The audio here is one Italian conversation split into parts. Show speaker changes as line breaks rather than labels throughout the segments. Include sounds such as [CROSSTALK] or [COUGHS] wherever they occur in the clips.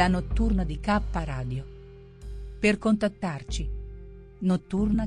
La notturna di K Radio. Per contattarci. Notturna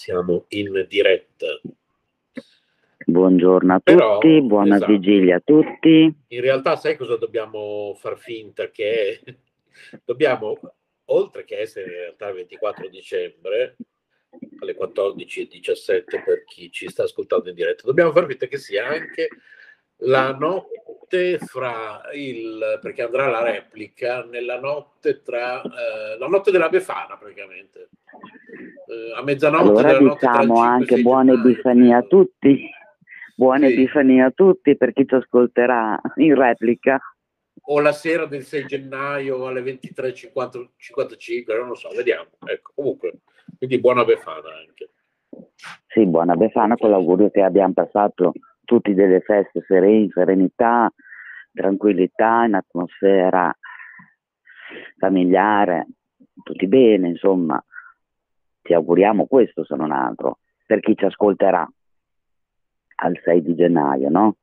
siamo in diretta.
Buongiorno a
Però,
tutti, buona
esatto.
vigilia a tutti.
In realtà sai cosa dobbiamo far finta che? [LAUGHS] Dobbiamo, oltre che essere in realtà il 24 dicembre, alle 14.17 per chi ci sta ascoltando in diretta, dobbiamo far finta che sia anche la notte fra il, perché andrà la replica, nella notte tra, eh, la notte della Befana praticamente. Eh, a mezzanotte
Allora diciamo
5
anche
6
buone
gennaio,
Epifanie a tutti. Buone
Sì.
Epifanie a tutti per chi ci ascolterà in replica.
o la sera del 6 gennaio alle 23.55, non lo so, vediamo. Ecco, comunque, quindi buona Befana anche.
Sì, buona Befana con l'augurio che abbiamo passato tutti delle feste sereni, serenità, tranquillità, in atmosfera familiare, tutti bene, insomma. Ti auguriamo questo se non altro, per chi ci ascolterà al 6 di gennaio, no?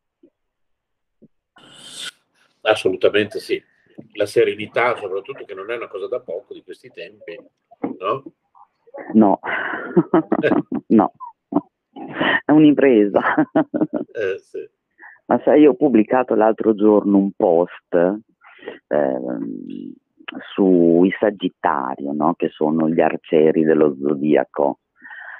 Assolutamente sì. La serenità, soprattutto, che non è una cosa da poco di questi tempi, no?
No, [LAUGHS] no, è un'impresa.
Eh, sì.
Ma sai, io ho pubblicato l'altro giorno un post ehm, sui Sagittario, no? che sono gli arcieri dello zodiaco.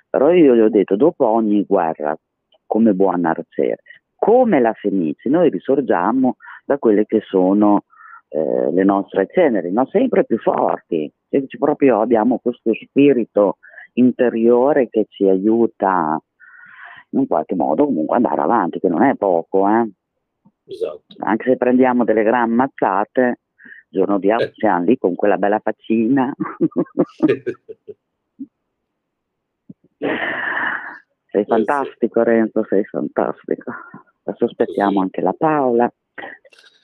Però io gli ho detto, dopo ogni guerra, come buon arciere, come la Fenice, noi risorgiamo da quelle che sono eh, le nostre ceneri, no? sempre più forti. Ci- proprio abbiamo questo spirito interiore che ci aiuta in qualche modo comunque andare avanti, che non è poco, eh?
Esatto.
anche se prendiamo delle gran mazzate, giorno di
Eh.
siamo lì con quella bella faccina. [LAUGHS] sei fantastico Renzo, sei fantastico. Adesso aspettiamo anche la Paola.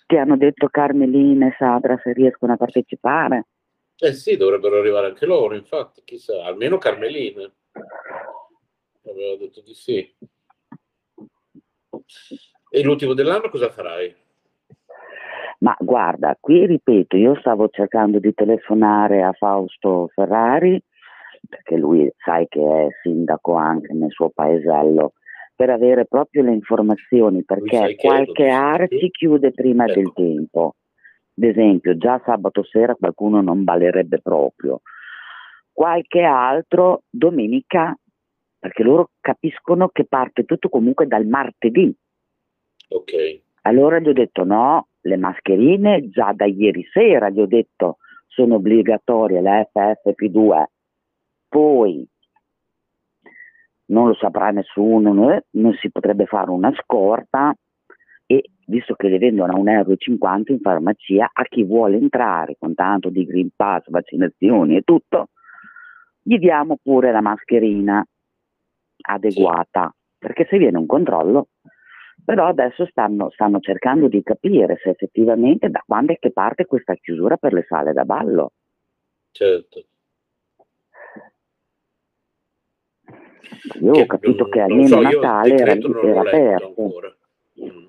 Ti hanno detto Carmelina e Sabra se riescono a partecipare.
Eh sì, dovrebbero arrivare anche loro, infatti, chissà, almeno Carmelina. Aveva detto di sì. E l'ultimo dell'anno cosa farai?
Ma guarda, qui ripeto, io stavo cercando di telefonare a Fausto Ferrari, perché lui sai che è sindaco anche nel suo paesello, per avere proprio le informazioni, perché qualche arci
tu?
chiude prima
Ecco.
del tempo. Ad esempio, già sabato sera qualcuno non ballerebbe proprio. qualche altro domenica, perché loro capiscono che parte tutto comunque dal martedì.
Ok.
Allora gli ho detto no, le mascherine già da ieri sera, gli ho detto sono obbligatorie le FFP2, poi non lo saprà nessuno, non si potrebbe fare una scorta e visto che le vendono a 1,50 euro in farmacia, a chi vuole entrare con tanto di Green Pass, vaccinazioni e tutto, gli diamo pure la mascherina adeguata, perché se viene un controllo, però adesso stanno, stanno cercando di capire se effettivamente da quando è che parte questa chiusura per le sale da ballo.
Certo.
Io che ho capito non, che almeno so, Natale era, era aperto. Mm.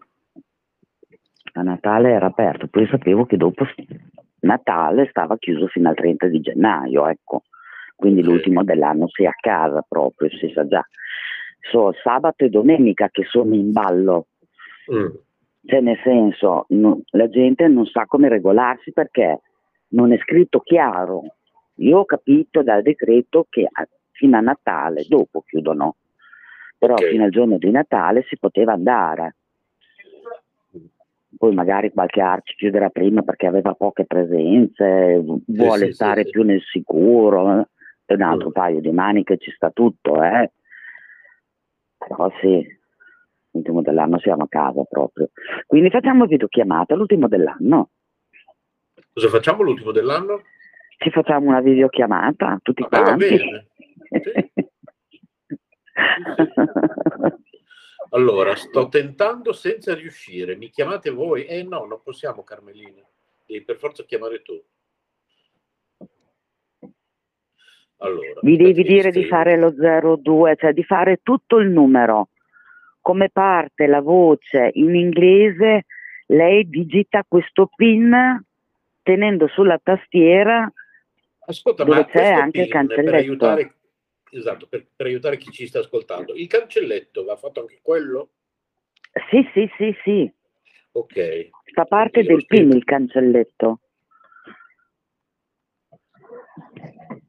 A Natale era aperto, poi sapevo che dopo Natale stava chiuso fino al 30 di gennaio, ecco. Quindi okay. l'ultimo dell'anno si è a casa proprio, si sa già. So, sabato e domenica che sono in ballo. Mm. Cioè, nel senso, no, la gente non sa come regolarsi perché non è scritto chiaro. Io ho capito dal decreto che fino a Natale, dopo chiudono, però okay. fino al giorno di Natale si poteva andare. Poi magari qualche arci chiuderà prima perché aveva poche presenze, vuole sì, stare sì, più sì. nel sicuro, è un altro mm. paio di maniche ci sta tutto, eh. Però sì, l'ultimo dell'anno siamo a casa proprio. Quindi facciamo videochiamata l'ultimo dell'anno.
Cosa facciamo l'ultimo dell'anno?
Ci facciamo una videochiamata, tutti ah, quanti. Va bene. [LAUGHS]
Allora, sto tentando senza riuscire. Mi chiamate voi? Eh no, non possiamo, Carmelina. Devi per forza chiamare tu.
Allora, Mi devi dire di fare lo 02, cioè di fare tutto il numero. Come parte la voce in inglese, lei digita questo PIN tenendo sulla tastiera Ascolta, dove c'è anche il cancelletto. Per
aiutare esatto, per, per, aiutare chi ci sta ascoltando. Il cancelletto va fatto anche quello?
Sì, sì, sì, sì.
Ok.
Fa parte del PIN il cancelletto.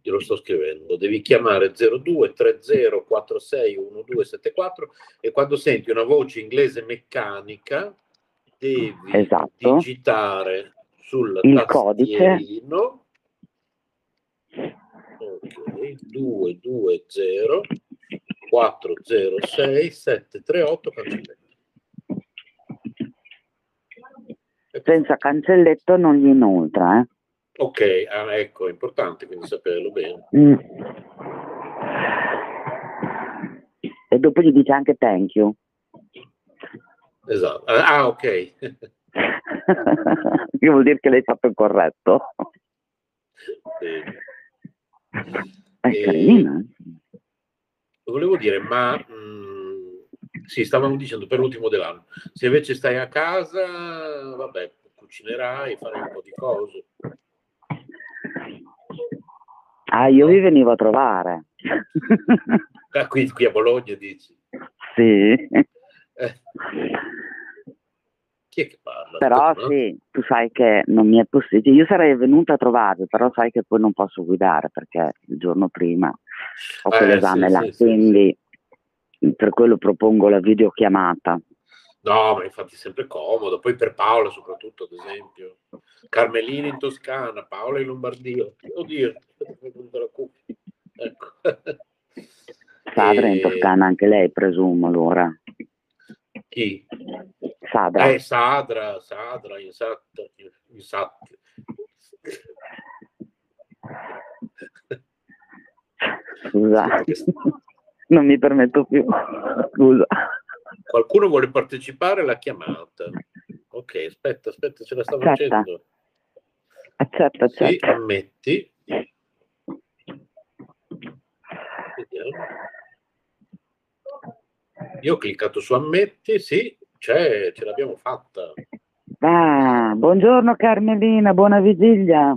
Io lo sto scrivendo. Devi chiamare 0230461274 e quando senti una voce inglese meccanica devi esatto. digitare sul il codice ok 220 406 738 cancelletto
senza cancelletto non gli inoltra eh?
Ok ah, ecco è importante quindi saperlo bene mm.
e dopo gli dice anche thank you
esatto ah ok [LAUGHS]
che vuol dire che l'hai fatto corretto
Bene.
È e, carina.
Volevo dire, ma mh, mm, sì, stavamo dicendo per l'ultimo dell'anno, se invece stai a casa, vabbè, cucinerai, farai un po' di cose.
Ah, io vi venivo a trovare.
Ah, qui, qui a Bologna dici?
Sì.
Eh. Chi è che parla?
Però tu, sì, no? tu sai che non mi è possibile. Io sarei venuta a trovarvi, però sai che poi non posso guidare perché il giorno prima ho eh, quell'esame sì, là. Sì, quindi sì, per quello propongo la videochiamata.
No, ma infatti è sempre comodo. Poi per Paola soprattutto, ad esempio. Carmelina in Toscana, Paola in Lombardia. Oddio, ecco.
Sadra e... in Toscana anche lei, presumo, allora.
Chi?
Sadra.
Eh, Sadra, Sadra, esatto, esatto.
Scusa, non mi permetto più. Scusa.
Qualcuno vuole partecipare alla chiamata? Ok, aspetta, aspetta, ce la stavo accetta. facendo.
Accetta, accetta. Sì,
ammetti. Vediamo. Io ho cliccato su ammetti, sì, c'è, ce l'abbiamo fatta.
Ah, buongiorno Carmelina, buona vigilia.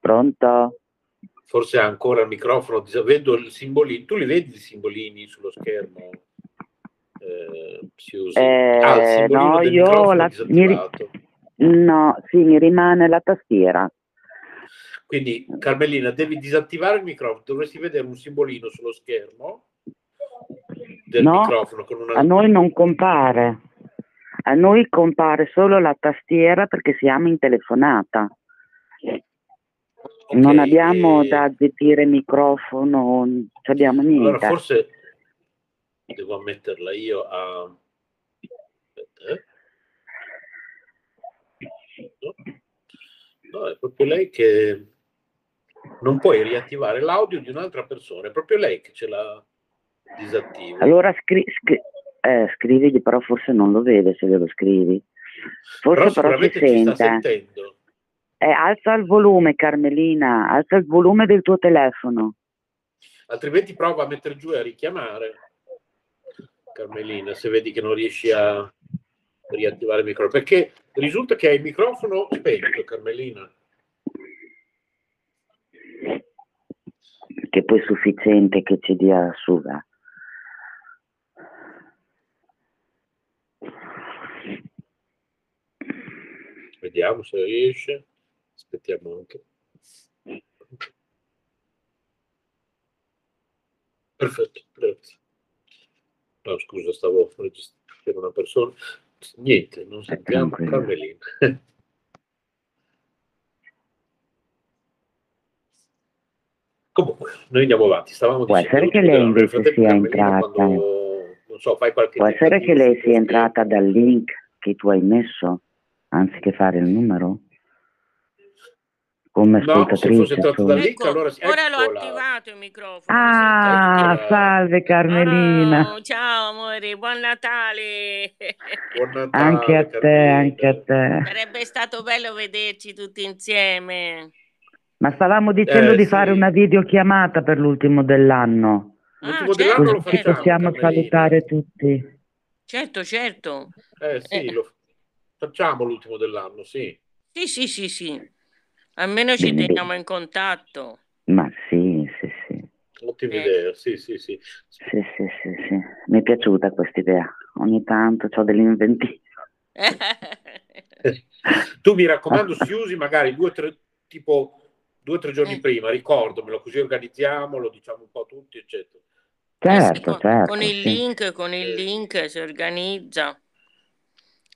Pronto?
Forse ha ancora il microfono, vedo il simbolino, tu li vedi i simbolini sullo schermo?
Eh, eh, ah, no, io la, mi, no, sì, mi rimane la tastiera
Quindi, Carmelina, devi disattivare il microfono, dovresti vedere un simbolino sullo schermo del
No,
microfono con una...
A noi non compare. A noi compare solo la tastiera perché siamo in telefonata.
Ok,
non abbiamo
e-
da gestire microfono, non abbiamo niente.
Allora, forse devo ammetterla io a... Aspetta, eh. No. È proprio lei che non puoi riattivare l'audio di un'altra persona, è proprio lei che ce l'ha disattivo.
Allora scri- scri- eh, scrivigli, però forse non lo vede se glielo scrivi.
Però
Forse però, si
sicuramente ci sta
sente.
sentendo.
Eh, alza il volume, Carmelina, alza il volume del tuo telefono.
Altrimenti prova a mettere giù e a richiamare Carmelina se vedi che non riesci a riattivare il microfono. Perché risulta che hai il microfono spento, Carmelina.
Che poi è sufficiente che ci dia su. va.
Vediamo se riesce. Aspettiamo anche. Perfetto, grazie. No, scusa, stavo registrando una persona. Niente, non sentiamo
tranquillo.
Carmelina. [LAUGHS] Comunque, noi andiamo avanti. Stavamo
Può
dicendo
essere che lei.
Nel frattempo,
sia
Carmelina,
entrata.
quando, non so, fai qualche
Può essere che lei sia entrata dal link che tu hai messo, anziché fare il numero? Come
No, se
ascoltatrice.
dal link,
Ecco,
allora
ora l'ho attivato il microfono.
Ah,
Eccola.
salve Carmelina.
Ciao, ciao amore, buon Natale. [LAUGHS]
Buon Natale,
Anche a te,
Carmelina.
anche a te.
Sarebbe stato bello vederci tutti insieme.
Ma stavamo dicendo
Eh,
di
sì.
fare una videochiamata per l'ultimo dell'anno.
L'ultimo
Ah,
dell'anno
certo,
lo facciamo,
possiamo
Carmelina.
salutare tutti.
Certo, certo.
Eh sì,
Eh.
lo facciamo l'ultimo dell'anno, sì.
Sì, sì, sì, sì. Almeno ci
Bene,
teniamo in contatto.
Ma sì, sì, sì.
Ottima
Eh.
idea, sì, sì, sì.
Sì, sì, sì, sì. Mi è piaciuta questa idea. Ogni tanto ho dell'inventiva. [LAUGHS]
Tu mi raccomando, [LAUGHS] si usi magari due o tre, tipo due o tre giorni
Eh.
prima, ricordamelo, così organizziamo, lo diciamo un po' tutti, eccetera.
Eh sì,
Certo,
con,
certo.
con il
sì.
link, con il
Eh.
link si organizza.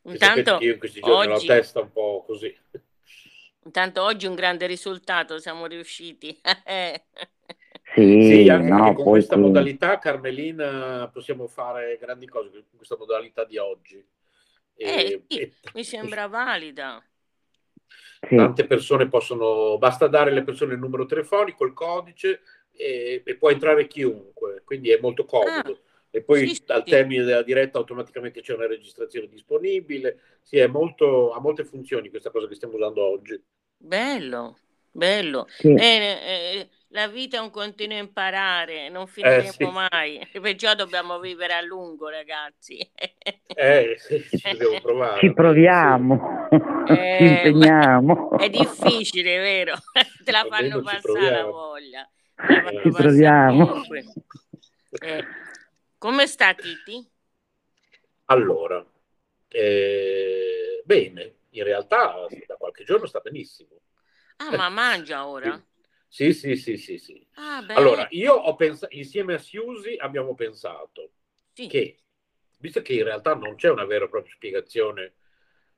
Intanto
io in questi giorni ho
oggi,
la testa un po' così.
Intanto oggi un grande risultato, siamo riusciti. [LAUGHS]
Sì,
Sì, anche
no,
perché con
poi
questa
qui-
modalità, Carmelina, possiamo fare grandi cose con questa modalità di oggi. E,
Eh, sì,
e
mi sembra valida.
sì.
tante persone possono, basta dare alle persone il numero telefonico, il codice e, e può entrare chiunque, quindi è molto comodo. E poi
sì,
al
sì.
termine della diretta automaticamente c'è una registrazione disponibile. Sì, è molto, ha molte funzioni questa cosa che stiamo usando oggi.
Bello, bello.
Sì.
Bene, eh, la vita è un continuo imparare, non finiremo
Eh, sì.
mai. [LAUGHS] Perciò dobbiamo vivere a lungo, ragazzi.
Eh, sì, ci [LAUGHS] dobbiamo provare.
Ci proviamo,
Eh, [LAUGHS]
ci impegniamo.
È difficile, vero? Te la fanno passare la voglia.
Ci
proviamo.
comunque. Eh, come sta Titi?
Allora, eh, bene, in realtà da qualche giorno sta benissimo.
Ah, ma mangia ora?
Sì, sì, sì, sì, sì.
Ah,
Allora, io ho pensato, insieme a Siusi abbiamo pensato
sì.
che, visto che in realtà non c'è una vera e propria spiegazione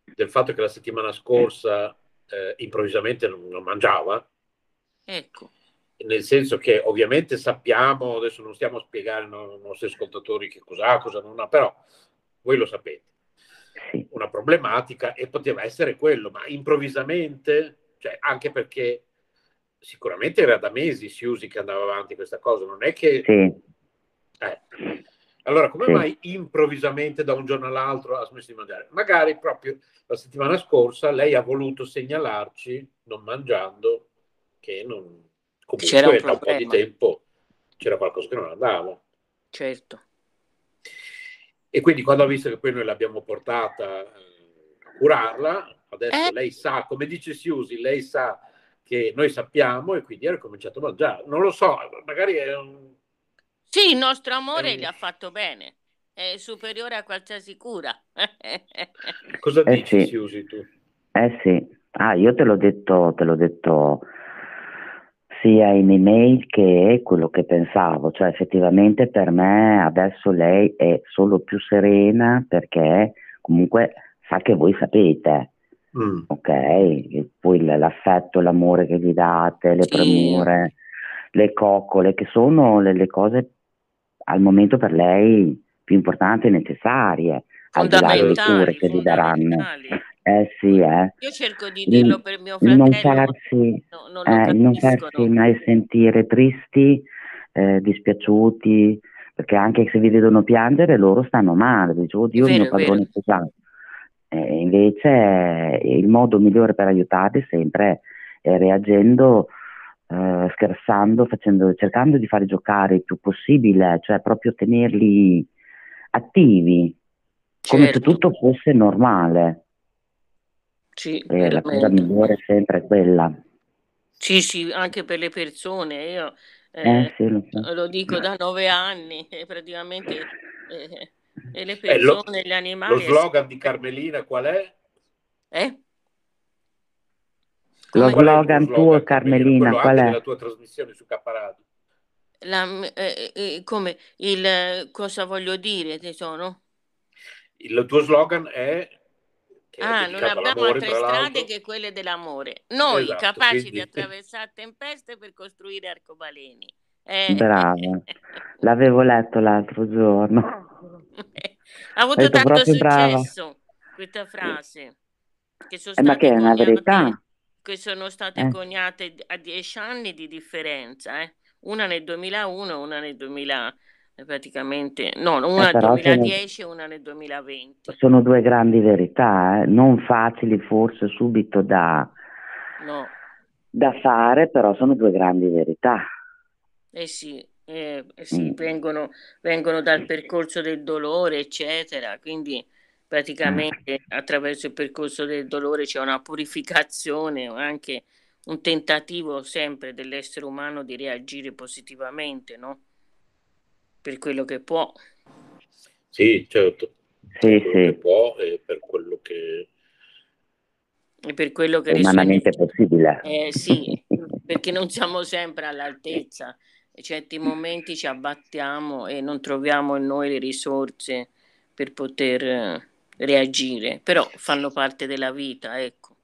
del fatto che la settimana scorsa eh, improvvisamente non, non mangiava,
Ecco.
Nel senso che ovviamente sappiamo, adesso non stiamo a spiegare ai no- nostri ascoltatori che cos'ha, cosa non ha, però voi lo sapete, una problematica e poteva essere quello, ma improvvisamente, cioè anche perché sicuramente era da mesi Siusi che andava avanti questa cosa, non è che...
Sì.
eh. Allora, come
Sì.
mai improvvisamente da un giorno all'altro ha smesso di mangiare? Magari proprio la settimana scorsa lei ha voluto segnalarci, non mangiando, che non...
C'era
comunque
un
da un po' di
problema.
tempo c'era qualcosa che non andava.
Certo.
E quindi quando ha visto che poi noi l'abbiamo portata eh, a curarla, adesso
Eh.
lei sa, come dice Siusi, lei sa che noi sappiamo e quindi ha ricominciato a mangiare. Non lo so, magari è un...
Sì, il nostro amore gli ha fatto bene. È superiore a qualsiasi cura.
Cosa
Eh
dici
sì.
Siusi tu?
Eh sì. Ah, io te l'ho detto, te l'ho detto sia in email che quello che pensavo, cioè effettivamente per me adesso lei è solo più serena perché comunque sa che voi sapete, mm. ok? E poi l'affetto, l'amore che gli date, le premure, le coccole, che sono le, le cose al momento per lei più importanti e necessarie, al di là delle cure che gli daranno. Eh sì, eh.
Io cerco di dirlo il, per mio fratello.
Non farsi, no, non, eh, non farsi mai sentire tristi, eh, dispiaciuti, perché anche se vi vedono piangere loro stanno male, dice, oddio, il mio padrone è pesato. Eh, invece il modo migliore per aiutarli sempre è reagendo, eh, scherzando, facendo, cercando di fare giocare il più possibile, cioè proprio tenerli attivi, certo. come se certo. tutto fosse normale.
Sì,
eh, la cosa migliore è sempre quella.
Sì, sì, anche per le persone. Io eh, eh, sì, lo, so. lo, dico da nove anni, [LAUGHS] praticamente eh, e le persone,
lo,
gli animali.
Lo slogan di Carmelina qual è?
Eh?
Lo slogan, tuo, Carmelina, qual è?
la tua trasmissione su Caparadio.
La, eh, eh, come il cosa voglio dire, tesoro?
Il tuo slogan è
Ah, non abbiamo altre strade che quelle dell'amore. Noi esatto, capaci quindi... di attraversare tempeste per costruire arcobaleni.
Eh. Brava, l'avevo letto l'altro giorno. [LAUGHS]
ha avuto tanto successo brava. questa frase.
Che sono eh, ma che è una verità.
Che sono state eh. coniate a dieci anni di differenza, eh? una nel 2001 e una nel 2000 praticamente, no, una nel 2010 e una nel 2020.
Sono due grandi verità, eh? non facili forse subito da,
no.
da, fare, però sono due grandi verità.
Eh sì, eh, eh sì mm. vengono, vengono, dal percorso del dolore, eccetera, quindi praticamente mm. attraverso il percorso del dolore c'è una purificazione, anche un tentativo sempre dell'essere umano di reagire positivamente, no? Per quello che può.
Sì, certo.
Sì, sì.
può e per quello che...
E per quello che...
Umanamente risponde... possibile.
Eh, sì, perché non siamo sempre all'altezza. In certi momenti ci abbattiamo e non troviamo in noi le risorse per poter eh, reagire, però fanno parte della vita, ecco.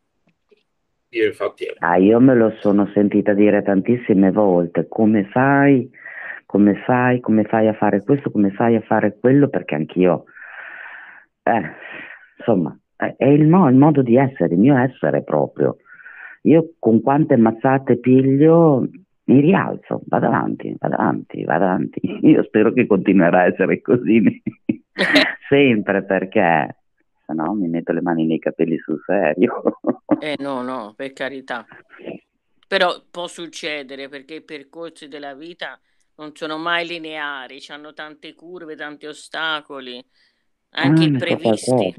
Io infatti...
Ah, io me lo sono sentita dire tantissime volte, come fai come fai, come fai a fare questo, come fai a fare quello, perché anch'io, eh, insomma, è il, mo- il modo di essere, il mio essere proprio. Io con quante mazzate piglio mi rialzo, vado avanti, vado avanti, vado avanti. [LAUGHS] Io spero che continuerà a essere così [LAUGHS] sempre perché se no mi metto le mani nei capelli sul serio.
eh no, no, per carità. Però può succedere perché i percorsi della vita non sono mai lineari, hanno tante curve, tanti ostacoli, anche ah, imprevisti.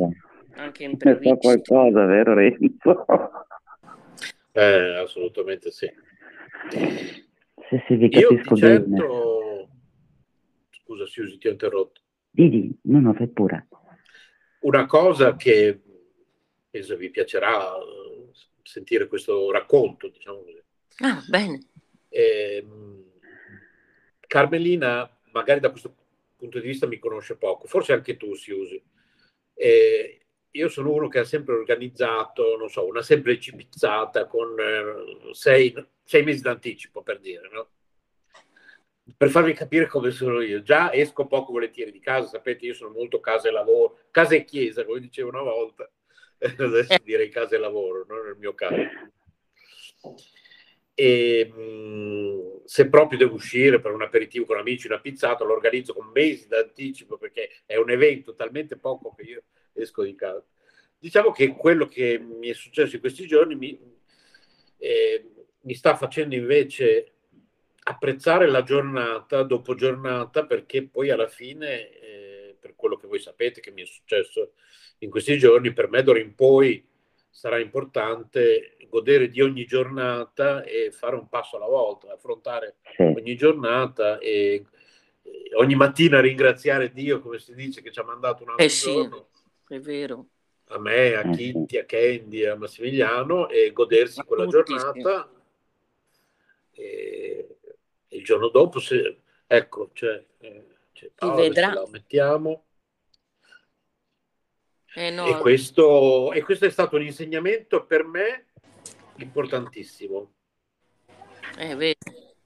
Anche imprevisti.
So qualcosa, vero Renzo?
Eh, assolutamente sì.
Sì, sì, vi capisco
Io bene. Certo... Scusa, Susi, ti ho interrotto.
Didi, no, no, fai pure.
Una cosa che penso vi piacerà eh, sentire questo racconto, diciamo così.
Ah, bene.
Eh, Carmelina, magari da questo punto di vista mi conosce poco, forse anche tu si usi. Eh, io sono uno che ha sempre organizzato, non so, una semplice pizzata con eh, sei, sei, mesi d'anticipo, per dire, no? Per farvi capire come sono io. Già esco poco volentieri di casa, sapete, io sono molto casa e lavoro, casa e chiesa, come dicevo una volta, [LAUGHS] adesso direi casa e lavoro, no? nel mio caso e se proprio devo uscire per un aperitivo con amici, una pizzata, lo organizzo con mesi d'anticipo perché è un evento talmente poco che io esco di casa. Diciamo che quello che mi è successo in questi giorni mi, eh, mi sta facendo invece apprezzare la giornata dopo giornata perché poi alla fine, eh, per quello che voi sapete che mi è successo in questi giorni, per me d'ora in poi sarà importante godere di ogni giornata e fare un passo alla volta, affrontare sì. ogni giornata e ogni mattina ringraziare Dio, come si dice, che ci ha mandato un altro
eh sì, giorno. È vero.
A me, a eh Kitty, a Candy, a Massimiliano e godersi a quella tutti, giornata. Sì. E giorno dopo, se, ecco, cioè, eh, cioè Paola, vedrà. la mettiamo. Eh no. e, questo, e questo è stato un insegnamento per me importantissimo.
Eh,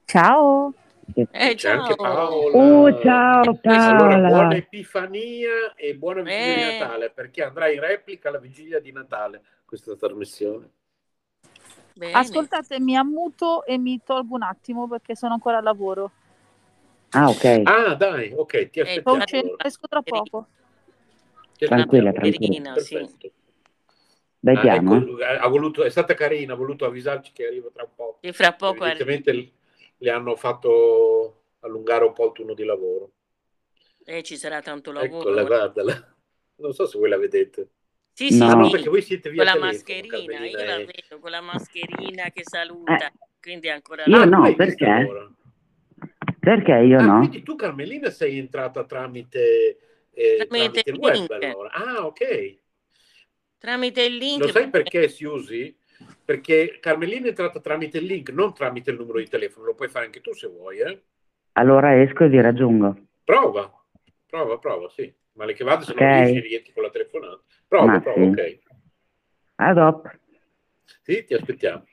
ciao.
Eh, C'è ciao. anche Paola.
Oh, ciao Paola.
Allora, buona Epifania e buona vigilia eh. di Natale, perché andrà in replica alla vigilia di Natale questa trasmissione.
Bene. Ascoltate, mi ammuto e mi tolgo un attimo perché sono ancora al lavoro.
Ah, ok.
Ah, dai, ok, ti eh, aspettiamo.
Eh, esco tra poco.
Tranquilla, tranquilla.
Perfetto.
Dai ah, ecco,
ha voluto, è stata carina, ha voluto avvisarci che arriva tra un po'.
E fra poco
Evidentemente le hanno fatto allungare un po' il turno di lavoro.
E ci sarà tanto lavoro.
Eccola, guardala. Non so se voi la vedete.
Sì, sì,
no. perché voi siete
via
con
la mascherina, io la vedo con la mascherina che saluta, eh. quindi ancora
Io no, perché? Perché io ah, no?
Quindi tu Carmelina sei entrata tramite, eh, tramite, tramite il web allora. Ah, ok.
Tramite il link.
Lo sai perché si usi? Perché Carmelina è entrata tramite il link, non tramite il numero di telefono, lo puoi fare anche tu se vuoi. Eh?
Allora esco e vi raggiungo.
Prova, prova, prova, sì. Male che vada, se okay. non riesci, rientri con la telefonata. Prova, Ma prova, sì. ok.
A dopo.
Sì, ti aspettiamo.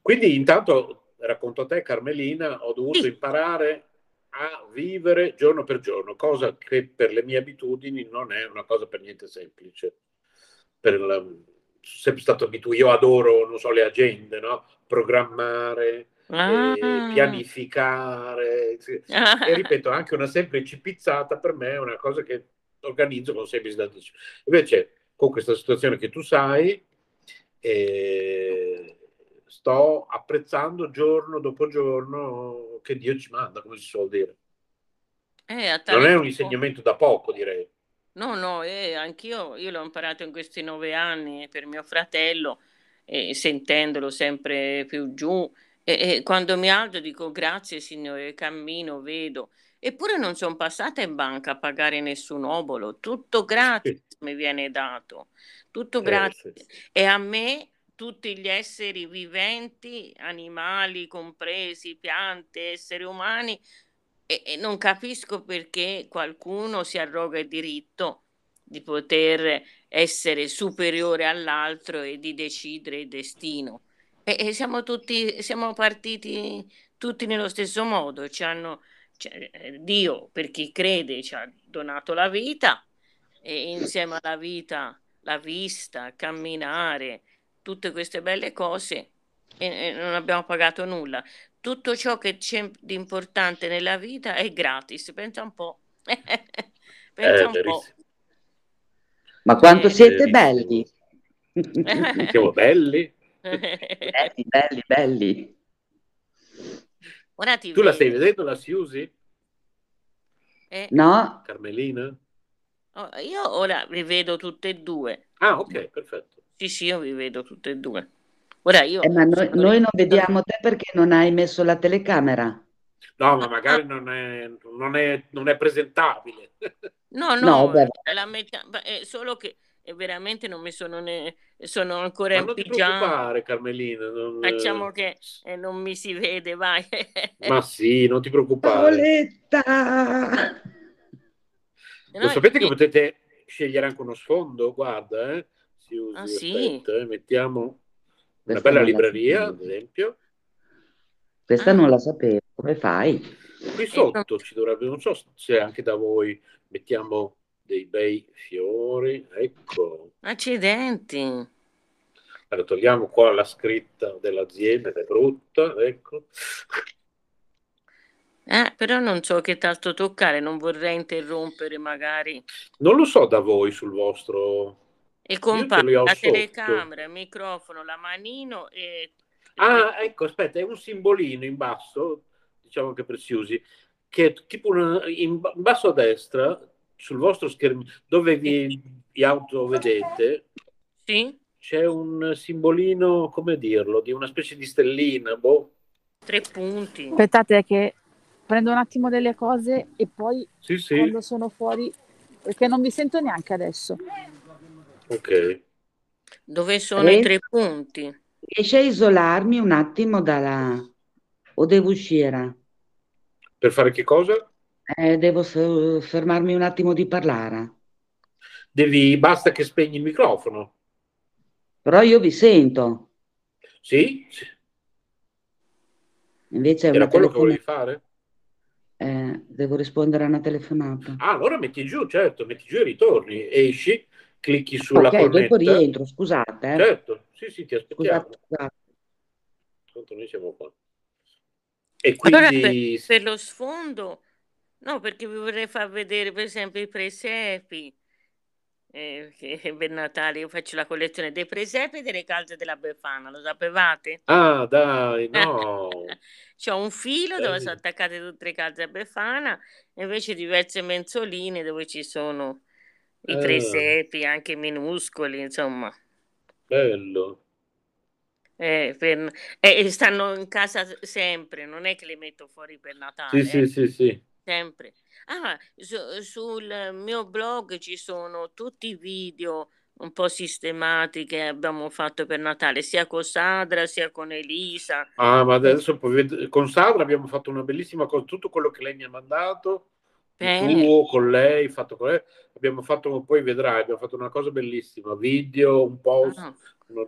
Quindi intanto racconto a te, Carmelina, ho dovuto imparare a vivere giorno per giorno, cosa che per le mie abitudini non è una cosa per niente semplice. Per la, sempre stato abituato, io adoro, non so, le agende, no? Programmare, ah. eh, pianificare. Ah. E ripeto, anche una semplice pizzata per me è una cosa che organizzo con sei mesi d'anticipo. Invece, con questa situazione che tu sai, eh, sto apprezzando giorno dopo giorno che Dio ci manda, come si suol dire.
Eh,
non è un insegnamento da poco, direi.
No, no, eh, anch'io io l'ho imparato in questi nove anni per mio fratello, eh, sentendolo sempre più giù. E, e quando mi alzo dico grazie Signore, cammino, vedo. Eppure non sono passata in banca a pagare nessun obolo, tutto gratis sì. mi viene dato, tutto eh, gratis. Sì. E a me tutti gli esseri viventi, animali compresi, piante, esseri umani, e, e non capisco perché qualcuno si arroga il diritto di poter essere superiore all'altro e di decidere il destino. E, e siamo tutti, siamo partiti tutti nello stesso modo, ci hanno, cioè, Dio per chi crede ci ha donato la vita e insieme alla vita la vista, camminare, tutte queste belle cose e, e non abbiamo pagato nulla tutto ciò che c'è di importante nella vita è gratis. Pensa un po'. [LAUGHS] Pensa
un po'.
Ma quanto eh, siete belli! [LAUGHS]
Siamo belli.
belli, belli, belli.
Ora ti
tu vedo. la stai vedendo la Siusi?
Eh. No.
Carmelina?
Oh, io ora vi vedo tutte e due.
Ah, ok, perfetto.
Sì, sì, io vi vedo tutte e due. Ora io...
Eh, ma noi, noi, non vediamo te perché non hai messo la telecamera.
No, ma magari non è, non è, non è presentabile. [LAUGHS]
No, no, no la metà, è solo che veramente non mi sono, ne, sono ancora
ma in pigiama. Non ti preoccupare, Carmelina. Non,
Facciamo che eh, non mi si vede, vai. [LAUGHS]
ma sì, non ti preoccupare.
Paoletta!
Lo sapete che potete scegliere anche uno sfondo? Guarda, eh. Si usi, ah, sì? aspetta, eh. mettiamo una bella libreria, ad esempio.
Questa ah. non la sapevo, come fai?
Qui sotto ci dovrebbe, non so se anche da voi mettiamo dei bei fiori, ecco.
Accidenti.
Allora togliamo qua la scritta dell'azienda, è brutta, ecco.
Eh, però non so che tasto toccare, non vorrei interrompere magari.
Non lo so da voi sul vostro
e compare la telecamera, il microfono, la manino e...
Ah, ecco, aspetta, è un simbolino in basso, diciamo che Preciusi, che è tipo una, in basso a destra, sul vostro schermo, dove vi, vi auto vedete,
sì?
c'è un simbolino, come dirlo, di una specie di stellina, boh.
Tre punti.
Aspettate che prendo un attimo delle cose e poi
sì, sì.
quando sono fuori, perché non vi sento neanche adesso.
Ok.
Dove sono e... i tre punti?
Riesci a isolarmi un attimo dalla... o devo uscire?
Per fare che cosa?
Eh, devo fermarmi un attimo di parlare.
Devi, basta che spegni il microfono.
Però io vi sento.
Sì?
Invece
Era quello telefon... che volevi fare?
Eh, devo rispondere a una telefonata.
Ah, allora metti giù, certo, metti giù e ritorni, esci, clicchi sulla
okay, cornetta. dopo rientro, scusate.
Eh. Certo, sì, sì, ti aspettiamo. Scusate, scusate. Tanto noi siamo qua.
E quindi... Allora, per, per, lo sfondo, no, perché vi vorrei far vedere per esempio i presepi, eh, che per Natale io faccio la collezione dei presepi e delle calze della Befana, lo sapevate?
Ah, dai, no! [LAUGHS]
C'ho un filo dove sono attaccate tutte le calze a Befana e invece diverse mensoline dove ci sono i presepi, anche minuscoli, insomma.
Bello.
Eh, per, eh, stanno in casa sempre, non è che le metto fuori per Natale.
Sì, eh. sì, sì, sì.
Sempre. Ah, su, sul mio blog ci sono tutti i video un po' sistemati che abbiamo fatto per Natale, sia con Sadra sia con Elisa.
Ah, ma adesso con Sadra abbiamo fatto una bellissima cosa, tutto quello che lei mi ha mandato, Bene. tuo con lei, fatto con lei, abbiamo fatto, poi vedrai, abbiamo fatto una cosa bellissima, video, un post,
ah.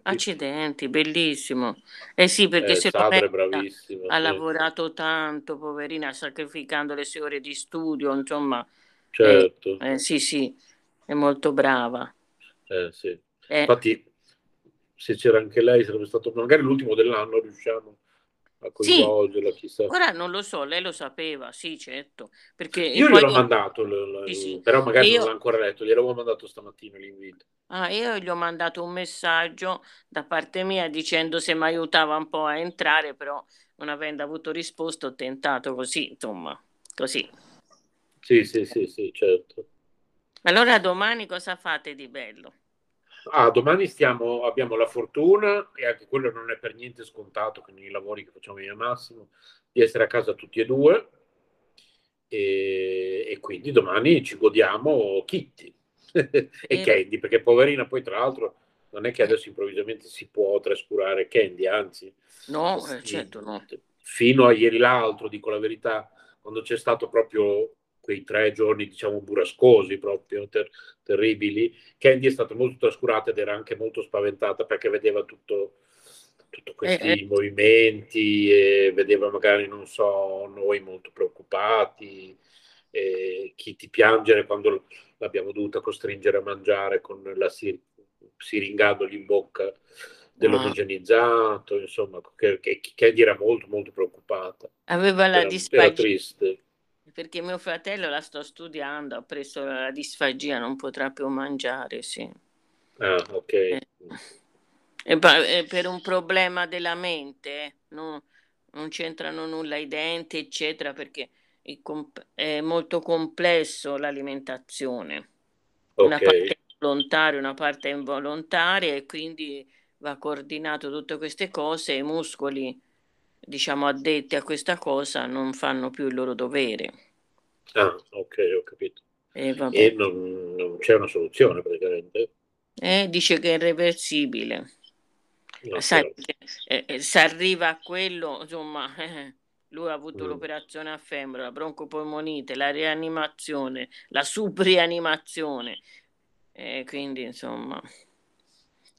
Accidenti, bellissimo. Eh sì, perché
eh,
se bravissimo, ha sì. lavorato tanto, poverina, sacrificando le sue ore di studio, insomma.
Certo.
Eh, eh, sì, sì, è molto brava.
Eh, sì. Eh. Infatti, se c'era anche lei, sarebbe stato magari l'ultimo dell'anno, riusciamo a coinvolgerla, sì. chissà.
Ora non lo so, lei lo sapeva, sì, certo. Perché
io gliel'ho mandato, l- l- sì, sì. però magari io... non l'ha ancora letto, gliel'avevo mandato stamattina l'invito.
Ah, io gli ho mandato un messaggio da parte mia dicendo se mi aiutava un po' a entrare, però non avendo avuto risposta ho tentato così, insomma, così.
Sì, sì, sì, sì, certo.
Allora domani cosa fate di bello?
Ah, domani stiamo, abbiamo la fortuna, e anche quello non è per niente scontato che nei lavori che facciamo io e Massimo, di essere a casa tutti e due. E, e quindi domani ci godiamo Kitty [LAUGHS] e eh. Candy, perché poverina poi tra l'altro non è che adesso improvvisamente si può trascurare Candy, anzi.
No, eh, certo no.
Fino a ieri l'altro, dico la verità, quando c'è stato proprio quei tre giorni, diciamo, burrascosi, proprio ter- terribili, Candy è stata molto trascurata ed era anche molto spaventata perché vedeva tutto, tutti questi eh, eh. movimenti e vedeva magari, non so, noi molto preoccupati, eh, chi ti piangere quando l'abbiamo dovuta costringere a mangiare con la sir- siringandogli in bocca dell'omogenizzato, insomma, che, che, Candy era molto molto preoccupata.
Aveva la. Era triste perché mio fratello la sto studiando, ha preso la disfagia, non potrà più mangiare, sì.
Ah, ok.
Eh, e per un problema della mente, no? non c'entrano nulla i denti, eccetera, perché è molto complesso l'alimentazione. Okay. Una parte volontaria, una parte involontaria e quindi va coordinato tutte queste cose i muscoli diciamo addetti a questa cosa non fanno più il loro dovere.
Ah, ok, ho capito. E, e non, non, c'è una soluzione praticamente?
Eh, dice che è irreversibile. No, Sai, eh, eh, se arriva a quello, insomma, eh, [LAUGHS] lui ha avuto mm. l'operazione a femmina, la broncopolmonite, la rianimazione, la subrianimazione. Eh, quindi, insomma,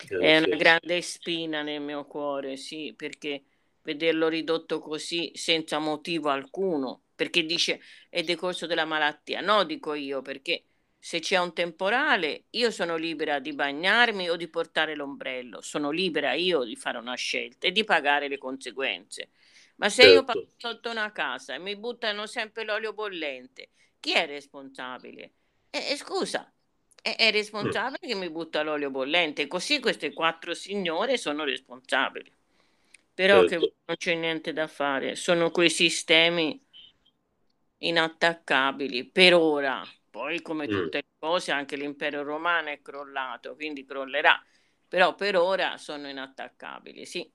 eh, è una grande spina nel mio cuore, sì, perché vederlo ridotto così senza motivo alcuno, perché dice è decorso della malattia. No, dico io, perché se c'è un temporale io sono libera di bagnarmi o di portare l'ombrello, sono libera io di fare una scelta e di pagare le conseguenze. Ma se certo. io passo sotto una casa e mi buttano sempre l'olio bollente, chi è responsabile? Eh, scusa, è, è responsabile mm. che mi butta l'olio bollente, così queste quattro signore sono responsabili. Però certo. che non c'è niente da fare, sono quei sistemi inattaccabili per ora. Poi, come mm. tutte le cose, anche l'impero romano è crollato, quindi crollerà. Però per ora sono inattaccabili, sì.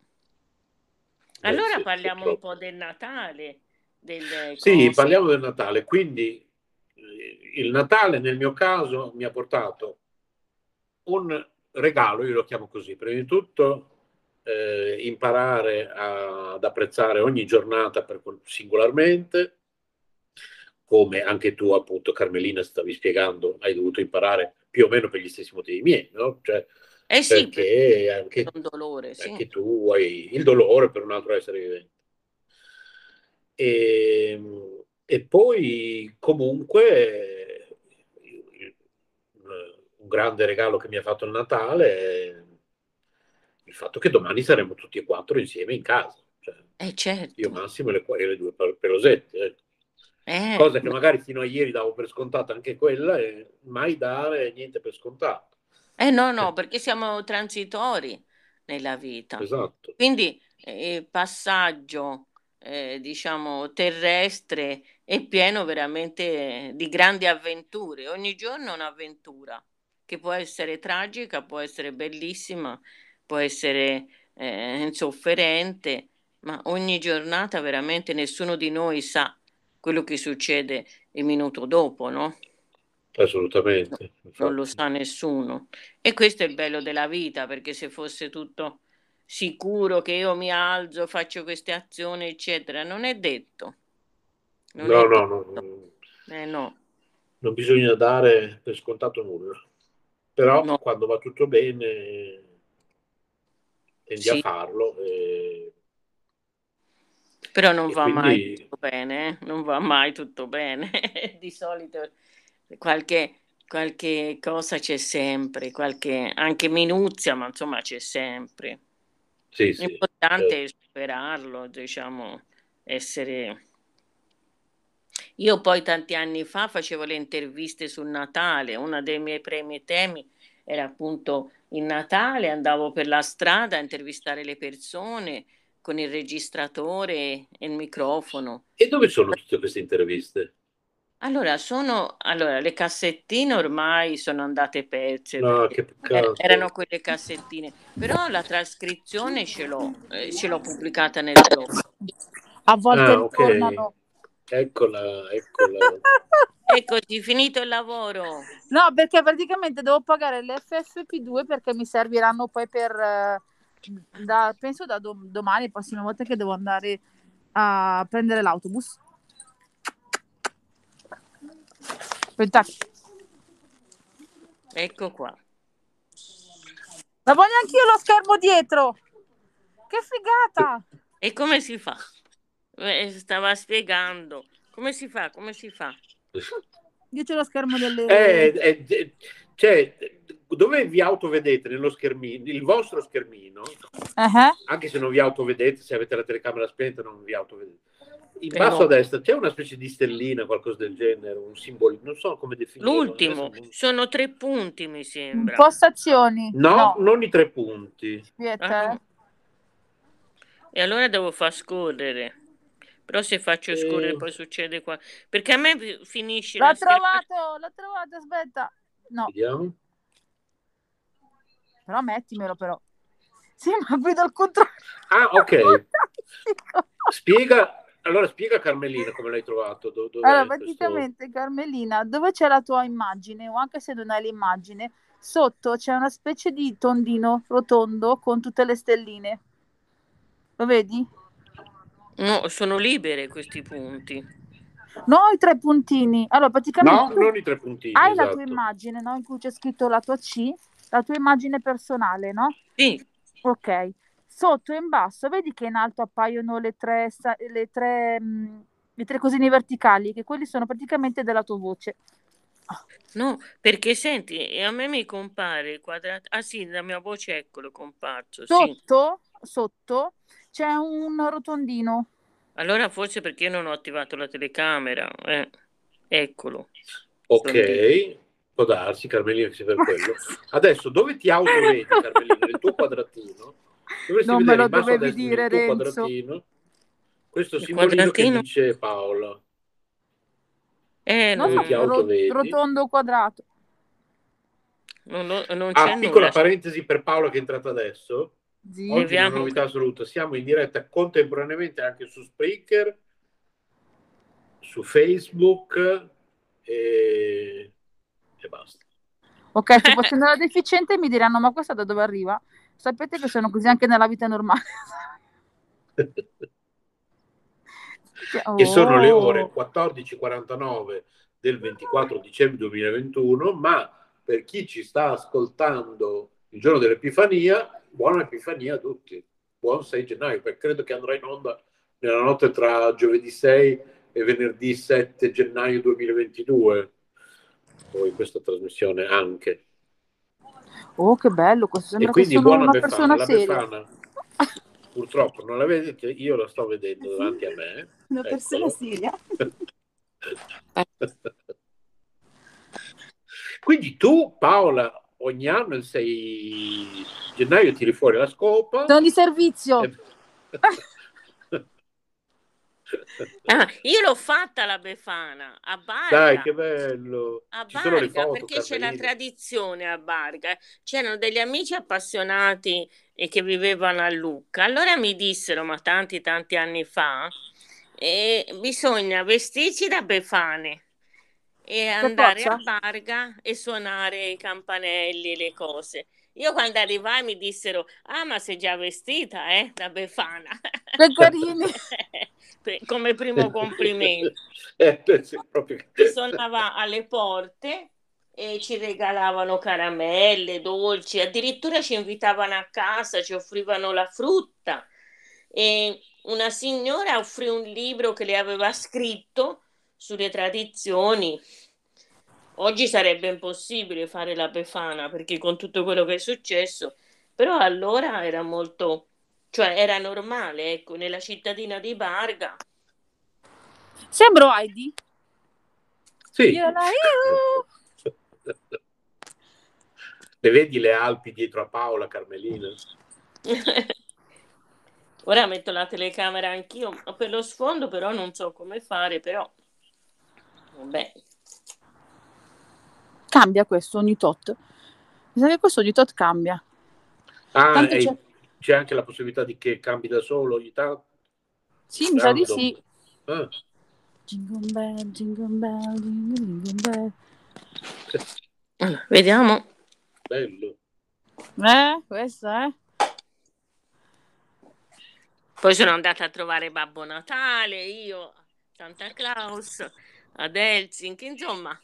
Allora sì, parliamo un po' del Natale. Delle
sì, parliamo del Natale. Quindi eh, il Natale nel mio caso mi ha portato un regalo, io lo chiamo così, prima di tutto eh, imparare a, ad apprezzare ogni giornata per, singolarmente come anche tu appunto Carmelina stavi spiegando, hai dovuto imparare più o meno per gli stessi motivi miei, no? Cioè,
eh sì,
perché anche,
dolore, sì.
anche tu hai il dolore per un altro essere vivente. E, ehm, e poi comunque un grande regalo che mi ha fatto il Natale è il fatto che domani saremo tutti e quattro insieme in casa. Cioè,
eh certo.
Io Massimo e le, le due pelosette. Eh. Eh, cosa che magari fino a ieri davo per scontata anche quella e mai dare niente per scontato.
Eh no, no, perché siamo transitori nella vita.
Esatto.
Quindi eh, il passaggio, eh, diciamo, terrestre è pieno veramente di grandi avventure. Ogni giorno è un'avventura che può essere tragica, può essere bellissima, può essere eh, insofferente, ma ogni giornata veramente nessuno di noi sa quello che succede il minuto dopo, no?
Assolutamente.
No, non lo sa nessuno. E questo è il bello della vita, perché se fosse tutto sicuro che io mi alzo, faccio queste azioni, eccetera, non è detto.
Non no, è no, detto. no,
eh, no.
Non bisogna dare per scontato nulla. Però no. quando va tutto bene tendi sì. a farlo. E
però non e va quindi... mai tutto bene, eh? non va mai tutto bene. [LAUGHS] Di solito qualche, qualche cosa c'è sempre, qualche anche minuzia, ma insomma c'è sempre.
Sì, sì,
L'importante certo. è superarlo, diciamo, essere... Io poi tanti anni fa facevo le interviste sul Natale, uno dei miei premi temi era appunto il Natale, andavo per la strada a intervistare le persone, con il registratore e il microfono.
E dove sono tutte queste interviste?
Allora, sono, allora, le cassettine ormai sono andate perse.
No, che peccato.
Erano quelle cassettine, però la trascrizione ce l'ho, eh, ce l'ho pubblicata nel blog.
A volte ah, okay. tornano.
Eccola, eccola. [LAUGHS]
Eccoci, finito il lavoro.
No, perché praticamente devo pagare le FFP2 perché mi serviranno poi per... Uh da, penso da do- domani, la prossima volta che devo andare a prendere l'autobus. Aspetta.
Ecco qua.
Ma voglio anch'io lo schermo dietro. Che figata!
E come si fa? Eh, stava spiegando. Come si fa? Come si fa?
Io c'è lo schermo delle...
Eh, eh, cioè, dove vi autovedete nello schermino, il vostro schermino, uh-huh. anche se non vi autovedete, se avete la telecamera spenta non vi autovedete. In basso no. a destra c'è una specie di stellina, qualcosa del genere, un simbolo, non so come definirlo.
L'ultimo, sono tre punti mi sembra.
Impostazioni.
No, no. non i tre punti.
Aspetta. Ah,
e allora devo far scorrere. Però se faccio scorrere eh... poi succede qua. Perché a me finisce...
L'ho trovato, scherma... l'ho trovato, aspetta. No.
Vediamo.
Però mettimelo però. Sì, ma guido al contrario.
Ah, [LAUGHS] ok. spiega, allora spiega Carmelina come l'hai trovato. Do,
allora, praticamente questo... Carmelina, dove c'è la tua immagine, o anche se non hai l'immagine, sotto c'è una specie di tondino rotondo con tutte le stelline. Lo vedi?
No, sono libere questi punti.
No, i tre puntini. Allora, praticamente.
No, non i tre puntini.
Hai
esatto.
la tua immagine, no? In cui c'è scritto la tua C, la tua immagine personale, no?
Sì.
Ok. Sotto e in basso, vedi che in alto appaiono le tre, le tre, mh, le tre cosine verticali, che quelli sono praticamente della tua voce.
No, perché senti, a me mi compare il quadrato. Ah sì, la mia voce eccolo comparso.
Sotto,
sì.
sotto c'è un rotondino
allora forse perché io non ho attivato la telecamera. Eh. Eccolo.
Ok, può darsi Carmelina che sia per quello. [LAUGHS] Adesso dove ti autovedi Carmelina? Nel tuo quadratino?
Dovresti non me lo dovevi dire Renzo.
quadratino questo il simbolino quadratino? che dice Paola.
Eh, no,
no, ti autovedi.
rotondo quadrato.
Non, non, non
ah, piccola
nulla.
parentesi per Paola che è entrata adesso.
Sì.
Oggi una novità assoluta, siamo in diretta contemporaneamente anche su Spreaker, su Facebook e, e basta.
Ok, se fosse [LAUGHS] nella deficiente mi diranno ma questa da dove arriva? Sapete che sono così anche nella vita normale. [LAUGHS]
che sono le
Oh.
ore 14.49 del 24 dicembre 2021, ma per chi ci sta ascoltando il giorno dell'Epifania, buona Epifania a tutti, buon 6 gennaio, perché credo che andrà in onda nella notte tra giovedì 6 e venerdì 7 gennaio 2022, poi questa trasmissione anche.
Oh, che bello, questo
E
sembra che
quindi
sono
buona
una
Befana,
persona
la
seria.
Befana purtroppo non la vedete, io la sto vedendo davanti a me.
Una persona
Eccolo.
seria. [LAUGHS]
Quindi tu, Paola, ogni anno il 6 gennaio tiri fuori la scopa.
Sono di servizio.
e- [LAUGHS]
Ah, io l'ho fatta la Befana a Barga.
Dai, che bello!
A
Ci sono le
Barga,
foto,
perché c'è la tradizione a Barga. C'erano degli amici appassionati e che vivevano a Lucca. Allora mi dissero, ma tanti tanti anni fa, eh, bisogna vestirsi da Befane e andare a? Barga e suonare i campanelli e le cose. Io quando arrivai mi dissero, ah ma sei già vestita, eh, da Befana. [LAUGHS] Come primo complimento [LAUGHS]
Eh, proprio
suonava alle porte e ci regalavano caramelle, dolci, addirittura ci invitavano a casa, ci offrivano la frutta e una signora offrì un libro che le aveva scritto sulle tradizioni. Oggi sarebbe impossibile fare la Befana perché con tutto quello che è successo, però allora era molto, cioè era normale, ecco, nella cittadina di Barga.
Sembro Heidi.
Sì.
Io la- [LAUGHS]
Le vedi le Alpi dietro a Paola, Carmelina? [LAUGHS]
Ora metto la telecamera anch'io per lo sfondo, però non so come fare, però vabbè.
Cambia questo ogni tot. Mi sa che questo ogni tot cambia.
Ah, e
c'è-
c'è anche la possibilità di che cambi da solo ogni tanto?
Sì, mi sa di sì.
Ah,
Jingle bell, jingle bell, jingle, bell.
Allora, vediamo.
bello.
Eh, questa è.
Poi sono andata a trovare Babbo Natale, io, Santa Claus, ad Helsinki, insomma.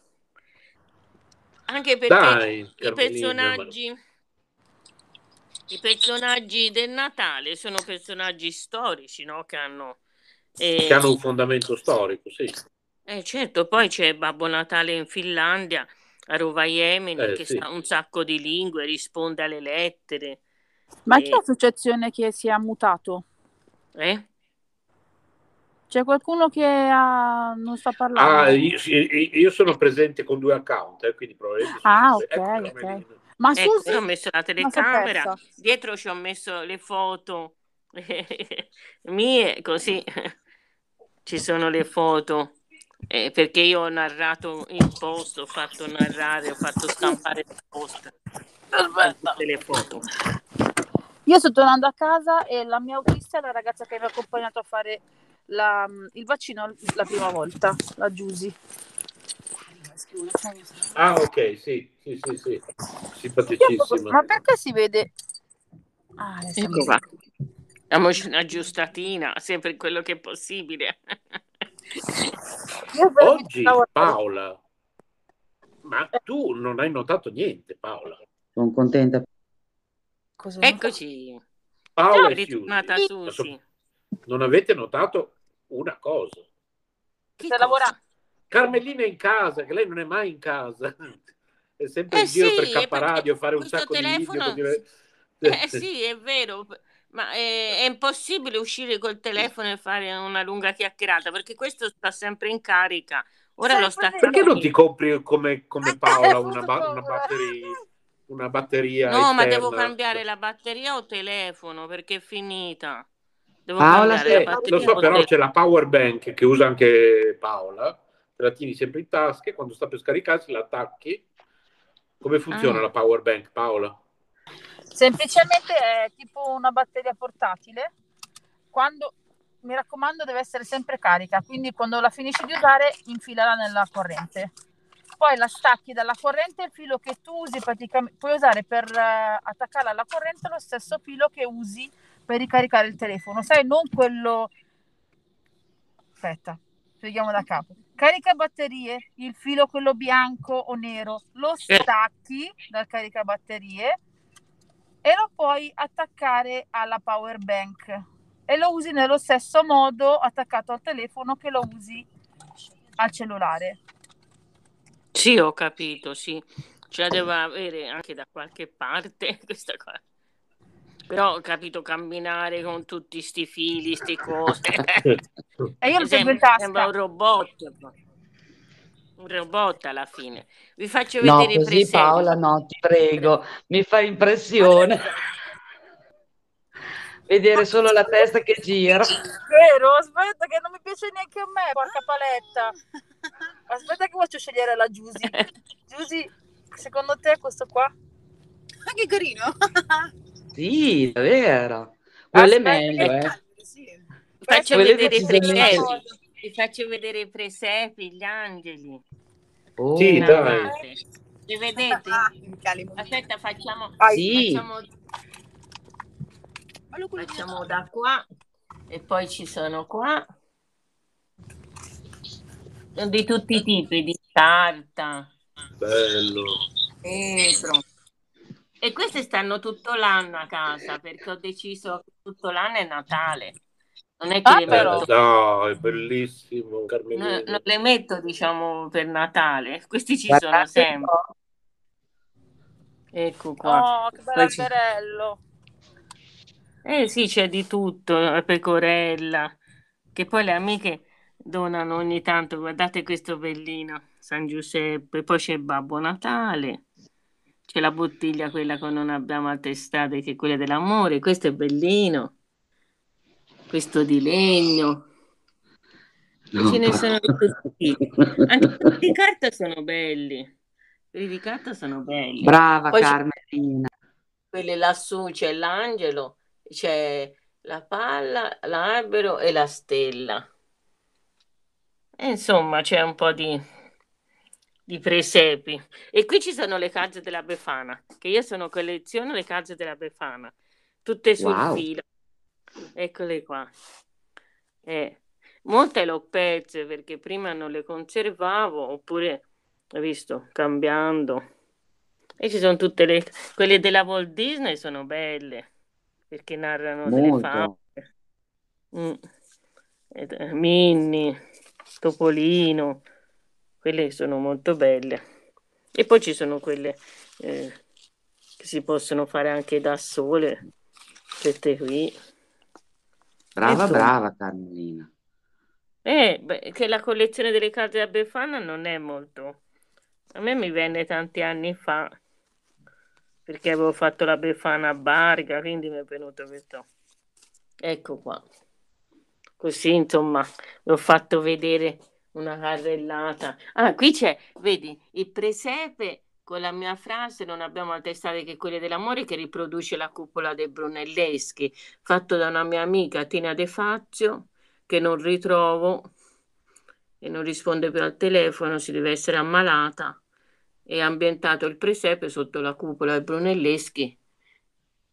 Anche perché
Dai,
i
Carmelina,
personaggi i personaggi del Natale sono personaggi storici, no? Che hanno eh,
che hanno un fondamento storico, sì.
Eh, certo, poi c'è Babbo Natale in Finlandia, a Rovaiemene,
Eh,
che
sì.
sa un sacco di lingue, risponde alle lettere.
Ma
Eh.
che associazione che si è mutato?
Eh?
C'è qualcuno che ha... non sta parlando?
Ah, io, io sono presente con due account, eh, quindi probabilmente...
Ah,
sono-
ok,
ecco,
ok.
Carmelina.
Ma
Ecco,
Susi,
io ho messo la telecamera, dietro ci ho messo le foto [LAUGHS] mie, così [LAUGHS] ci sono le foto. Eh, perché io ho narrato il post, ho fatto narrare, ho fatto stampare il post tutte le foto.
Io sto tornando a casa e la mia autista è la ragazza che mi ha accompagnato a fare la- il vaccino la prima volta, la Giusy.
Ah, ok, sì, sì, sì, sì. Simpaticissima.
Ma perché si vede? Ah,
Ecco qua. Diamoci una giustatina, sempre quello che è possibile.
Oggi. Paola, ma tu non hai notato niente, Paola.
Sono contenta.
Cosa-
Eccoci.
Paola
È
e Susi,
ritornata. Susi.
non avete notato una cosa.
Che cosa?
lavorando?
Carmelina è in casa, che lei non è mai in casa. È sempre
Eh
in giro
sì,
per K Radio a fare un sacco di
telefono-
video. così- [LAUGHS]
Eh sì, è vero, ma è, è impossibile uscire col telefono e fare una lunga chiacchierata perché questo sta sempre in carica. Ora lo sta
Perché non ti compri come, come Paola una, ba- una batteria? Una batteria
No, ma
esterna?
devo cambiare la batteria o telefono perché è finita. Devo
Paola,
la
lo so, però c'è la power bank che usa anche Paola, te la tieni sempre in tasca e quando sta per scaricarsi la attacchi. Come funziona
Ah.
la power bank, Paola?
Semplicemente è tipo una batteria portatile. Quando, mi raccomando, deve essere sempre carica, quindi quando la finisci di usare, infilala nella corrente. Poi la stacchi dalla corrente, il filo che tu usi praticamente, puoi usare per eh, attaccarla alla corrente lo stesso filo che usi per ricaricare il telefono. Sai, non quello... aspetta, spieghiamo da capo. Carica batterie, il filo quello bianco o nero, lo
Eh.
stacchi dal caricabatterie e lo puoi attaccare alla power bank e lo usi nello stesso modo attaccato al telefono che lo usi al cellulare.
Sì, ho capito, sì. Ce la devo avere anche da qualche parte [LAUGHS] questa cosa. Però ho capito camminare con tutti sti fili, sti cose. [LAUGHS] [LAUGHS]
E io in
Sembra, sembra un robot. Un robot alla fine. Vi faccio
No,
vedere i
così
presepi.
Paola, no, ti prego, mi fa impressione [LAUGHS] vedere solo la testa che gira.
Vero? Aspetta che non mi piace neanche a me, porca paletta. Aspetta che faccio scegliere la Giusy. Giusy, secondo te questo qua?
Ah, che carino.
Sì, davvero. Quello è meglio, eh.
sì.
Faccio
Quelle
vedere presepi. Vi faccio vedere i presepi, gli angeli.
Oh,
Sì, dai.
Li vedete?
Ah.
Aspetta, facciamo,
Sì.
facciamo, facciamo da qua e poi ci sono qua di tutti i tipi, di carta,
Bello.
vetro. E queste stanno tutto l'anno a casa perché ho deciso che tutto l'anno è Natale. Non è che
Ah,
le
Eh,
però.
metto,
dai, bellissimo,
no- non le metto, diciamo, per Natale. Questi ci
Guardate
sono sempre.
po'.
Ecco qua.
Oh, che bello
Poi ci-
alberello.
Eh sì, c'è di tutto, la pecorella, che poi le amiche donano ogni tanto, guardate questo bellino, San Giuseppe, poi c'è Babbo Natale, c'è la bottiglia quella che non abbiamo altre estate, che è quella dell'amore, questo è bellino, questo di legno,
No.
ce ne sono di tutti. Anche [LAUGHS] quelli di carta sono belli, quelli di carta sono belli.
Brava
Poi
Carmelina.
Quelli lassù c'è l'angelo, c'è la palla, l'albero e la stella. E insomma, c'è un po' di, di presepi. E qui ci sono le calze della Befana, che io sono colleziono le calze della Befana, tutte sul
Wow.
filo. Eccole qua. Eh, molte le ho perse perché prima non le conservavo, oppure, hai visto, cambiando. E ci sono tutte le... Quelle della Walt Disney sono belle, perché narrano delle
Molto.
favole. Mm. Eh, Minnie, Topolino, quelle sono molto belle. E poi ci sono quelle eh, che si possono fare anche da sole, queste qui.
Brava, brava Carmelina.
Eh, beh, che la collezione delle carte da Befana non è molto... A me mi venne tanti anni fa, perché avevo fatto la Befana a Barga, quindi mi è venuto questo. Ecco qua. Così, insomma, vi ho fatto vedere una carrellata. Ah, qui c'è, vedi, il presepe con la mia frase non abbiamo altre strade che quelle dell'amore che riproduce la cupola dei Brunelleschi, fatto da una mia amica Tina De Fazio che non ritrovo e non risponde più al telefono, si deve essere ammalata ha ambientato il presepe sotto la cupola dei Brunelleschi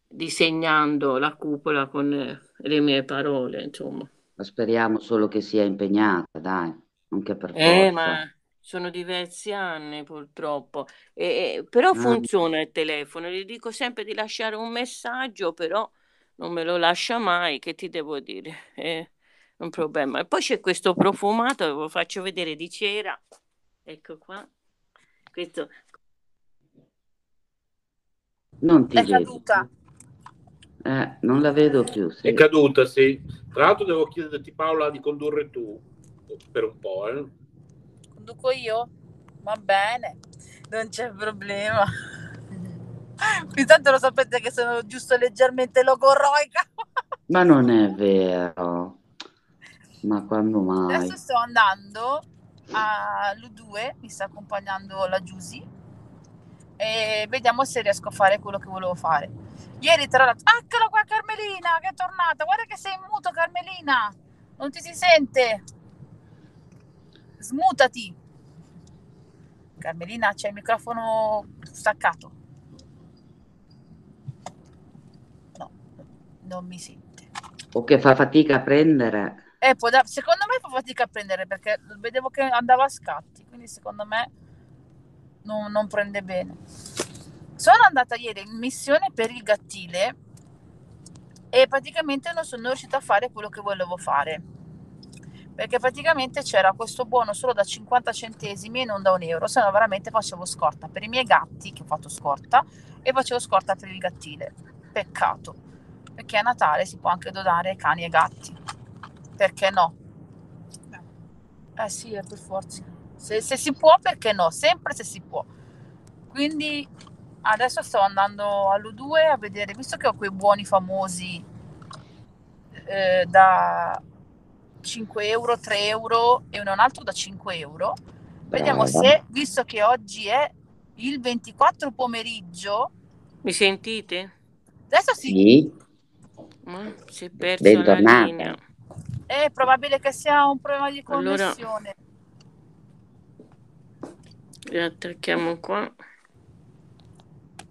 disegnando la cupola con eh, le mie parole, insomma.
Ma speriamo solo che sia impegnata, dai, non che per
Eh,
forza.
ma sono diversi anni purtroppo, E- e- però
Ah.
funziona il telefono, gli dico sempre di lasciare un messaggio, però non me lo lascia mai, che ti devo dire? [LAUGHS] È un problema. E poi c'è questo profumato, ve lo faccio vedere di cera, ecco qua, questo,
Non ti
È
vedo.
caduta.
Eh, non la vedo più,
È
sì.
caduta, sì. Tra l'altro devo chiederti Paola di condurre tu per un po', eh.
Conduco io? Va bene, non c'è problema. Intanto lo sapete che sono giusto leggermente logorroica.
Ma non è vero. Ma quando mai?
Adesso sto andando a Lu2, mi sta accompagnando la Giusy e vediamo se riesco a fare quello che volevo fare. Ieri tra l'altro, eccola qua Carmelina che è tornata, guarda che sei in muto Carmelina, non ti si sente. Smutati. Carmelina c'è il microfono staccato. No, non mi sente.
O che fa fatica a prendere.
Eh, può da- secondo me fa fatica a prendere perché vedevo che andava a scatti, quindi secondo me non, non prende bene. Sono andata ieri in missione per il gattile e praticamente non sono riuscita a fare quello che volevo fare perché praticamente c'era questo buono solo da 50 centesimi e non da un euro, se no veramente facevo scorta per i miei gatti, che ho fatto scorta, e facevo scorta per il gattile. Peccato, perché a Natale si può anche donare cani e gatti. Perché no? Eh sì, è per forza. Se, se si può, perché no? Sempre se si può. Quindi adesso sto andando all'U2 a vedere, visto che ho quei buoni famosi eh, da 5 euro, 3 euro e un altro da 5 euro. Vediamo
Brava.
se, visto che oggi è il 24 pomeriggio,
Mi sentite?
adesso sì,
Sì,
Ma si è persa
Bentornata.
la linea.
è probabile che sia un problema di
Allora-
connessione.
Riattacchiamo qua.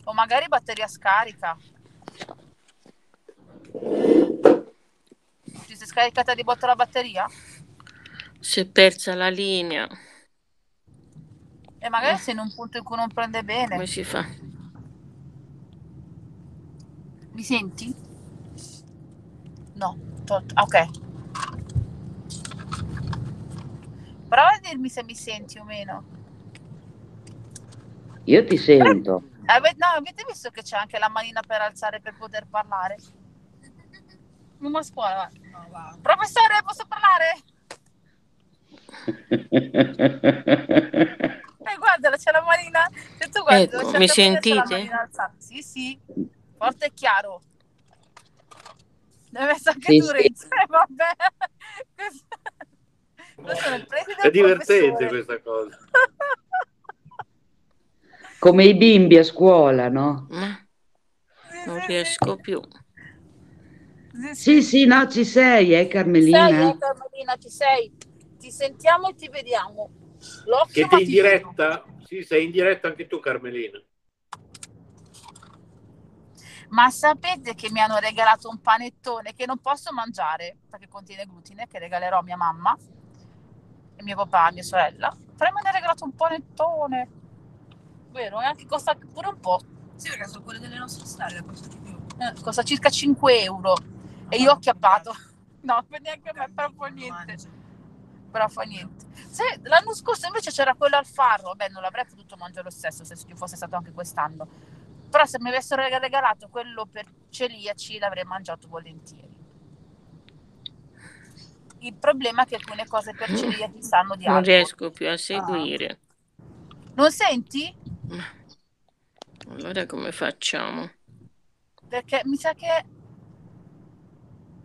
O magari batteria scarica. Scaricata di botto la batteria?
Si è persa la linea.
E magari sei in un punto in cui non prende bene.
Come si fa?
Mi senti? No, to- ok. Prova a dirmi se mi senti o meno.
io ti sento.
Ave- no, avete visto che c'è anche la manina per alzare per poter parlare? Non a scuola, va. Professore, posso parlare? [LAUGHS] Eh, guardala, c'è la manina. Se tu guardi,
Ecco,
c'è
mi sentite?
Sì, sì, forte e chiaro. L'hai messo anche
Sì,
tu,
sì.
Renzo. Eh, vabbè. È il preside
È divertente
professore.
questa cosa.
Come i bimbi a scuola, no?
Non riesco più.
Sì, sì.
Sì, sì, no, ci sei, eh, Carmelina?
Sei, eh, Carmelina, ci sei. Ti sentiamo e ti vediamo. L'occhio
Siete in
matutino.
diretta? Sì, sei in diretta anche tu, Carmelina.
Ma sapete che mi hanno regalato un panettone che non posso mangiare perché contiene glutine, che regalerò a mia mamma e mio papà, a mia sorella. Però mi hanno regalato un panettone. Vero? E anche costa pure un po'.
Sì, perché sono quelle delle nostre stelle, costa di più.
Eh, costa circa 5 euro. E io ho chiappato. [LAUGHS] No, neanche a me, però fa niente. Però fa niente. Se, l'anno scorso invece c'era quello al farro, beh, non l'avrei potuto mangiare lo stesso se ci fosse stato anche quest'anno. Però se mi avessero reg- regalato quello per celiaci l'avrei mangiato volentieri. Il problema è che alcune cose per celiaci sanno di
Non
altro.
riesco più a seguire.
Non senti?
Allora come facciamo?
Perché mi sa che...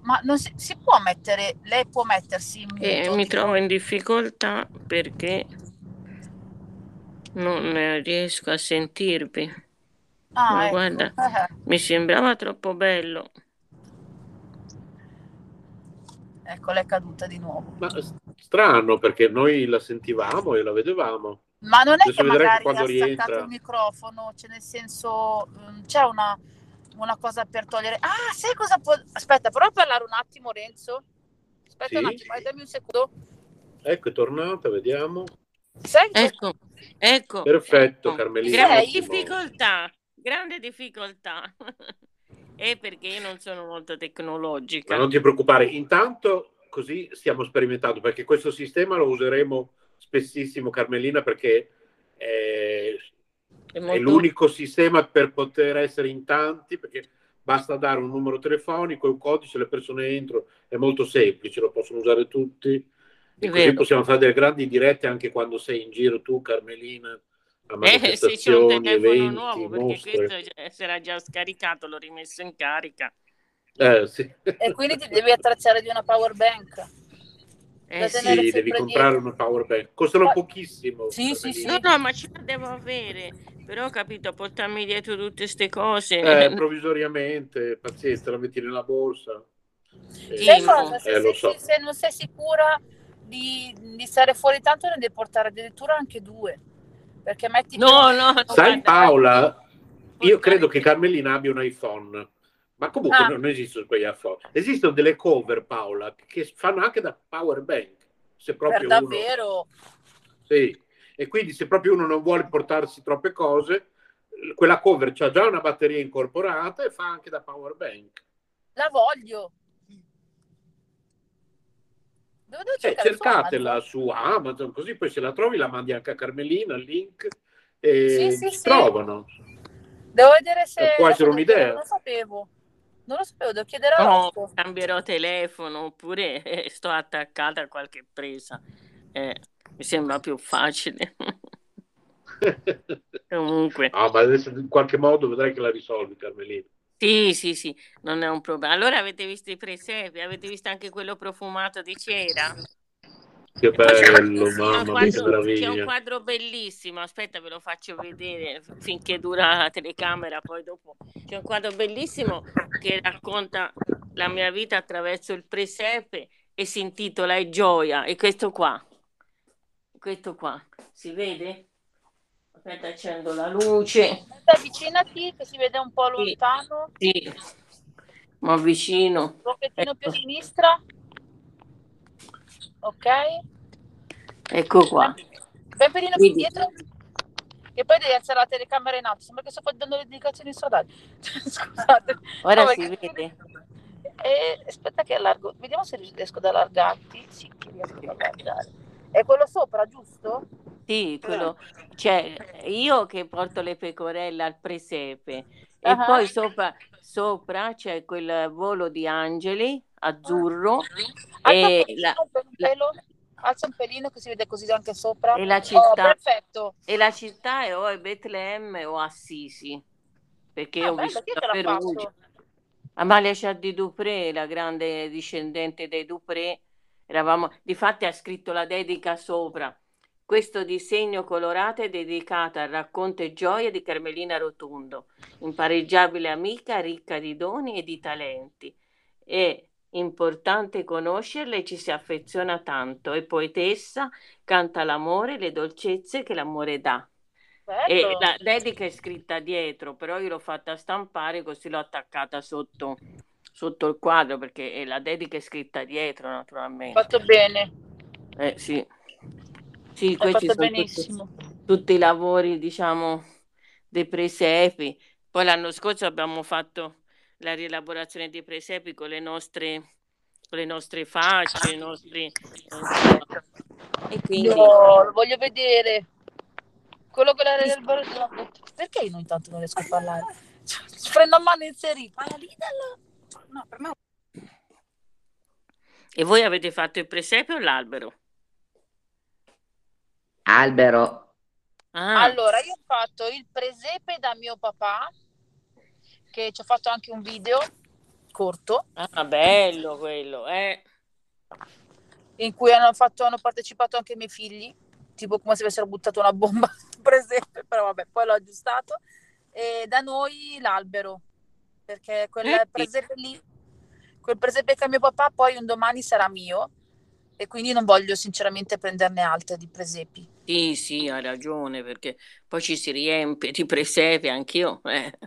Ma non si, si può mettere... Lei può mettersi in
E
muto,
mi trovo in difficoltà perché non riesco a sentirvi.
Ah,
Ma
ecco.
guarda.
Eh, [LAUGHS]
Mi sembrava troppo bello.
ecco, l'è caduta di nuovo.
Ma strano perché noi la sentivamo e la vedevamo.
Ma non è
Adesso
che magari ha staccato il microfono, cioè nel senso mm, c'è una, una cosa per togliere. Ah, sai cosa può... Aspetta, prova a parlare un attimo, Renzo. Aspetta un
Sì.
attimo, eh, dammi un secondo.
Ecco, è tornata, vediamo.
Che-
Ecco, ecco.
Perfetto,
ecco.
Carmelina.
Grande difficoltà, grande difficoltà. È [LAUGHS] perché io non sono molto
Ma
tecnologica.
non ti preoccupare, intanto così stiamo sperimentando perché questo sistema lo useremo spessissimo, Carmelina, perché è,
È
è
molto
l'unico sistema per poter essere in tanti, perché basta dare un numero telefonico e un codice, le persone entrano, è molto semplice, lo possono usare tutti. E così possiamo fare delle grandi dirette anche quando sei in giro tu, Carmelina, a
Eh, se c'è un
manifestazioni,
telefono
eventi,
nuovo, perché
mostre.
questo si era già scaricato, l'ho rimesso in carica.
Eh, sì.
E quindi ti devi attrezzare di una power bank.
Eh, sì.
devi comprare
dietro.
una power bank. Costano
Poi-
pochissimo.
Sì, sì, sì.
No, no, ma ce la devo avere. Però ho capito, portarmi dietro tutte queste cose.
Eh, provvisoriamente, pazienza, la metti nella borsa. Eh,
Sai cosa? Se,
eh, lo
se-
so.
se non sei sicura di, di stare fuori tanto, ne devi portare addirittura anche due. Perché metti che-
No, no,
Sai Paola, io credo che Carmelina abbia un iPhone, ma comunque
Ah.
non esistono quegli iPhone. Esistono delle cover, Paola, che fanno anche da power bank. se proprio
per
uno...
davvero.
Sì, e quindi se proprio uno non vuole portarsi troppe cose, quella cover c'ha già una batteria incorporata e fa anche da power bank.
La voglio. Dove devo
Eh,
cercare? Su
cercatela
Amazon?
su Amazon, così poi se la trovi la mandi anche a Carmelina, il link, e
Sì, sì,
si
sì.
trovano.
Devo vedere se...
Può essere un'idea.
Non lo sapevo. Non lo sapevo, devo chiedere a Rocco.
cambierò telefono oppure eh, sto attaccata a qualche presa. Eh, mi sembra più facile. [LAUGHS] Comunque,
No, ma adesso in qualche modo vedrai che la risolvi, Carmelina.
sì, sì, sì, non è un problema. Allora avete visto i presepi? Avete visto anche quello profumato di cera?
Che
E
bello,
c'è
mamma mia, che
quadro, c'è un
meraviglia.
quadro bellissimo, aspetta ve lo faccio vedere finché dura la telecamera, poi dopo c'è un quadro bellissimo che racconta la mia vita attraverso il presepe e si intitola È gioia, e questo qua, questo qua, si vede? Aspetta, accendo la luce,
Aspetta, Avvicinati che si vede un po'
Sì.
lontano.
sì, mi avvicino,
Un pochettino più a
ecco,
sinistra. Ok.
ecco qua,
Ben pedino più
vedi?
indietro. E poi devi alzare la telecamera in alto. Sembra che sto dando le indicazioni stradali. [LAUGHS] Scusate.
Ora
No,
si
perché-
vede?
E aspetta che allargo. Vediamo se riesco ad allargarti. Sì, che riesco ad allargare. È quello sopra, giusto?
Sì, quello, cioè io che porto le pecorelle al presepe e
Ah.
poi sopra, sopra c'è quel volo di angeli azzurro
un
e la.
Alza un pelino che si vede così anche sopra.
e la
Oh,
città,
perfetto.
e la città è o è Betlemme o Assisi, perché
Ah,
ho
bello,
visto a Perugia. Amalia Sciaddi Dupré, la grande discendente dei Dupré, eravamo, difatti ha scritto la dedica sopra. Questo disegno colorato è dedicato al racconto e gioia di Carmelina Rotondo, impareggiabile amica, ricca di doni e di talenti. È importante conoscerla e ci si affeziona tanto. È poetessa, canta l'amore le dolcezze che l'amore dà. E la dedica è scritta dietro, però io l'ho fatta stampare così l'ho attaccata sotto, sotto il quadro perché la dedica è scritta dietro, naturalmente.
Fatto bene.
Eh, sì. Sì,
Hai
questi
fatto
sono tutti,
benissimo.
tutti i lavori, diciamo, dei presepi. Poi l'anno scorso abbiamo fatto la rielaborazione dei presepi con le nostre, con le nostre facce, i nostri. E quindi
Io lo voglio vedere. Quello con la bar- Perché io intanto non riesco a parlare? Prendo a mano inserito.
Ma la Lidl? No, per me
E voi avete fatto il presepe o l'albero?
Albero.
Ah,
Allora, io ho fatto il presepe da mio papà, che ci ho fatto anche un video corto,
ah, bello quello, eh.
in cui hanno, fatto, hanno partecipato anche i miei figli, tipo come se avessero buttato una bomba [LAUGHS] sul presepe, però vabbè, poi l'ho aggiustato. E da noi l'albero, perché quel
Eh sì.
presepe lì, quel presepe che ha mio papà, poi un domani sarà mio, e quindi non voglio sinceramente prenderne altre di presepi.
Sì, sì, ha ragione, perché poi ci si riempie di presepe, anch'io. eh.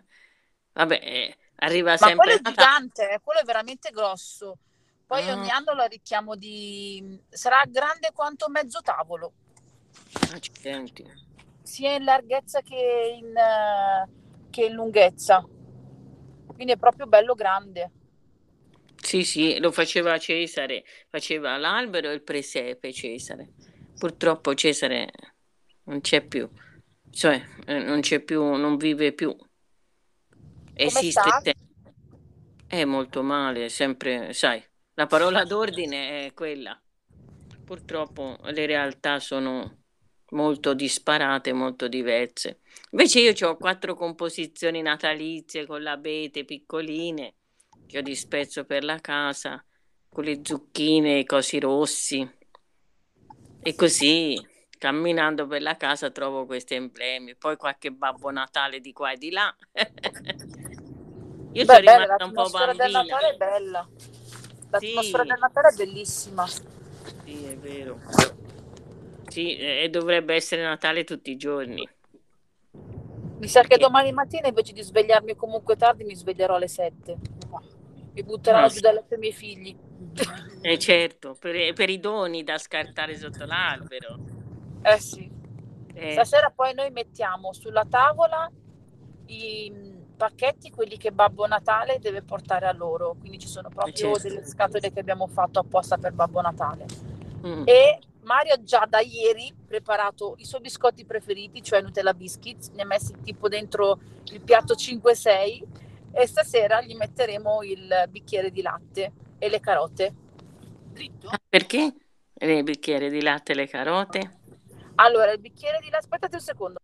Vabbè, eh, arriva
Ma
sempre
quello è gigante, eh, quello è veramente grosso. Poi
Ah.
ogni anno lo arricchiamo di... sarà grande quanto mezzo tavolo,
Accidenti.
sia in larghezza che in, eh, che in lunghezza. Quindi è proprio bello grande.
Sì, sì, lo faceva Cesare, faceva l'albero e il presepe Cesare. Purtroppo Cesare non c'è più, cioè eh, non c'è più, non vive più. Esiste è molto male, sempre, sai, la parola d'ordine è quella. Purtroppo le realtà sono molto disparate, molto diverse. Invece io ho quattro composizioni natalizie con l'abete piccoline che ho disperso per la casa, con le zucchine, i cosi rossi. E così, camminando per la casa, trovo questi emblemi. Poi qualche Babbo Natale di qua e di là. [LAUGHS] Io
Beh,
sono
bella,
rimasta un po'
l'atmosfera del
bambina.
Natale è bella. L'atmosfera
Sì.
del Natale è bellissima.
Sì, è vero. Sì, e dovrebbe essere Natale tutti i giorni.
Mi sa che domani mattina invece di svegliarmi comunque tardi mi sveglierò alle 7. mi butteranno
Ah,
giù dalle letto i miei figli. [LAUGHS]
Eh certo, per, per i doni da scartare sotto l'albero.
Eh sì.
Eh,
Stasera poi noi mettiamo sulla tavola i mm, pacchetti, quelli che Babbo Natale deve portare a loro. Quindi ci sono proprio
certo.
delle scatole che abbiamo fatto apposta per Babbo Natale.
mm.
E Mario ha già da ieri preparato i suoi biscotti preferiti, cioè Nutella Biscuits, ne ha messi tipo dentro il piatto 5-6 e stasera gli metteremo il bicchiere di latte e le carote.
Ah, Perché? Il bicchiere di latte e le carote?
Allora, il bicchiere di latte, aspettate un secondo.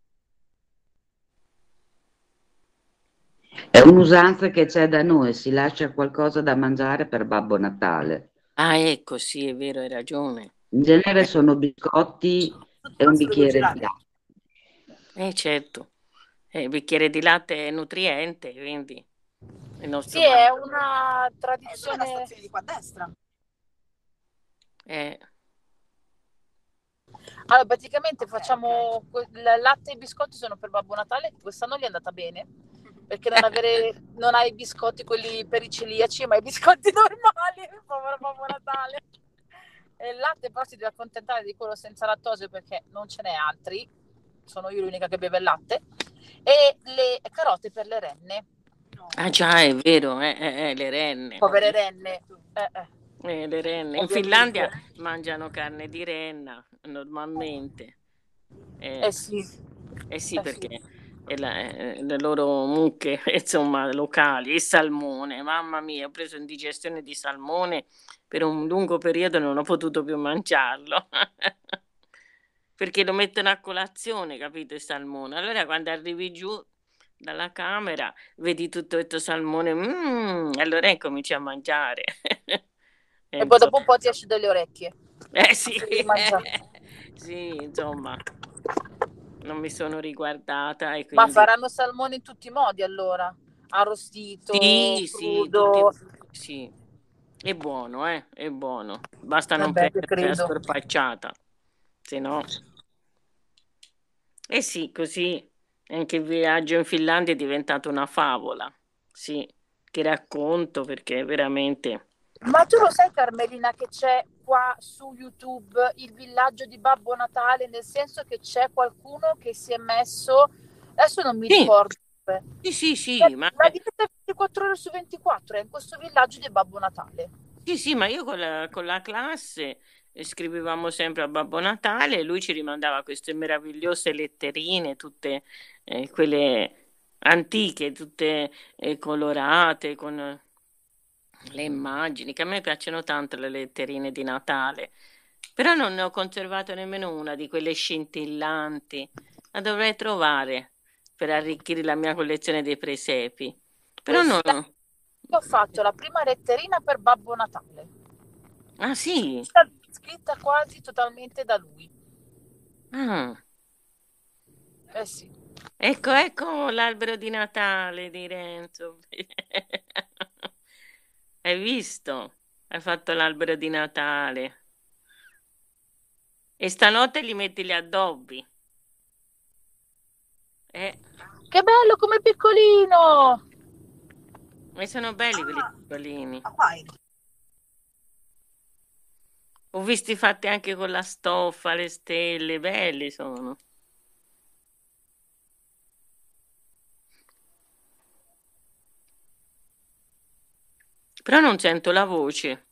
È un'usanza che c'è da noi, si lascia qualcosa da mangiare per Babbo Natale.
Ah, ecco, sì, è vero, hai ragione.
In genere sono biscotti e un bicchiere di latte.
Eh certo, Eh, il bicchiere di latte è nutriente, quindi il nostro
Sì, è una
Eh, dov'è la
tradizione.
stazione di qua a destra?
eh,
Allora, praticamente facciamo il latte e i biscotti sono per Babbo Natale, quest'anno gli è andata bene, perché non, avere, [LAUGHS] non hai i biscotti quelli per i celiaci, ma i biscotti [LAUGHS] normali, povero Babbo Natale. Il latte però si deve accontentare di quello senza lattosio perché non ce n'è altri, sono io l'unica che beve il latte, e le carote per le renne,
Ah già, è vero, eh, eh, eh, le renne.
povere renne. Eh, eh.
Eh, le renne. In. Finlandia mangiano carne di renna normalmente. Eh,
Eh sì,
eh sì,
eh sì.
È la- eh, le loro mucche, [LAUGHS] insomma, locali, il salmone. Mamma mia, ho preso indigestione di salmone per un lungo periodo e non ho potuto più mangiarlo. [LAUGHS] Perché lo mettono a colazione, capito, il salmone. Allora quando arrivi giù dalla camera, vedi tutto questo salmone, mm, allora incominci a mangiare. [LAUGHS]
e poi dopo un po' ti esce dalle orecchie.
Eh sì, sì, insomma, non mi sono riguardata e
Ma
quindi...
faranno salmone in tutti i modi allora? Arrostito,
Sì, sì,
crudo.
tutti- sì, è buono, eh, è buono. Basta non prendere la scorpacciata, se no... Eh sì, così anche il viaggio in Finlandia è diventato una favola. Sì, ti racconto perché veramente...
Ma tu lo sai Carmelina che c'è qua su YouTube il villaggio di Babbo Natale, nel senso che c'è qualcuno che si è messo, adesso non mi
Sì.
ricordo.
Sì, sì, sì,
Cioè,
ma...
la diretta è 24 ore su 24 è in questo villaggio di Babbo Natale.
Sì, sì, ma io con la, con la classe eh, scrivevamo sempre a Babbo Natale e lui ci rimandava queste meravigliose letterine, tutte eh, quelle antiche, tutte eh, colorate, con le immagini, che a me piacciono tanto le letterine di Natale, però non ne ho conservato nemmeno una di quelle scintillanti. La dovrei trovare per arricchire la mia collezione dei presepi. Però non...
Io ho fatto la prima letterina per Babbo Natale,
Ah sì?
scritta, scritta quasi totalmente da lui.
Ah.
Eh sì.
Ecco, ecco l'albero di Natale di Renzo. [LAUGHS] Hai visto? Hai fatto l'albero di Natale. E stanotte gli metti gli addobbi. Eh,
Che bello come piccolino!
ma sono belli quelli piccolini.
Ah,
Ho visti fatti anche con la stoffa, le stelle, belli sono. Però non sento la voce.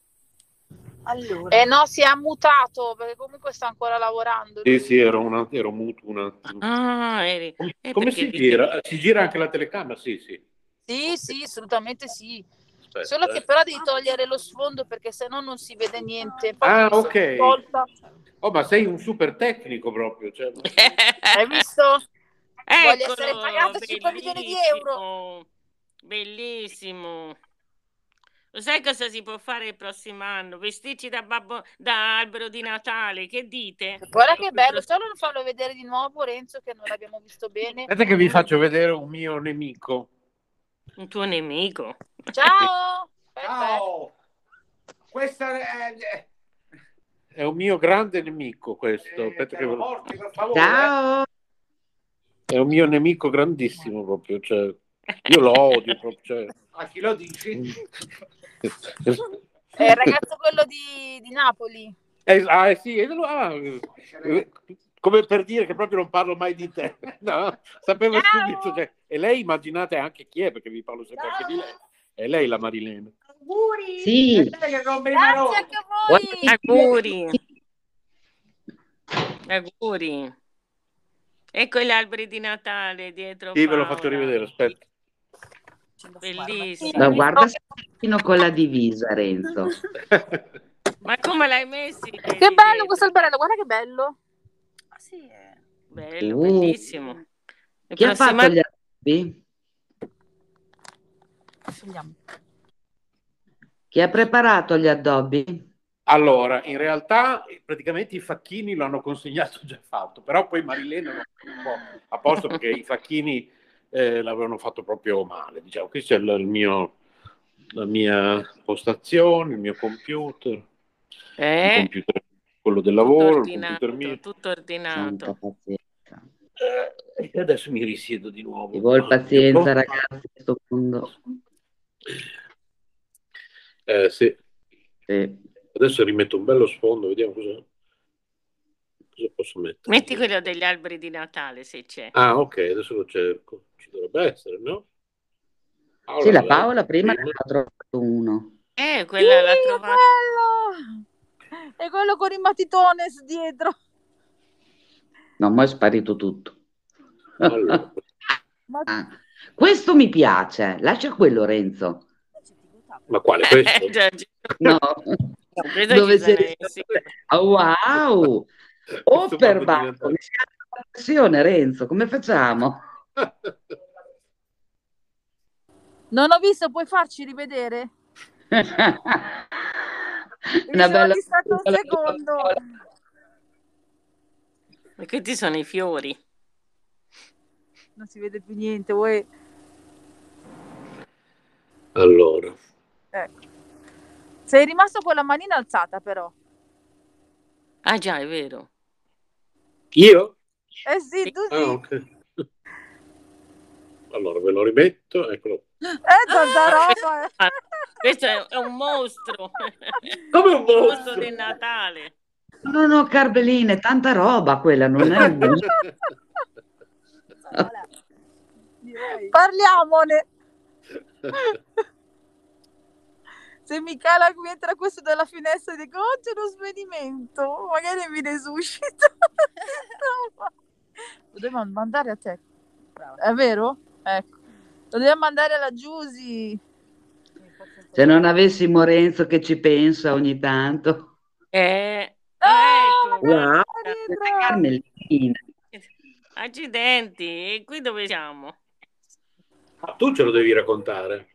Allora,
Eh no, si è ammutato perché comunque sta ancora lavorando.
Sì, sì, ero, una, ero muto un attimo.
Ah, eri...
Come,
eh,
come si
dici-
gira? Si gira anche la telecamera? Sì, sì.
Sì, sì, assolutamente sì.
Aspetta,
Solo che
eh.
però devi togliere lo sfondo perché sennò non si vede niente. Infatti
Ah, ok.
tolta.
Oh, ma sei un super tecnico proprio. Cioè... [LAUGHS]
Hai visto? Voglio
Eccolo,
essere pagato 5 milioni di euro.
Bellissimo. Lo sai cosa si può fare il prossimo anno? Vestirci da, babbo, da albero di Natale, che dite?
Guarda che bello, solo non farlo vedere di nuovo Renzo che non l'abbiamo visto bene.
Aspetta che vi faccio vedere un mio nemico.
Un tuo nemico.
Ciao!
Ciao! Questa è... È un mio grande nemico questo. Aspetta che ve lo-
Ciao!
È un mio nemico grandissimo proprio. Cioè... Io lo odio proprio. Cioè...
A chi lo dici?
È il ragazzo quello di, di Napoli.
Eh, ah, eh, sì, eh, ah, eh, come per dire che proprio non parlo mai di te. [LAUGHS] No, sapevo
Ciao!
subito. Cioè, e lei immaginate anche chi è, perché vi parlo sempre anche di lei. È lei la Marilena.
Auguri!
Sì.
Grazie anche a voi.
Auguri. Auguri. Ecco gli alberi di Natale dietro.
Sì, ve lo
Paola.
faccio rivedere, aspetta.
Bellissimo.
Ma guarda fino con la divisa, Renzo. [LAUGHS]
Ma come l'hai messi?
Che bello questo alberello, guarda che bello.
Ah, sì, eh.
Bello,
Uh.
bellissimo. E
Chi ha fatto gli alberi?
Scegliamo.
Chi ha preparato gli addobbi?
Allora, in realtà praticamente i facchini l'hanno consegnato già fatto, però poi Marilena l'ha fatto un po' a posto perché i facchini eh, l'avevano fatto proprio male. Diciamo, qui c'è il, il mio, la mia postazione, il mio computer, il
Eh,
computer quello del
tutto
lavoro, il computer
ordinato,
mio.
tutto ordinato.
Eh, e adesso mi risiedo di nuovo.
Ci vuole pazienza,
Oh.
ragazzi, questo mondo.
Eh, sì.
Sì.
Adesso rimetto un bello sfondo, vediamo cosa, cosa posso mettere.
Metti quello degli alberi di Natale se c'è.
Ah, ok, adesso lo cerco. Ci dovrebbe essere, no? Paola,
Sì, la Paola prima ne ha trovato uno.
Eh, quella l'ha
Sì,
trovata.
bello! E quello con i matitones dietro.
No, ma è sparito tutto.
Allora,
Ma [LAUGHS]
Ah, questo mi piace. Lascia quello, Renzo.
ma quale questo? [LAUGHS]
No, dove sei? Ah, wow! O
Questo
per mi la passione, Renzo. Come facciamo?
non ho visto, puoi farci rivedere? [LAUGHS] Mi
Una
sono
bella
distratto un secondo.
E questi sono i fiori.
Non si vede più niente, vuoi...
Allora,
Ecco. Sei rimasto con la manina alzata però.
Ah già, è vero.
Io?
Eh sì, tu sì.
Ah, ok. Allora, ve lo rimetto, eccolo.
Eh, tanta roba. eh.
Ah, questo è, è un mostro.
Come un
mostro
mostro!
di Natale.
No, no, Carbeline, tanta roba quella, non è un.
Parliamone. [LAUGHS] Se Michela qui entra questo dalla finestra e dico, oh, c'è uno svenimento, magari mi resuscita. [LAUGHS] Lo dobbiamo mandare a te.
Brava.
È vero? Ecco. Lo dobbiamo mandare alla Giusy.
Se non avessimo Renzo che ci pensa ogni tanto.
Eh, ecco,
Wow.
Rita!
Carmelina.
Accidenti, e qui dove siamo?
Ah, tu ce lo devi raccontare.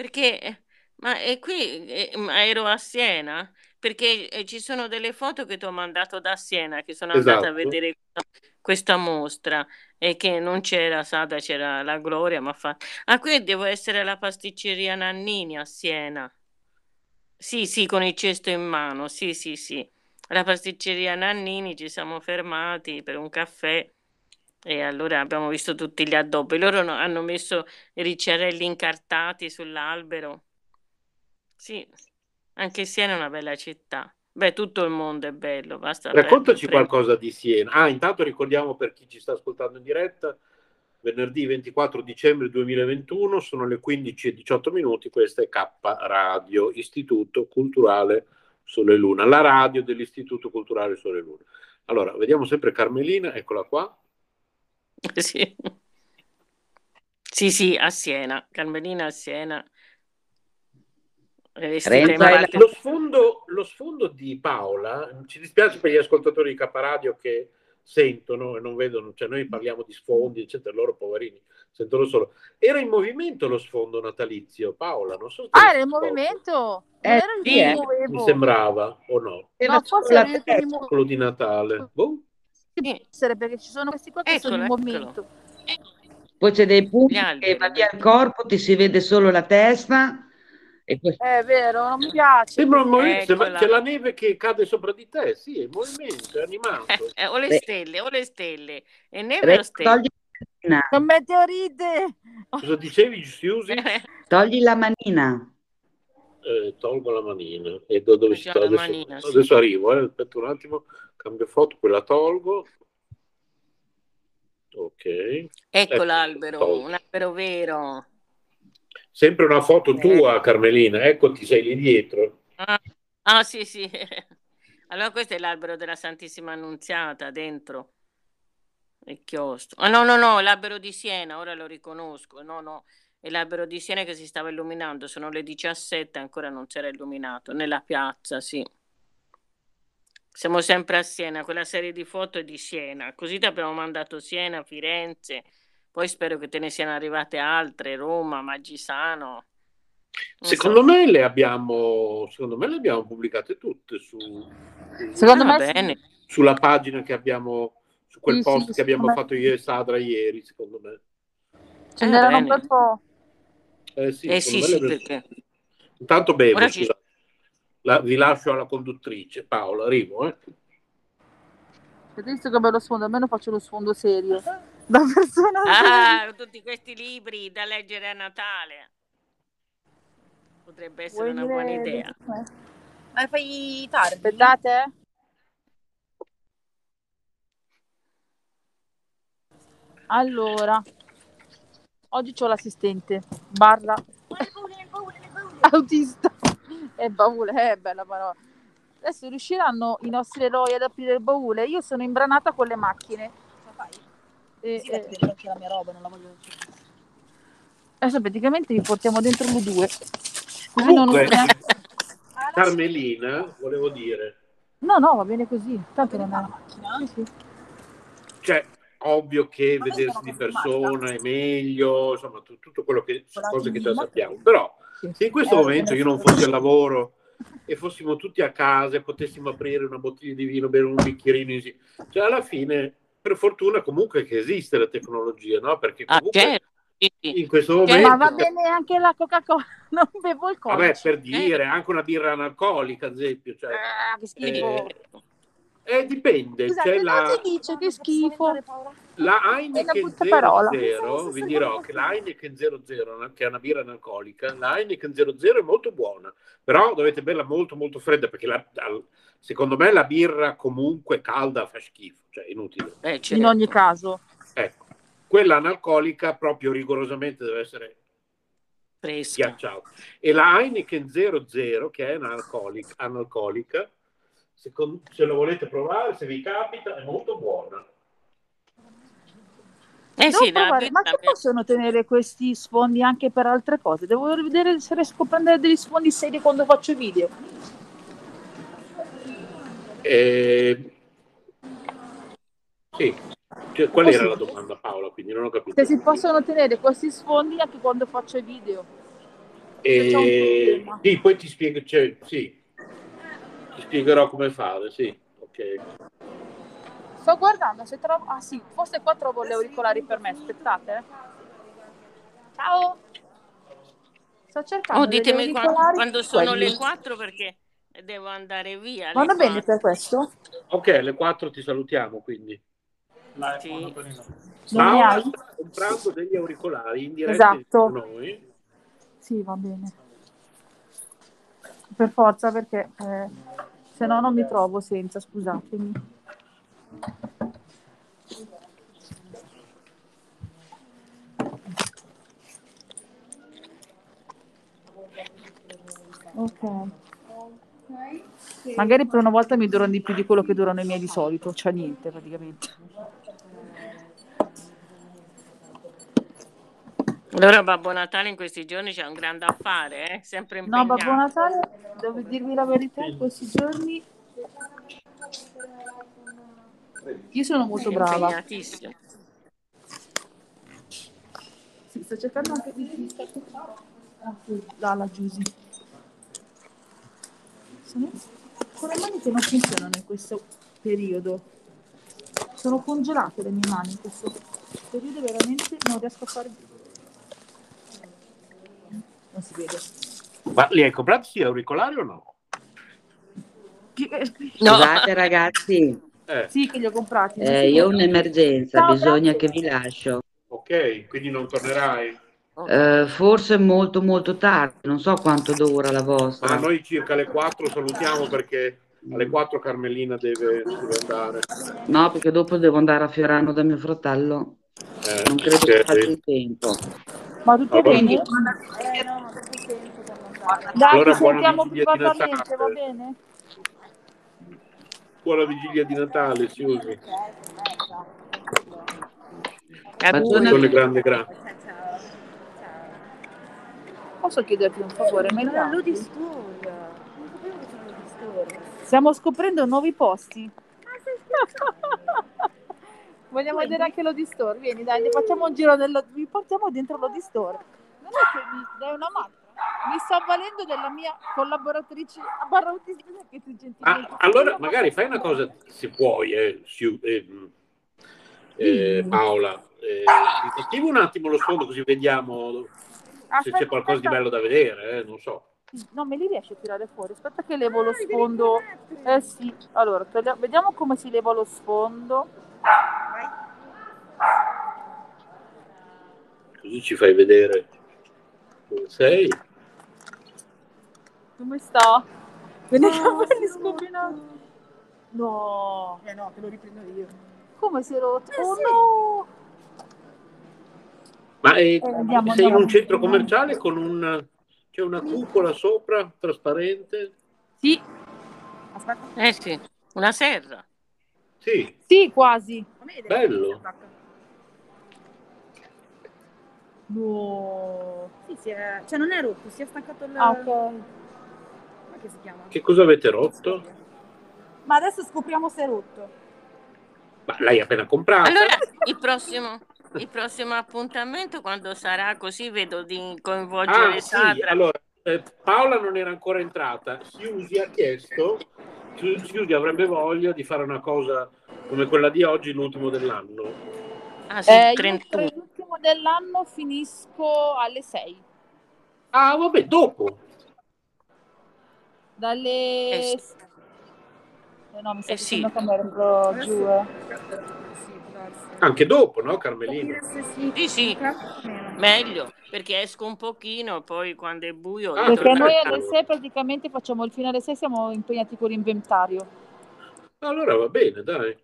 Perché, ma è qui, eh, ma ero a Siena, perché eh, ci sono delle foto che ti ho mandato da Siena, che sono andata a
Esatto.
vedere questa, questa mostra e che non c'era Sada, c'era la Gloria, ma fa... Ah, qui devo essere alla pasticceria Nannini a Siena. Sì, sì, con il cesto in mano, sì, sì, sì. Alla pasticceria Nannini ci siamo fermati per un caffè e allora abbiamo visto tutti gli addobbi. Loro no- hanno messo i ricciarelli incartati sull'albero. Sì, anche Siena è una bella città. Beh, tutto il mondo è bello, basta
Raccontaci
prendere-
qualcosa di Siena. Ah, intanto ricordiamo per chi ci sta ascoltando in diretta, venerdì 24 dicembre 2021, sono le 15 e 18 minuti, questa è K Radio, Istituto Culturale Sole Luna, la radio dell'Istituto Culturale Sole Luna. Allora, vediamo sempre Carmelina, eccola qua. [LAUGHS]
Sì. Sì, sì, a Siena, Carmelina a Siena.
La-
parte-
Lo sfondo, lo sfondo di Paola, ci dispiace per gli ascoltatori di K Radio che sentono e non vedono, cioè noi parliamo di sfondi, eccetera, loro poverini sentono solo. Era in movimento lo sfondo natalizio, Paola, non so se
Ah, era in movimento?
Eh,
io
sì, eh.
mi
sembrava, o no?
Era
No, forse muovevo.
Quello di Natale. Boh.
Sì.
essere perché ci sono questi qua che sono in
Eccolo,
movimento.
Poi c'è dei punti che va via il corpo, ti si vede solo la testa. E poi-
È vero, non mi piace.
Sembra un movimento,
Eccola.
c'è la neve che cade sopra di te, sì, è in movimento, è animato.
Eh, o le
Beh.
stelle, o le stelle. E neve o
Renzo,
stelle?
togli manina.
Con meteorite!
Cosa dicevi, Susi? [LAUGHS]
Togli la manina.
Eh, tolgo la manina. E do- dove si
la
Adesso,
manina, sì.
adesso arrivo, eh. aspetta un attimo, cambio foto, quella tolgo. Ok.
Ecco
Ecco,
l'albero,
tolto.
un albero vero.
Sempre una foto tua, Carmelina, eccoti, sei lì dietro.
Ah, ah, sì, sì. [LAUGHS] Allora questo è l'albero della Santissima Annunziata dentro il chiostro. Ah, no, no, no, l'albero di Siena, ora lo riconosco. No, no, è l'albero di Siena che si stava illuminando. Sono le 17, ancora non si era illuminato. Nella piazza, sì. Siamo sempre a Siena, quella serie di foto è di Siena. Così ti abbiamo mandato Siena, Firenze, poi spero che te ne siano arrivate altre, Roma, Maggisano. Non
Secondo
so.
me le abbiamo, secondo me le abbiamo pubblicate tutte su,
Secondo
Ah,
me sì.
bene.
sulla pagina che abbiamo, su quel
Sì,
post
sì,
che abbiamo
me-
fatto io e Sadra ieri, secondo me.
Ce
Eh,
n'erano po'.
Eh sì,
Eh sì, sì, perché
Intanto bevo,
Ora ci-
scusa. La- vi lascio alla conduttrice. Paola, arrivo. Eh.
Avete visto che bello sfondo? Almeno faccio lo sfondo serio. Da persona.
Ah, tutti questi libri da leggere a Natale. Potrebbe essere
Vuoi
una
dire-
buona idea.
Ma fai tardi?
Aspettate. Allora, oggi ho l'assistente barra autista e baule, è bella parola. Adesso riusciranno i nostri eroi ad aprire il baule? Io sono imbranata con le macchine.
La fai?
E,
Sì,
e-
metti dentro anche la mia roba, non la voglio.
adesso praticamente vi portiamo dentro le due. Così non...
Comunque,
eh.
Carmelina, volevo dire,
No, no, va bene così. Tanto non
la
è...
macchina?
Sì, sì.
cioè, ovvio che
Ma
vedersi di persona è meglio, insomma, tu- tutto quello che, cose che già sappiamo. Però. Se in questo
Eh,
momento io non fossi al lavoro e fossimo tutti a casa e potessimo aprire una bottiglia di vino, bere un bicchierino cioè alla fine, per fortuna comunque che esiste la tecnologia, no? Perché
Ah,
comunque
certo. sì, sì.
in questo
Certo.
momento...
Ma va bene anche la Coca-Cola, [LAUGHS] non bevo il
Vabbè,
codice.
per dire, anche una birra analcolica, ad esempio, cioè,
Ah, che schifo.
Eh, eh, dipende,
Scusate,
c'è la,
non si dice che schifo.
la Heineken
brutta parola.
00, vi dirò che la Heineken 00, che è una birra analcolica, la Heineken 00 è molto buona, però dovete berla molto molto fredda perché la- secondo me la birra comunque calda fa schifo, cioè inutile.
Eh,
In
certo.
ogni caso.
Ecco, quella analcolica proprio rigorosamente deve essere
Fresca.
ghiacciata. E la Heineken 00, che è analcolica, analcolica secondo- se lo volete provare, se vi capita, è molto buona.
Eh sì,
provare. Ma che possono tenere questi sfondi anche per altre cose? Devo vedere se riesco a prendere degli sfondi seri quando faccio video.
Eh, Sì, Cioè, qual era la domanda Paola? Quindi non ho capito.
Se si possono tenere questi sfondi anche quando faccio i video.
Eh, sì, poi ti spiego, cioè, sì, ti spiegherò come fare, sì, ok.
Sto guardando se trovo. Ah sì, forse qua trovo gli auricolari per me. Aspettate. eh. Ciao. Sto cercando.
Oh, ditemi
auricolari,
quando sono
quelli.
le 4 perché devo andare via.
Vanno bene per questo?
Ok, alle 4 ti salutiamo quindi.
Sì.
Paola
hai?
sta comprando degli auricolari in diretta
Esatto.
con noi.
Sì, va bene. Per forza perché eh, se no non mi trovo senza, scusatemi. Ok. Magari per una volta mi durano di più di quello che durano i miei di solito, cioè niente praticamente.
Allora Babbo Natale in questi giorni c'è un grande affare, eh? sempre
No,
impegnato.
Babbo Natale, devo dirvi la verità, in questi giorni io sono molto brava. Sì, sto cercando anche di Ah, sì, là, la Giusy. Sono con le mani che non funzionano in questo periodo. Sono congelate le mie mani in questo periodo, veramente non riesco a fare. Non si vede.
Ma li hai comprati gli auricolari o no?
No.
Scusate ragazzi,
Eh,
Sì, che li ho comprati.
eh, io ho un'emergenza,
Ciao,
bisogna
grazie.
che vi lascio.
ok. Quindi non tornerai.
Eh, forse molto molto tardi, non so quanto dura la
Ma
vostra.
noi circa alle 4 salutiamo perché alle 4 Carmelina deve, deve andare.
No, perché dopo devo andare a Fiorano da mio fratello.
Eh,
Non credo che faccia in tempo.
Ma tutti
Vabbè.
bene?
Eh no, ma per?
Dai,
Allora,
ci sentiamo privatamente, va bene?
Buona vigilia di Natale, Siusi. Le grandi grandi.
Posso chiederti un favore?
Ma
lo
disturba. Non sapevo che c'era lo disturba.
Stiamo scoprendo nuovi posti. [LAUGHS] Vogliamo vedere anche lo store. Vieni, dai, facciamo un giro dello... Vi portiamo dentro lo store. Non è che mi dai una mano. Mi sto avvalendo della mia collaboratrice barra autista che tu gentilmente.
Ah, allora, magari fai una cosa, se puoi, eh, Siu- eh, eh, Paola. Eh, disattiva un attimo lo sfondo così vediamo se
Aspetta,
c'è qualcosa di
aspetta.
bello da vedere, eh, non so.
No, me li riesci a tirare fuori. Aspetta che levo lo sfondo. Eh sì. Allora, vediamo come si leva lo sfondo.
Così ci fai vedere dove sei.
Come sta? Con i
No,
capelli
si è
scombinati. No.
Eh no, te lo riprendo io.
Come si è rotto?
Eh
oh
sì.
no!
Ma eh,
andiamo,
sei in
andiamo.
un centro commerciale con un... c'è una cupola sopra, trasparente?
Sì,
Aspetta.
Eh sì, una serra.
Sì,
sì, quasi.
Bello.
No.
Sì, si è... Cioè non è rotto, si è staccato il...
Ah, ok.
Come che si chiama?
che cosa avete rotto?
Ma adesso scopriamo se è rotto.
Ma l'hai appena comprata?
Allora, il prossimo, il prossimo appuntamento, quando sarà così, vedo di coinvolgere
Ah, sì,
Sandra.
allora, eh, Paola non era ancora entrata. Siusi ha chiesto, Siu- Siusi avrebbe voglia di fare una cosa come quella di oggi, l'ultimo dell'anno.
Ah sì,
Eh, io
31.
l'ultimo dell'anno finisco alle 6.
Ah, vabbè, dopo.
Dalle...
Eh,
Eh, no, mi sa
Eh,
che
sì.
giù. eh.
Anche dopo, no, Carmelina?
Sì, sì. Meglio, perché esco un pochino, poi quando è buio...
Ah,
Perché noi alle 6 praticamente facciamo il finale 6, siamo impegnati con l'inventario.
Allora va bene, dai.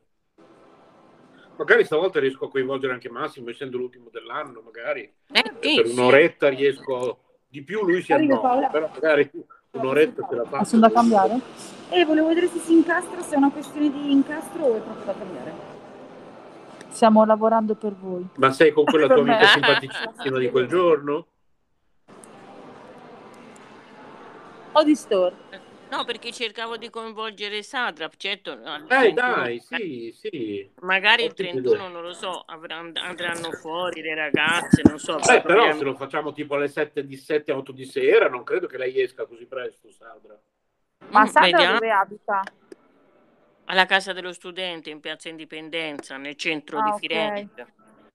Magari stavolta riesco a coinvolgere anche Massimo, essendo l'ultimo dell'anno, magari.
Eh, sì,
per
sì.
un'oretta riesco di più, lui si
Paola.
però magari un'oretta ce la
Ma
fa.
sono da cambiare?
E volevo vedere se si incastra, se è una questione di incastro o è proprio da cambiare.
Stiamo lavorando per voi.
Ma sei con quella [LAUGHS] tua amica simpaticissima di quel giorno?
O di store.
No, perché cercavo di coinvolgere Sandra, certo. al
Dai,
31,
dai, sì, sì.
Magari il
Ottima
31,
idea.
non lo so, avranno- andranno fuori le ragazze, non so.
Beh, però
proviamo-
se lo facciamo tipo alle 7 di 7 8 di sera, non credo che lei esca così presto, Sandra.
Ma
Mm,
Sandra
vediamo.
dove abita?
Alla casa dello studente in piazza Indipendenza, nel centro
Ah,
di
ok.
Firenze.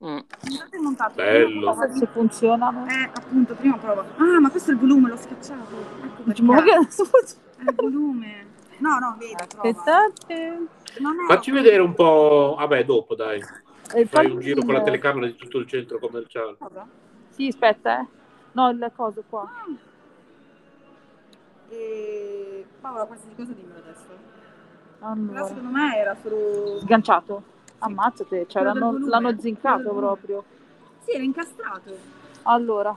Mm.
Montato e montato.
Bello.
Non so se funzionano.
Eh, appunto, prima prova. Ah, ma questo è il volume, l'ho schiacciato. Ecco perché.
Ma che
È il volume. No, no, vedi.
Aspettate.
Non è...
Facci vedere un po'. Vabbè, dopo, dai.
Eh,
Fai un giro con la telecamera di tutto il centro commerciale.
Cosa?
Sì, aspetta, eh. No, il coso qua.
E... Paola, qualsiasi cosa dimmelo adesso. Però
Allora.
secondo me era solo...
Sganciato. Ammazzate, cioè l'hanno, l'hanno zincato proprio.
Sì, era incastrato.
Allora.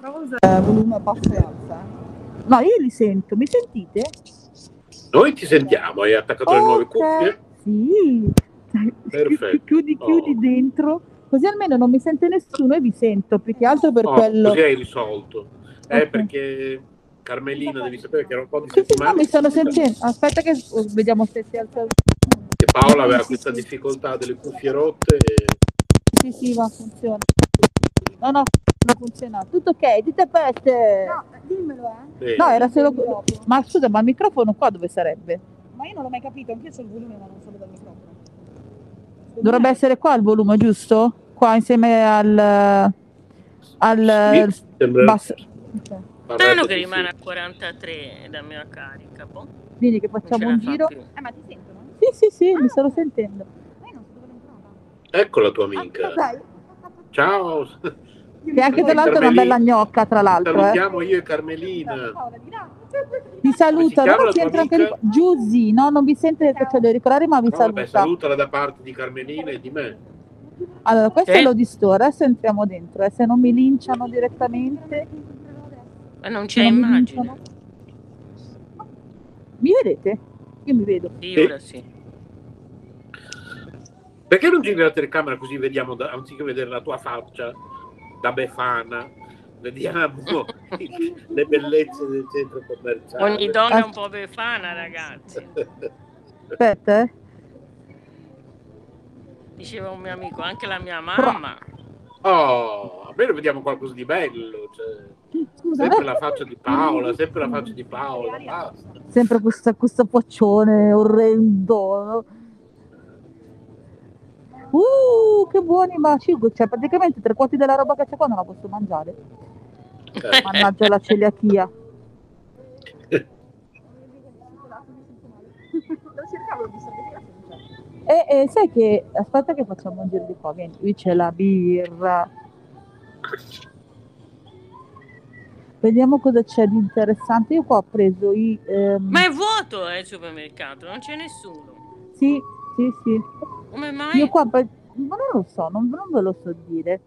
Prova a usare... volume basso e alto, eh.
No, io li sento, mi sentite?
Noi ti sentiamo, hai attaccato le nuove cuffie?
Sì.
Perfetto. [LAUGHS]
Chiudi, chiudi
Oh.
dentro. Così almeno non mi sente nessuno e vi sento, più che altro per
Oh,
quello.
così hai risolto. Eh,
Ok.
perché Carmelina devi sapere che era un po' di
Sì, sì, no, mi stanno sentendo. Aspetta che oh, vediamo se si alza.
che Paola aveva
Sì,
questa
sì.
difficoltà delle cuffie rotte. e-
Sì, sì, va, funziona. No, no, non funziona. Tutto ok, a posto.
No, dimmelo, eh.
Bene.
No, era solo. Ma scusa, ma il microfono qua dove sarebbe?
Ma io non l'ho mai capito, anch'io c'ho il volume, ma non so dove è il microfono.
Dovrebbe essere qua il volume, giusto? Qua insieme al. al
Sì, sembra
basso. Ok.
Strano che
sì.
rimane a 43 la mia carica. boh.
Quindi che
ce
facciamo un giro.
Eh, ma ti sentono?
Sì, sì, sì, mi stanno sentendo.
Ecco la tua amica.
Ah, dai.
Ciao.
Che anche tra l'altro è una bella gnocca, tra l'altro. Eh.
Salutiamo io e Carmelina.
Vi saluta, ci
tua
entra anche? Giusy, no, non vi sente che c'è da ricordare, ma vi
No, vabbè,
saluta.
salutala da parte di Carmelina e di me.
Allora, questo
Sì.
è l'Odi Store, adesso entriamo dentro, eh, se non mi linciano direttamente.
Ma non c'è
non mi
immagine.
Mi vedete? Io mi vedo.
Sì,
Sì.
ora sì.
Perché non giri la telecamera così vediamo, da- anziché vedere la tua faccia da befana, vediamo [LAUGHS] le bellezze del centro commerciale.
Ogni donna è un po' befana, ragazzi.
Aspetta, eh.
Diceva un mio amico, anche la mia mamma.
Oh, almeno vediamo qualcosa di bello. Cioè,
Scusa,
sempre
eh.
la faccia di Paola, sempre la faccia di Paola. Basta.
sempre questa, questo faccione orrendo. Uh, che buoni, ma cinque, cioè praticamente tre quarti della roba che c'è qua non la posso mangiare.
Eh,
Mannaggia la celiachia. E, [LAUGHS] e sai che, aspetta che facciamo un giro di qua, vieni, qui c'è la birra. Vediamo cosa c'è di interessante. Io qua ho preso i... ehm,
Ma è vuoto eh, il supermercato, non c'è nessuno.
Sì, sì, sì.
Come mai?
Io qua, ma non lo so, non, non ve lo so dire.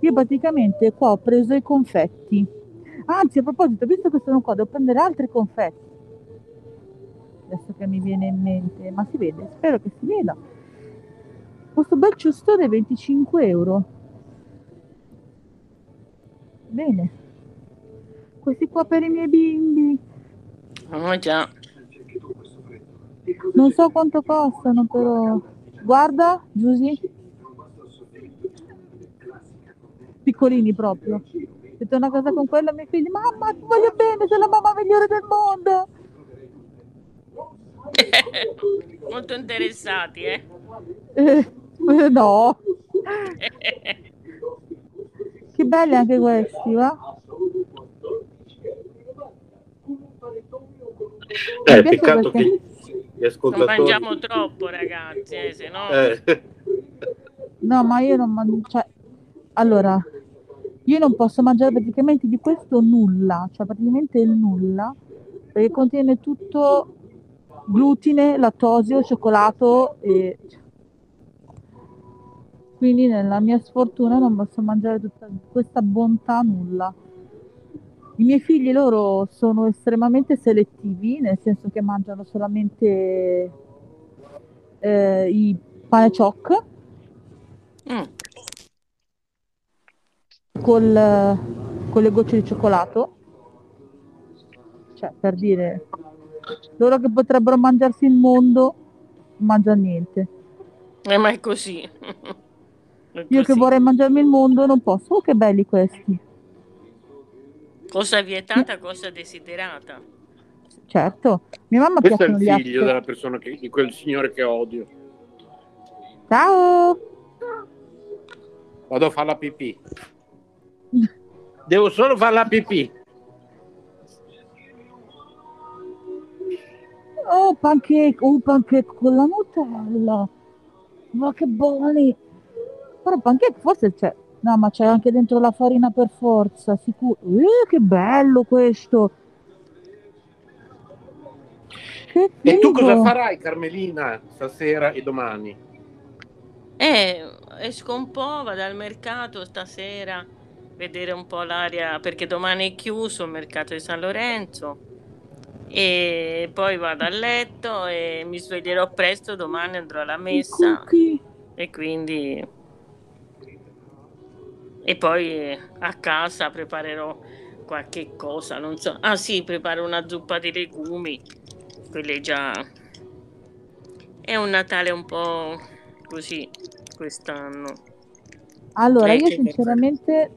Io praticamente qua ho preso i confetti. Anzi, a proposito, visto che sono qua, devo prendere altri confetti. Adesso che mi viene in mente, ma si vede, spero che si veda. Questo bel ciustone è 25 euro. Bene. Questi qua per i miei bimbi.
Oh già.
Non so quanto costano, però. Guarda, Giusy. Piccolini proprio. Detto una cosa con quella ai miei figli. Mamma, ti voglio bene, sei la mamma migliore del mondo. [LAUGHS]
Molto interessati, eh?
Eh, eh, [LAUGHS] no, [LAUGHS] che belli anche questi, va?
Eh, peccato
perché-
che gli
non
ascoltatori...
mangiamo troppo, ragazzi, eh, se no...
Eh,
No, ma io non mangio. Cioè, allora, io non posso mangiare praticamente di questo nulla, cioè praticamente il nulla, perché contiene tutto glutine, lattosio, cioccolato e quindi nella mia sfortuna non posso mangiare tutta questa bontà nulla. I miei figli loro sono estremamente selettivi, nel senso che mangiano solamente eh, i pane ciocco
Mm.
col, con le gocce di cioccolato. Cioè, per dire, loro che potrebbero mangiarsi il mondo, mangiano niente.
Eh, ma è così. [LAUGHS] È
Io che
così.
vorrei mangiarmi il mondo non posso. Oh, che belli questi.
Cosa vietata, cosa desiderata.
Certo, mia mamma
questo è il figlio
apple.
della persona che, di quel signore che odio.
Ciao!
Vado a fare la pipì. Devo solo fare la pipì.
Oh, pancake, oh, pancake con la Nutella. Ma che buoni! Però pancake forse c'è. No, ma c'è anche dentro la farina per forza, sicuro. Eh, che bello questo! Che
E tu cosa farai, Carmelina, stasera e domani?
Eh, esco un po', vado al mercato stasera, vedere un po' l'aria, perché domani è chiuso il mercato di San Lorenzo. E poi vado a letto e mi sveglierò presto, domani andrò alla messa e quindi... E poi a casa preparerò qualche cosa, non so. Ah sì, preparo una zuppa di legumi, quelle già... È un Natale un po' così quest'anno.
Allora,
Lei
io sinceramente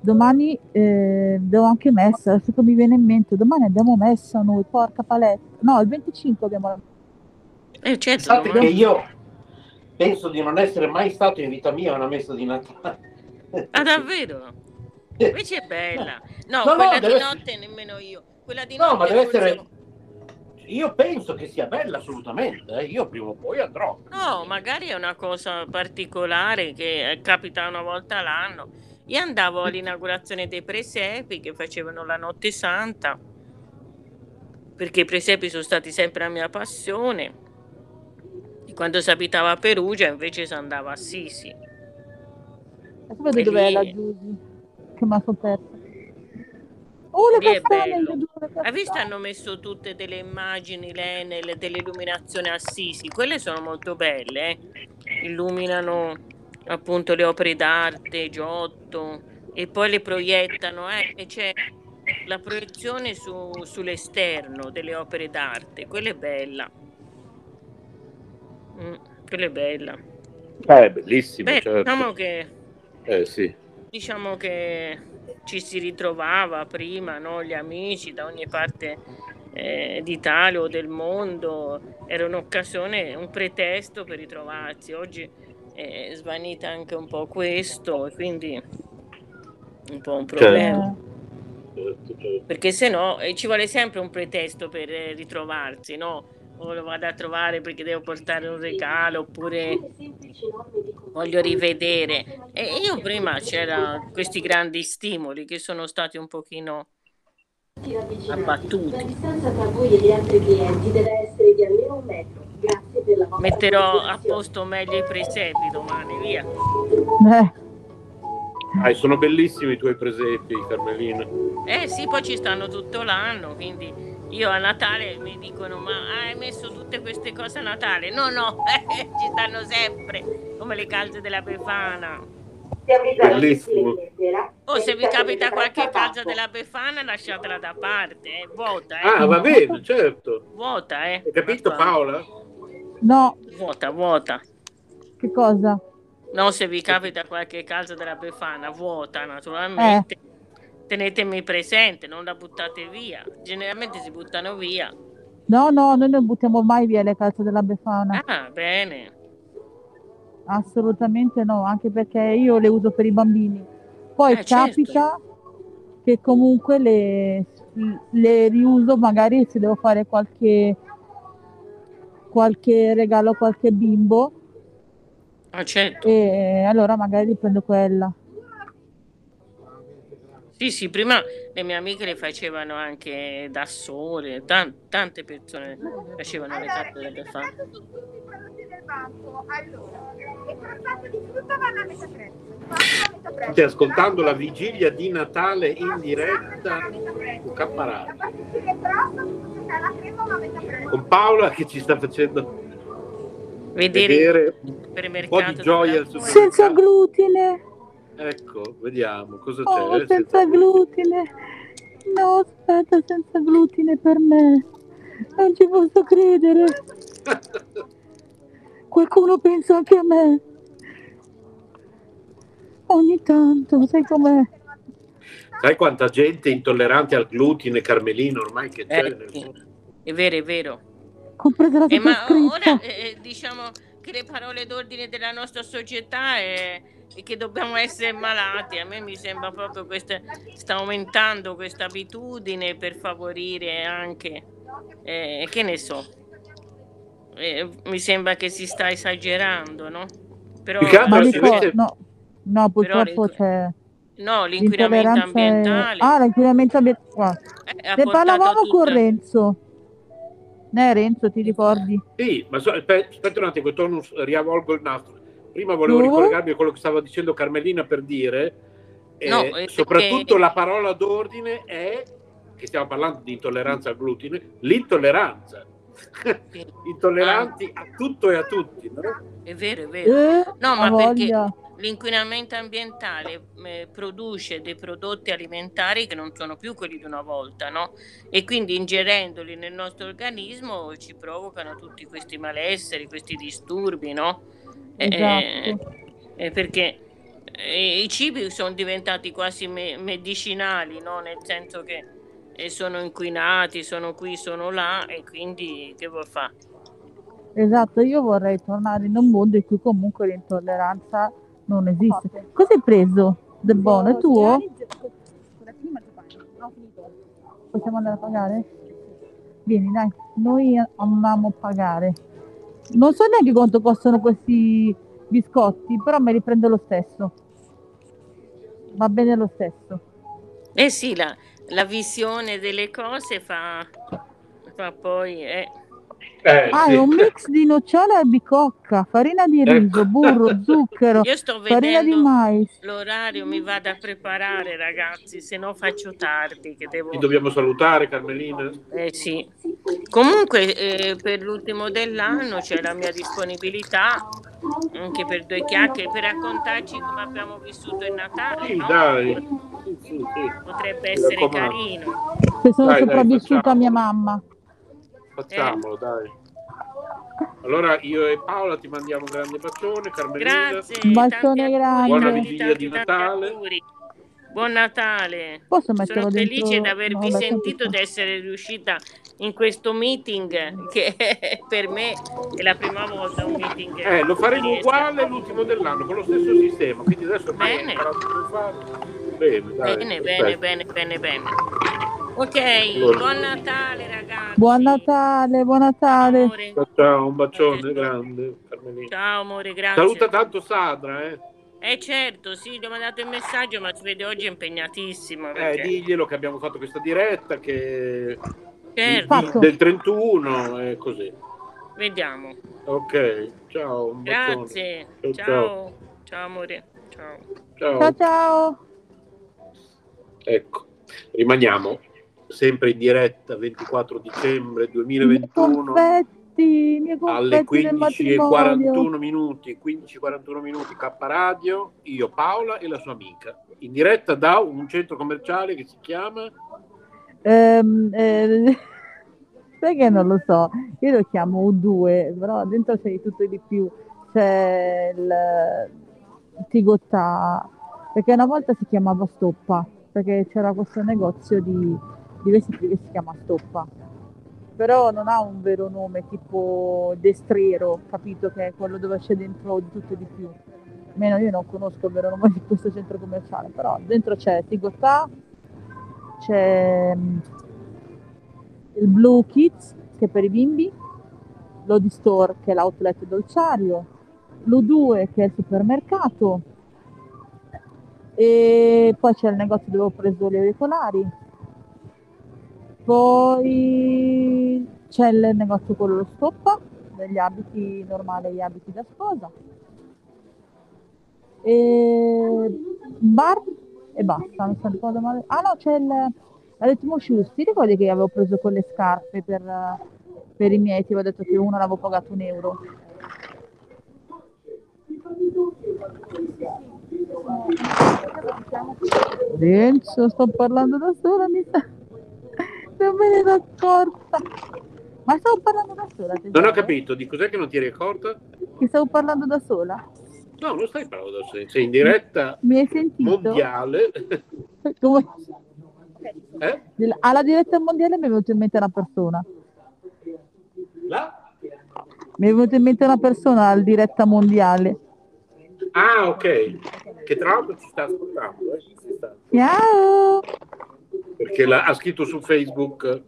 domani eh, devo anche messa, adesso mi viene in mente, domani abbiamo messa noi, porca paletta. No, il 25 abbiamo la
Eh, certo,
Pensate che io penso di non essere mai stato in vita mia a una messa di Natale.
Ah, davvero? Invece è bella. No,
No,
quella di
essere-
notte nemmeno io. Quella di
No,
notte
ma deve
forse-
essere... io penso che sia bella assolutamente, eh. io prima o poi andrò.
No, magari è una cosa particolare che capita una volta l'anno. Io andavo all'inaugurazione dei presepi che facevano la notte santa, perché i presepi sono stati sempre la mia passione. Quando si abitava a Perugia invece si andava a Sisi.
Aspetta dov'è la Giusy? Che mi ha scoperto. Oh, le
Lì bello. Hai visto hanno messo tutte delle immagini l'Enel dell'illuminazione Assisi, quelle sono molto belle, eh? illuminano appunto le opere d'arte, Giotto e poi le proiettano eh? e c'è la proiezione su, sull'esterno delle opere d'arte, quella è bella. Mm, quella è bella.
Eh, bellissimo.
Beh,
certo.
diciamo che
Eh sì.
diciamo che ci si ritrovava prima, no? gli amici da ogni parte eh, d'Italia o del mondo, era un'occasione, un pretesto per ritrovarsi. Oggi è svanita anche un po' questo e quindi un po' un problema.
Certo, certo.
Perché se no eh, ci vuole sempre un pretesto per eh, ritrovarsi, no? O lo vado a trovare perché devo portare un regalo oppure voglio rivedere. E io prima c'era questi grandi stimoli che sono stati un pochino abbattuti.
distanza tra voi e gli altri clienti deve essere di almeno un metro. Grazie per la vostra
Metterò a posto meglio i presepi domani, via.
Eh,
Ah, sono bellissimi i tuoi presepi, Carmelina.
Eh sì, poi ci stanno tutto l'anno, quindi io a Natale mi dicono ma hai messo tutte queste cose a Natale? No, no, [LAUGHS] ci stanno sempre, come le calze della Befana.
Bellissimo.
Oh, se vi capita
che
qualche calza della Befana lasciatela da parte, eh. vuota, eh.
Ah, va bene, certo.
Vuota, eh.
Hai capito Paola?
no,
Vuota, vuota.
che cosa?
No, se vi capita qualche calza della Befana, vuota naturalmente. Tenetemi presente, non la buttate via. Generalmente si buttano via.
No, no, noi non buttiamo mai via le calze della Befana.
Ah, bene.
Assolutamente no, anche perché io le uso per i bambini. Poi
Eh, certo.
capita che comunque le, le riuso magari se devo fare qualche, qualche regalo a qualche bimbo
Ah, certo.
e allora magari prendo quella.
Sì, sì, prima le mie amiche le facevano anche da sole, tan- tante persone facevano le carte della Befana.
State ascoltando la vigilia di Natale in diretta su Capparati con Paola che ci sta facendo
Vedere
vedere
il
un po' di gioia
Senza glutine,
Ecco, vediamo cosa
oh,
c'è.
senza glutine. No, aspetta, senza glutine per me. Non ci posso credere. [LAUGHS] Qualcuno pensa anche a me. Ogni tanto, sai com'è?
Sai quanta gente intollerante al glutine, Carmelino, ormai che c'è
Eh,
nel?
È vero, è vero.
Compresa la
Eh, ma
sottoscritta.
ora eh, diciamo che le parole d'ordine della nostra società è, è che dobbiamo essere malati. A me mi sembra proprio questa sta aumentando questa abitudine per favorire anche eh, che ne so. Eh, mi sembra che si sta esagerando, no? Però
Ma
vede-
no, no, purtroppo c'è
no, l'inquinamento
è-
ambientale
Ah, l'inquinamento ambientale.
eh,
Ne parlavamo con Renzo. Eh, Renzo, ti ricordi?
Sì, ma so- aspe- aspetta un attimo, torno, riavvolgo il nastro. Prima volevo
No.
ricollegarmi a quello che stava dicendo Carmelina per dire, eh,
No,
soprattutto
perché-
la parola d'ordine è, che stiamo parlando di intolleranza al glutine, l'intolleranza.
Sì. [LAUGHS]
Intolleranti a tutto e a tutti, no?
È vero, è vero.
Eh,
No, ma perché l'inquinamento ambientale eh, produce dei prodotti alimentari che non sono più quelli di una volta, no? E quindi ingerendoli nel nostro organismo ci provocano tutti questi malesseri, questi disturbi, no? Eh,
Esatto.
eh, perché eh, i cibi sono diventati quasi me- medicinali, no? Nel senso che eh, sono inquinati, sono qui, sono là e quindi che vuoi fare?
Esatto, io vorrei tornare in un mondo in cui comunque l'intolleranza non esiste. Cosa hai preso? Del buono? È tuo? Possiamo andare a pagare? Vieni, dai, noi andiamo a pagare. Non so neanche quanto costano questi biscotti, però me li prendo lo stesso. Va bene lo stesso.
Eh sì, la, la visione delle cose fa, fa poi... Eh.
Eh,
Ah,
sì.
è un mix di nocciola e bicocca, farina di riso,
Ecco.
burro, [LAUGHS] zucchero,
Io sto
farina di
vedendo
mais.
l'orario, mi vado a preparare ragazzi, se no faccio tardi che devo...
Ti dobbiamo salutare, Carmelina.
Eh sì. Comunque eh, per l'ultimo dell'anno c'è la mia disponibilità anche per due chiacchiere per raccontarci come abbiamo vissuto il Natale,
Sì,
no?
dai. Sì.
Potrebbe essere carino.
Se sono
Dai, dai,
sopravvissuta a
facciamo.
mia mamma.
Facciamolo, dai. Allora io e Paola ti mandiamo un grande bacione, Carmelina.
Grazie,
Un bacione grande.
Buona vigilia
tanti,
di Natale.
Buon Natale. Sono felice
dentro?
di avervi
No,
sentito, di essere riuscita in questo meeting che [LAUGHS] per me è la prima volta un meeting.
Eh, lo faremo uguale l'ultimo dell'anno, con lo stesso sistema. Quindi adesso
Bene.
Bene, dai.
Bene, bene, bene, bene, bene. Ok, buon Natale ragazzi.
Buon Natale, buon Natale.
Amore.
Ciao, ciao, un bacione grande, Carmelina.
Ciao amore, grazie.
Saluta tanto Sadra, eh.
Eh certo, sì, gli ho mandato il messaggio, ma si vede oggi è impegnatissimo.
Eh,
Perché...
diglielo che abbiamo fatto questa diretta che
Certo,
del 31 e così.
vediamo.
Ok, ciao.
Grazie.
Ciao,
Ciao. Ciao amore. Ciao.
Ciao.
Ciao ciao.
Ecco, rimaniamo sempre in diretta 24 dicembre
I miei
2021
confetti,
alle
confetti del matrimonio.
15.41 minuti, 15.41 minuti K Radio, io Paola e la sua amica, in diretta da un centro commerciale che si chiama
Ehm, eh, [LAUGHS] sai che non lo so, io lo chiamo U2, però dentro c'è di tutto e di più. C'è il Tigotà, perché una volta si chiamava Stoppa, perché c'era questo negozio di, di vestiti che si chiama Stoppa. Però non ha un vero nome tipo Destriero, capito? Che è quello dove c'è dentro di tutto e di più. Almeno io non conosco il vero nome di questo centro commerciale, però dentro c'è Tigotà, c'è mm, il Blue Kids che è per i bimbi, l'Odi Store che è l'outlet dolciario, l'U2 che è il supermercato e poi c'è il negozio dove ho preso gli auricolari, poi c'è il negozio quello lo stoppa degli abiti normali, gli abiti da sposa e bar e basta, non so ricordo male. Ah no, c'è il l'Aletmo Shoes, ti ricordi che avevo preso quelle scarpe per, per i miei, ti avevo detto che una l'avevo pagato un euro. Renzo, sto parlando da sola, mi sa. Non me ne ero accorta. Ma stavo parlando da sola,
Non ho capito, di cos'è che non ti eri accorta?
Che stavo parlando da sola.
No, non stai parlando da sé, sei in diretta
Mi hai sentito?
mondiale. [LAUGHS]
Come-
Eh?
Alla diretta mondiale mi è venuta in mente una persona.
Là?
Mi è venuta in mente una persona alla diretta mondiale.
Ah, ok. Che tra l'altro ci sta ascoltando, eh, ci sta.
Ciao!
Perché la- ha scritto su Facebook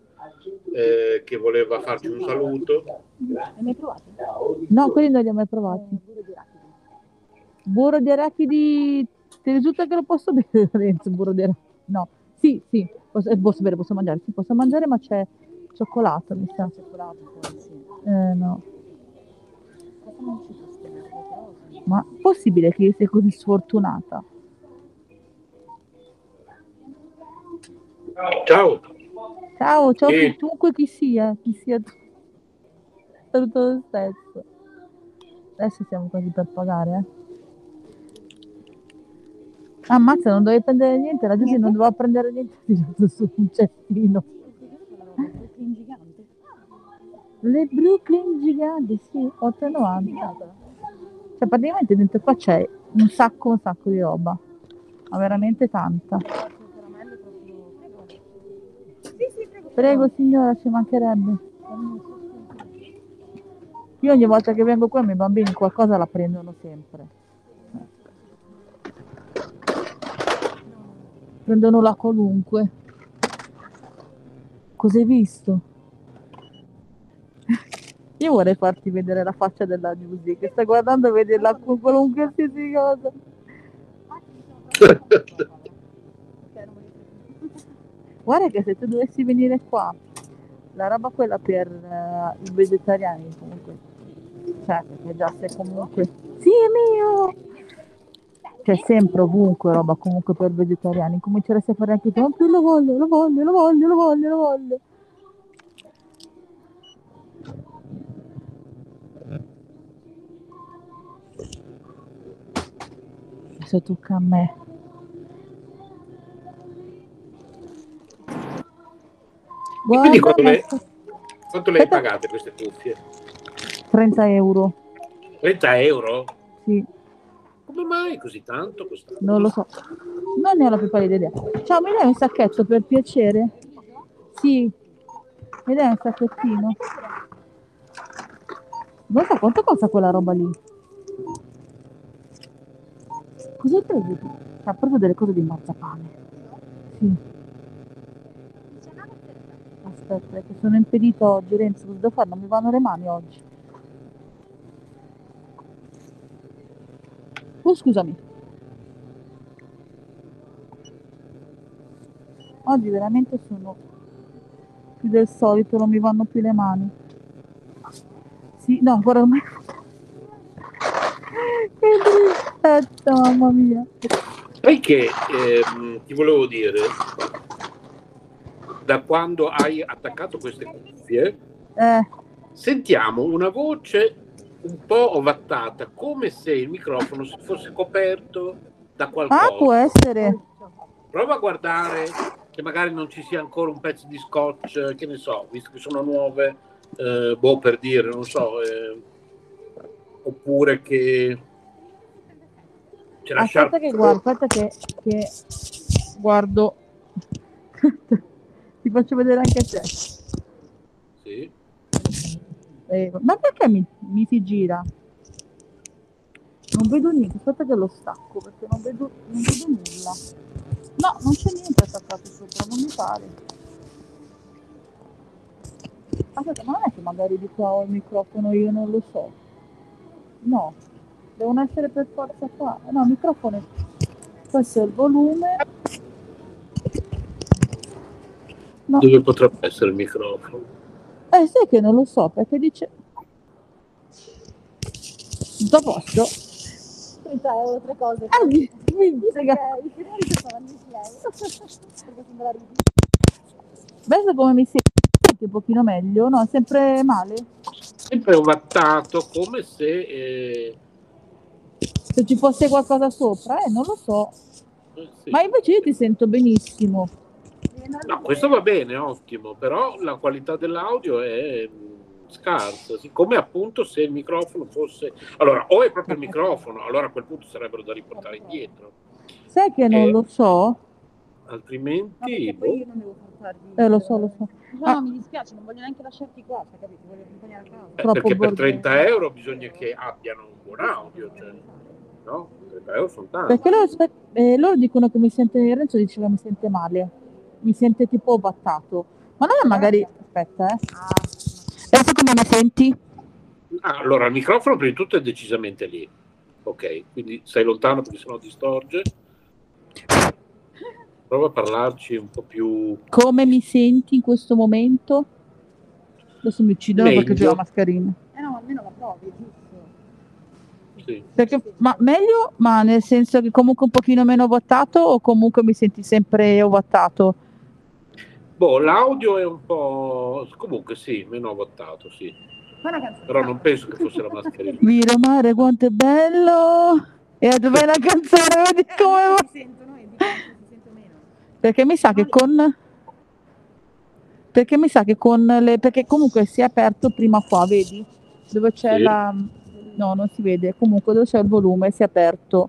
eh, che voleva farci un saluto.
No, quelli non li ho mai provati. Burro di arachidi. Ti risulta che lo posso bere, [LAUGHS] Renzo? Burro di arachidi? No. Sì, sì, posso, eh, posso bere, posso mangiare. Sì, posso mangiare, ma c'è cioccolato, mi sa. Eh, no. Ma possibile che io sia così sfortunata?
Ciao.
Ciao, ciao chi- chiunque chi sia, chi sia tu. Saluto lo stesso. Adesso siamo quasi per pagare, eh. Ammazza, non dovevi prendere niente, la gente non doveva prendere niente, [LAUGHS] ha tirato su un cestino. Le Brooklyn giganti, sì, 8,90. Cioè praticamente dentro qua c'è un sacco, un sacco di roba. Ma veramente tanta. Prego signora, ci mancherebbe. Io ogni volta che vengo qua i miei bambini qualcosa la prendono sempre. Prendono la qualunque. Cos'hai visto? Io vorrei farti vedere la faccia della Giusy che sta guardando e vede la qualunque cosa. [LAUGHS] Guarda che se tu dovessi venire qua, la roba quella per eh, i vegetariani comunque, cioè perché già sei comunque, sì è mio! C'è sempre ovunque roba comunque per vegetariani, cominceresti a fare anche tu, "Oh, più lo voglio, lo voglio, lo voglio, lo voglio, lo voglio. Adesso tocca a me.
E quindi quanto
Guarda,
le, quanto le hai pagate queste cuffie?
30 euro,
30 euro?
sì,
Come mai così tanto costato?
non lo so. Non ne ho la più pallida idea. Ciao, mi dai un sacchetto per piacere? Sì, mi dai un sacchettino? Non so quanto costa quella roba lì. Cosa hai preso? Ha preso delle cose di marzapane. Sì. Aspetta, che sono impedito oggi, Renzo, cosa devo fare? Non mi vanno le mani oggi. Oh, scusami. Oggi veramente sono più del solito, non mi vanno più le mani. Sì, no, guarda ormai. Che tristezza, mamma mia.
Sai che ehm, ti volevo dire, da quando hai attaccato queste cuffie,
Eh,
sentiamo una voce un po' ovattata, come se il microfono si fosse coperto da
ah,
qualcosa.
può essere.
Prova a guardare che magari non ci sia ancora un pezzo di scotch, che ne so, visto che sono nuove, eh, boh per dire, non so, eh, oppure che c'è la
Aspetta
sciarpa.
che guardo, aspetta che, che guardo. Ti faccio vedere anche a te.
Sì.
Eh, ma perché mi, mi si gira? Non vedo niente, aspetta che lo stacco perché non vedo, non vedo nulla. No, non c'è niente attaccato sopra, non mi pare. Aspetta, ma non è che magari di qua ho il microfono, io non lo so. No, devono essere per forza qua. No, il microfono è... Questo è il volume. No,
Dove potrebbe essere il microfono?
eh, sai che non lo so perché dice... Tutto a posto?
30 euro, tre cose.
Ah, mi, mi. [LAUGHS]
Perché
come mi senti un pochino meglio? No, è sempre male?
Sempre ovattato, come se... eh,
Se ci fosse qualcosa sopra? Eh, non lo so.
eh, sì.
Ma invece io ti sento benissimo.
No, questo va bene, ottimo, però la qualità dell'audio è mh, scarsa, siccome appunto se il microfono fosse... Allora, o è proprio il [LAUGHS] microfono, allora a quel punto sarebbero da riportare indietro,
Sai che non
Eh,
lo so?
altrimenti...
Poi io
boh.
non devo farti.
Eh, lo so, lo so.
No,
Ah.
mi dispiace, non voglio neanche lasciarti qua, capito? Voglio accompagnare a casa.
Eh, perché per
bordello.
30 euro bisogna che abbiano un buon audio, cioè, no? 30 euro sono tanti.
Perché loro, eh, loro dicono che mi sente, Renzo diceva mi sente male, mi sente tipo ovattato. Ma non è magari... Aspetta, eh. Adesso come mi senti?
Ah, allora, il microfono prima di tutto è decisamente lì, ok? Quindi stai lontano perché sennò distorge. Prova a parlarci un po' più...
Come mi senti in questo momento? Adesso mi uccidono perché
Meglio.
c'è la mascherina.
Eh no, almeno la provi, giusto.
Sì.
Perché, ma meglio, ma nel senso che comunque un pochino meno ovattato o comunque mi senti sempre ovattato?
Boh, l'audio è un po'... Comunque sì, meno votato, sì. Però non penso che fosse la mascherina. [LAUGHS]
Mira mare quanto è bello! E dov'è la canzone? Vedi come va?
Dicono che si sente meno.
Perché mi sa che con... Perché mi sa che con le... Perché comunque si è aperto prima qua, vedi? Dove c'è
Sì.
la... No, non si vede. Comunque dove c'è il volume si è aperto.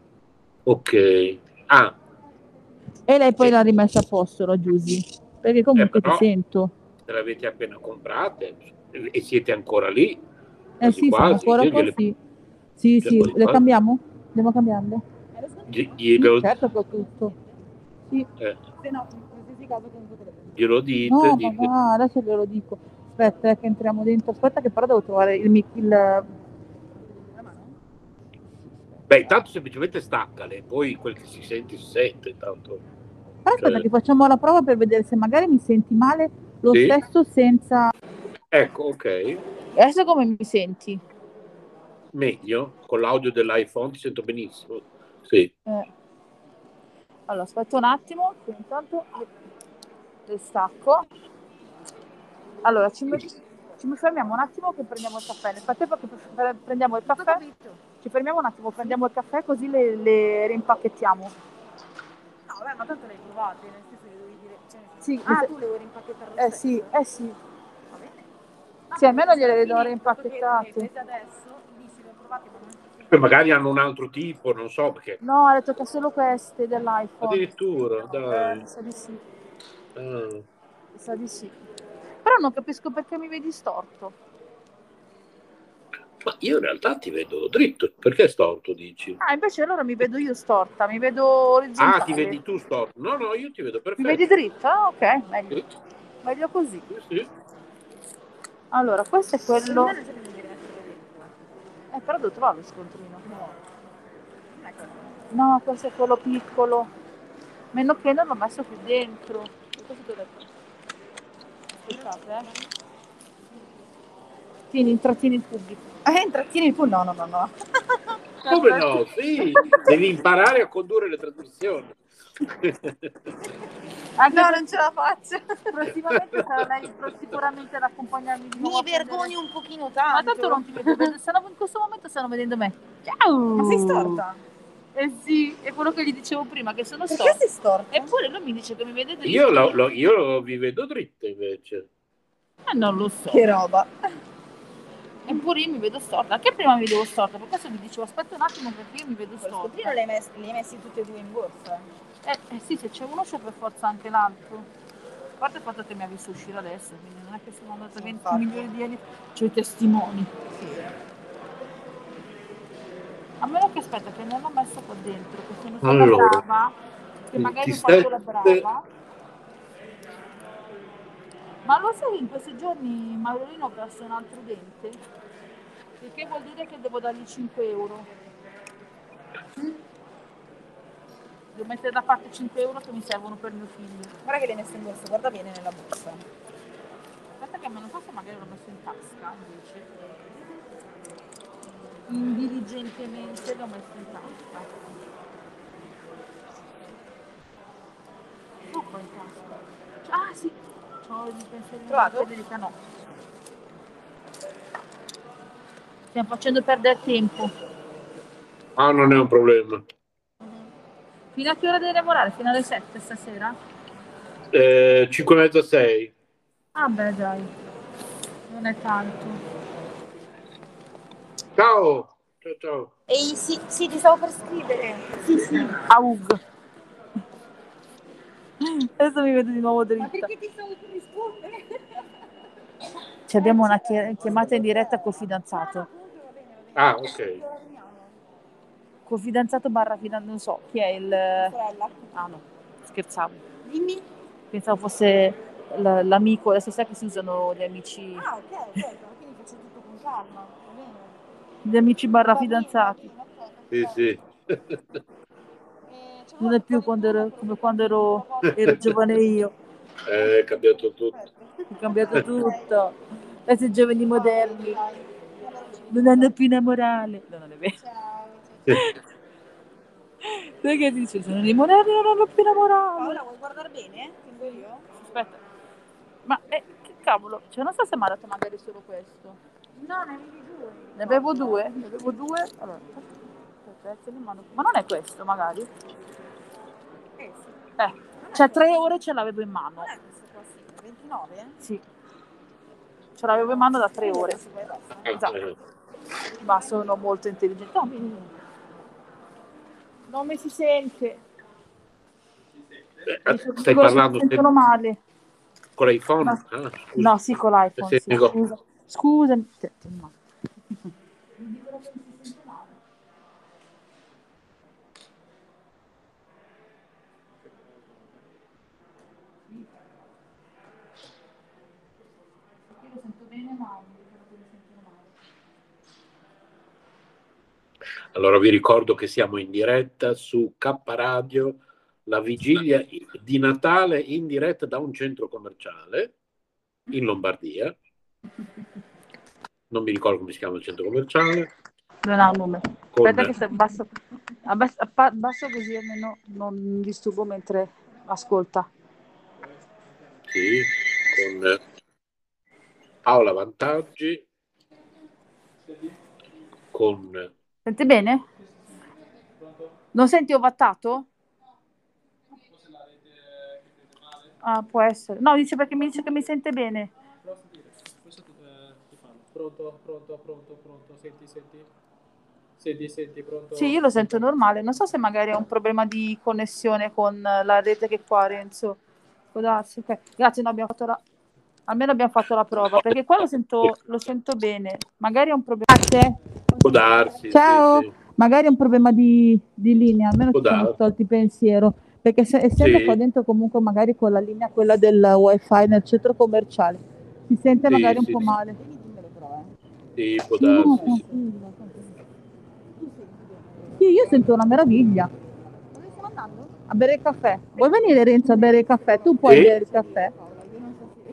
Ok. Ah,
E lei poi
Sì.
l'ha rimessa a posto, la Giusy. Perché comunque
Eh, però-
ti sento.
se l'avete appena comprate e siete ancora lì,
Eh
quasi
sì, siamo
quasi,
ancora
io
qua,
gliele-
sì. Sì, le
quasi.
cambiamo? Andiamo a cambiarle?
gli- glielo,
Certo che ho tutto. Sì.
eh,
Se no, in qualsiasi caso comunque te
glielo dite,
No,
dite-
va, adesso glielo dico.
Aspetta eh, che entriamo dentro, aspetta che però devo trovare il, mic- il...
Beh, intanto semplicemente staccale, poi quel che si sente si sente. Intanto.
Però aspetta che facciamo la prova per vedere se magari mi senti male lo
Sì.
stesso senza...
Ecco, ok.
Adesso come mi senti?
Meglio, con l'audio dell'iPhone ti sento benissimo. Sì.
Eh. Allora, aspetta un attimo, che intanto le, stacco. Allora, ci, met- ci fermiamo un attimo che prendiamo il caffè. Nel frattempo che pre- pre- prendiamo il caffè, ci fermiamo un attimo, prendiamo il caffè così le, le rimpacchettiamo.
No, vabbè, ma tanto le hai provate, nel senso che dovevi dire... Cioè,
Sì,
ah,
se-
tu le vuoi rimpacchettare lo
Eh
stesso?
sì, eh sì.
Va bene.
Sì, almeno gliele do rimpacchettate.
perché- perché adesso, lì se le ho provate, ma
Poi magari hanno un altro tipo, non so perché.
No, ha detto che ha solo queste dell'iPhone.
Addirittura,
Eh,
dai.
sa di sì,
Ah.
sa di sì. Però non capisco perché mi vedi storto.
Ma io in realtà ti vedo dritto. Perché storto, dici?
Ah, invece allora mi vedo io storta, mi vedo orizzontale.
Ah, ti vedi tu storto. No, no, io ti vedo
Mi
perfetto.
vedi dritta? Ah, ok, meglio.
Sì,
Meglio così.
sì, sì.
Allora, questo è quello... Eh, però devo trovare lo scontrino.
No.
Questo è quello piccolo. Meno che non l'ho messo qui dentro. Aspettate, eh. Tieni, intrattieni il pubblico.
Eh, intrattieni il pu- No, no, no, no. [LAUGHS]
Come no? Sì, devi imparare a condurre le trasmissioni.
Anche [LAUGHS]
No, non ce la faccio.
prossimamente sarà lei sicuramente ad accompagnarmi di nuovo.
Mi vergogno un pochino
Ma
tanto.
tanto non ti vedo, stanno- in questo momento stanno vedendo me. Ciao!
Ma sei storta?
Eh sì, è quello che gli dicevo prima, che sono
Perché
storta.
sei storta?
Eppure lui mi dice che mi vede dritto.
Io, lo, lo- io lo- vi vedo dritto invece.
Eh, non lo so.
Che roba.
Eppure io mi vedo storta. Anche prima mi vedevo storta, per questo mi dicevo aspetta un attimo perché io mi vedo storta.
scontrino li hai messi, li hai messi tutti e due in borsa.
Eh, eh sì, se c'è uno c'è per forza anche l'altro. A parte il fatto che mi ha visto uscire adesso, quindi non è che sono andata
Sì,
20
infatti.
milioni di anni. C'ho i testimoni.
Sì.
A meno che aspetta che non l'ho messo qua dentro, che sono stata
Allora,
brava, che magari ho
27.
fatto la brava. Ma lo sai che in questi giorni Maurolino ha perso un altro dente? Il che vuol dire che devo dargli 5 euro. Devo mettere da parte 5 euro che mi servono per mio figlio.
Guarda che li hai messi in borsa, guarda bene nella borsa.
Aspetta che me lo so se magari l'ho messo in tasca invece. Indiligentemente l'ho messo in tasca. Poi in tasca. Ah sì, c'ho il pensierino
Trovato?
Federica, no. Stiamo facendo perdere tempo.
Ah, non è un problema.
Fino a che ora devi lavorare? Fino alle 7 stasera?
Eh, 5 e mezza 6.
Ah beh dai, non è tanto.
Ciao. Ciao, ciao.
Ehi, sì, sì, ti stavo per scrivere.
Sì sì, Aug. [LAUGHS] Adesso mi vedo di nuovo
Ma
dritta.
perché ti stavo per rispondere?
Ci abbiamo una chi- chiamata in diretta col fidanzato.
Ah, ok.
Col fidanzato barra fidanzato, non so chi è il...
Sorella.
Ah no, scherzavo.
Dimmi.
Pensavo fosse l- l'amico, adesso sai che si usano gli amici,
Ah, ok, ok, quindi faccio tutto con calma. Va bene.
gli amici barra fidanzati.
Sì, sì. [LAUGHS]
Non è più quando ero, come quando ero, ero [LAUGHS] giovane io.
Eh, È cambiato tutto.
È cambiato tutto. Adesso i giovani moderni non hanno più una morale. No, non è vero. [LAUGHS] Perché dice sono i moderni non hanno più una morale?
Paola, vuoi guardare bene? Tengo io?
Aspetta. Ma eh, che cavolo? Cioè non so se mi ha dato magari solo questo.
No, ne avevi due.
Ne avevo due? Ne avevo due? Allora. Ma non è questo magari?
Eh sì.
Eh, cioè tre ore ce l'avevo in mano.
Non è questo qua, sì. 29?
Sì. Ce l'avevo in mano da tre ore.
Basta.
Esatto.
Eh,
Ma sono molto intelligente. No, mi- Non mi si sente.
eh, stai parlando
mi sentono male.
con l'iPhone?
No.
Ah.
No, sì, con l'iPhone.
Sì,
scusa. Scusami. Te- te- no. Mi dicono che mi si sente male. Io lo sento
Allora vi ricordo che siamo in diretta su K Radio, la vigilia di Natale in diretta da un centro commerciale in Lombardia. Non mi ricordo come si chiama il centro commerciale.
Non ha un nome.
Con-
Aspetta che abbasso, abbasso, abba- abbasso così almeno non disturbo mentre ascolta.
Sì, con Paola Vantaggi, con
Senti bene? Non senti ovattato? Ah, può essere. No, dice perché mi dice che mi sente bene.
Pronto, pronto, pronto, pronto, senti, senti. Senti, senti, pronto.
Sì, io lo sento normale. Non so se magari è un problema di connessione con la rete che qua, Renzo. Può darsi, ok. Grazie, no, abbiamo fatto la... Almeno abbiamo fatto la prova, perché qua lo sento, lo sento bene. Magari è un problema... Grazie.
Può darsi.
Ciao.
sì, sì.
Magari è un problema di, di linea, almeno
Può
ci siamo
darsi.
tolti pensiero. Perché se- essendo
Sì.
qua dentro comunque magari con la linea, quella del wifi nel centro commerciale, si sente magari un po' male.
Sì, può
Sì, no,
darsi.
tranquillo. Sì, io sento una meraviglia. A bere il caffè. Vuoi venire Renzo a bere il caffè? Tu puoi bere il caffè.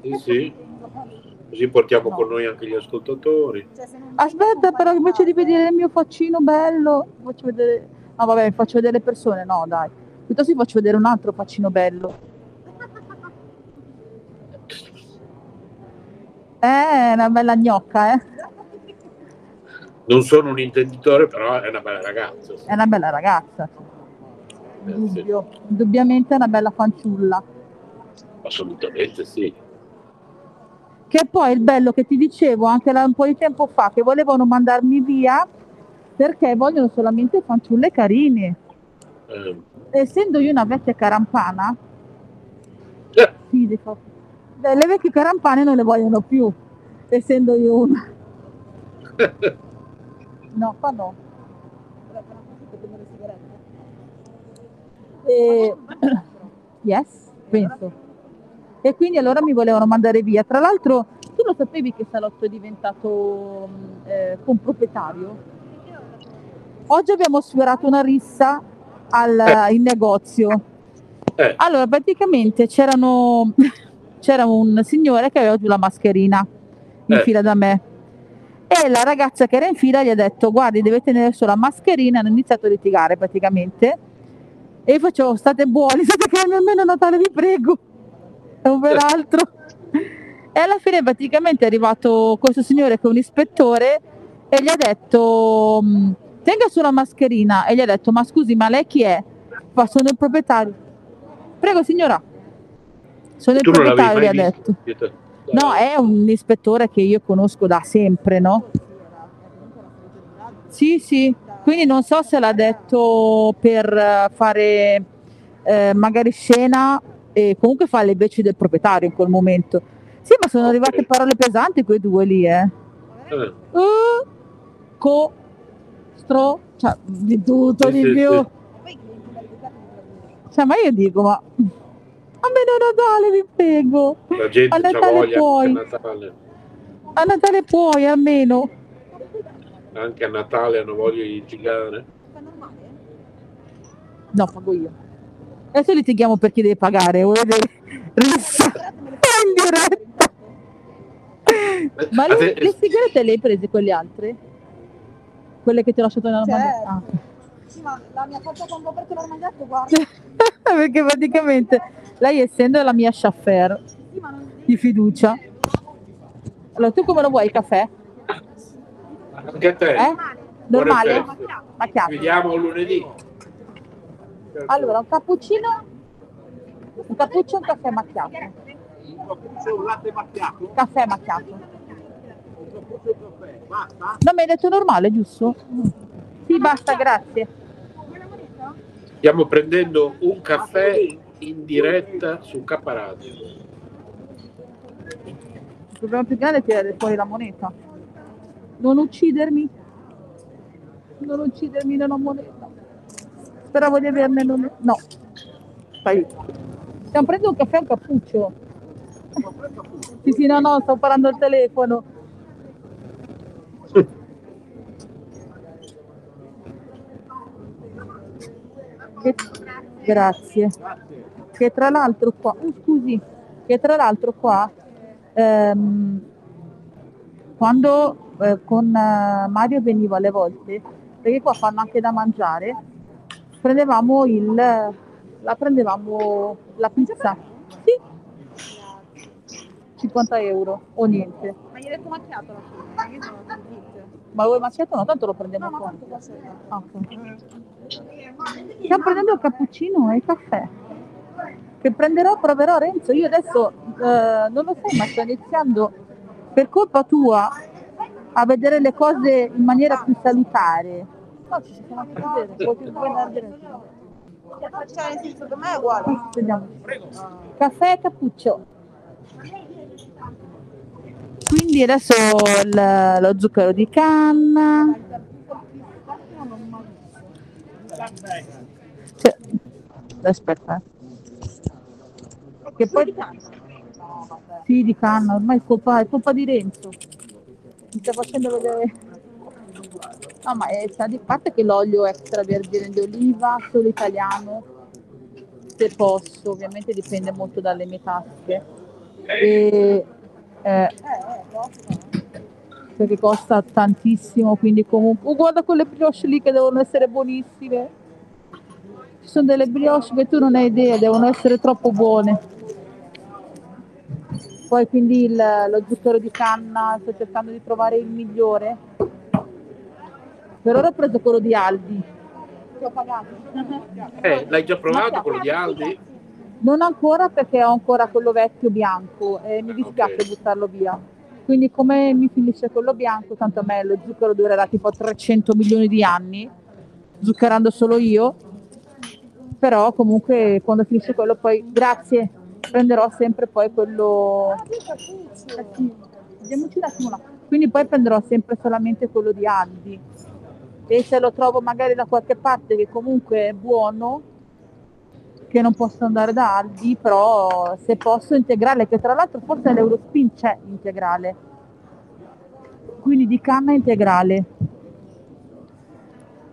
Sì, sì. Così portiamo con noi anche gli ascoltatori.
Aspetta, però invece di vedere il mio faccino bello, faccio vedere. No, vabbè, faccio vedere le persone, no, dai. Piuttosto vi faccio vedere un altro faccino bello. Eh, è una bella gnocca, eh.
Non sono un intenditore, però è una bella ragazza. sì.
È una bella ragazza.
Eh, sì.
Dubbio. Indubbiamente è una bella fanciulla.
Assolutamente sì.
Che poi il bello che ti dicevo anche là un po' di tempo fa, che volevano mandarmi via perché vogliono solamente fanciulle carine.
Eh,
Essendo io una vecchia carampana,
eh,
sì, le, fa- Beh, le vecchie carampane non le vogliono più, essendo io una. [LAUGHS] No, qua no. E... [COUGHS] Yes, penso. E quindi allora mi volevano mandare via. Tra l'altro, tu lo sapevi che Salotto è diventato mh, eh, comproprietario? Oggi abbiamo sfiorato una rissa al, in negozio.
eh,
Allora, praticamente c'erano, [LAUGHS] c'era un signore che aveva giù la mascherina in
Eh.
fila da me. E la ragazza che era in fila gli ha detto: Guardi, deve tenere solo la mascherina. Hanno iniziato a litigare praticamente. E io facevo: State buoni, [LAUGHS] state calmi almeno Natale, vi prego. E [LAUGHS] un peraltro. E alla fine, praticamente, è arrivato questo signore che è un ispettore e gli ha detto: "Mh, Tenga sulla mascherina. E gli ha detto: Ma scusi, ma lei chi è? Fa, sono il proprietario. Prego, signora. Sono il proprietario, gli ha detto. No, è un ispettore che io conosco da sempre, no? Sì, sì, quindi non so se l'ha detto per eh, fare eh, magari scena e comunque fa le veci del proprietario in quel momento. Sì, ma sono
Ok.
arrivate parole pesanti quei due lì, eh.
Eh,
Uh, co, stro, cioè di tutto,
Sì,
di
sì,
più.
sì.
Cioè, ma io dico, ma a Natale vi prego.
La gente
A Natale
voglia
puoi.
a Natale.
A Natale puoi almeno.
Anche a Natale hanno voglia di litigare.
No, pago io. Adesso litighiamo per chi deve pagare, vuoi vedere? Rissa in diretta. Ma
A
le,
te-
le sigarette le hai prese quelle altre? Quelle che ti ho lasciato nella
Certo.
mano? Ah.
Sì, ma la mia faccia quando ho aperto l'armadietto, guarda. [LAUGHS]
Perché praticamente lei essendo la mia chauffeur
Sì, ma non...
di fiducia. Allora tu come lo vuoi il caffè?
Anche a te.
Eh? Normale? Macchiato.
vediamo lunedì.
Allora un cappuccino, un cappuccino e un caffè macchiato.
un latte macchiato?
Caffè macchiato.
Basta?
No, mi hai detto normale, giusto? Sì, basta, grazie.
Stiamo prendendo un caffè in diretta su K Radio.
Il problema più grande è tirare fuori la moneta. Non uccidermi. Non uccidermi, non ho moneta. Speravo di averne non... No. Stai. Stiamo prendendo un caffè un cappuccio. Sì, sì, no, no, sto parlando al telefono. Che- Grazie. Che tra l'altro qua, oh, scusi, che tra l'altro qua, ehm, quando eh, con eh, Mario venivo alle volte, perché qua fanno anche da mangiare, prendevamo il, la prendevamo la pizza, sì, 50 euro o niente.
Ma gli hai detto macchiato alla fine?
Ma voi macchiato no, tanto lo prendiamo
No,
qua.
lo so.
Ah. Stiamo prendendo il cappuccino e il caffè. Che prenderò, proverò Renzo. Io adesso eh, non lo sai, ma sto iniziando per colpa tua a vedere le cose in maniera più salutare. No, ci anche a vedere.
Cioè, per me è uguale.
Vediamo. Caffè e cappuccio. Quindi adesso il- lo zucchero di canna. Cioè, aspetta. Che poi... Sì, di canna, ormai è colpa, è colpa di Renzo. Mi sta facendo vedere... No, ma è, sa di parte che l'olio extravergine di oliva, solo italiano, se posso, ovviamente dipende molto dalle mie tasche. E, eh, perché costa tantissimo, quindi comunque... Oh, guarda quelle brioche lì che devono essere buonissime. Ci sono delle brioche che tu non hai idea, devono essere troppo buone. Poi quindi il- lo zucchero di canna, sto cercando di trovare il migliore. Per ora ho preso quello di Aldi. Che ho pagato.
Eh, l'hai già provato quello di Aldi?
Non ancora perché ho ancora quello vecchio bianco e mi dispiace
Ok.
buttarlo via. Quindi come mi finisce quello bianco, tanto a me lo zucchero durerà tipo 300 milioni di anni, zuccherando solo io. Però comunque quando finisce quello poi, grazie, prenderò sempre poi quello... Eh sì, vediamoci un attimo là. Quindi poi prenderò sempre solamente quello di Aldi. E se lo trovo magari da qualche parte che comunque è buono, che non posso andare da Aldi, però se posso integrale, che tra l'altro forse l'Eurospin c'è integrale. Quindi di canna integrale.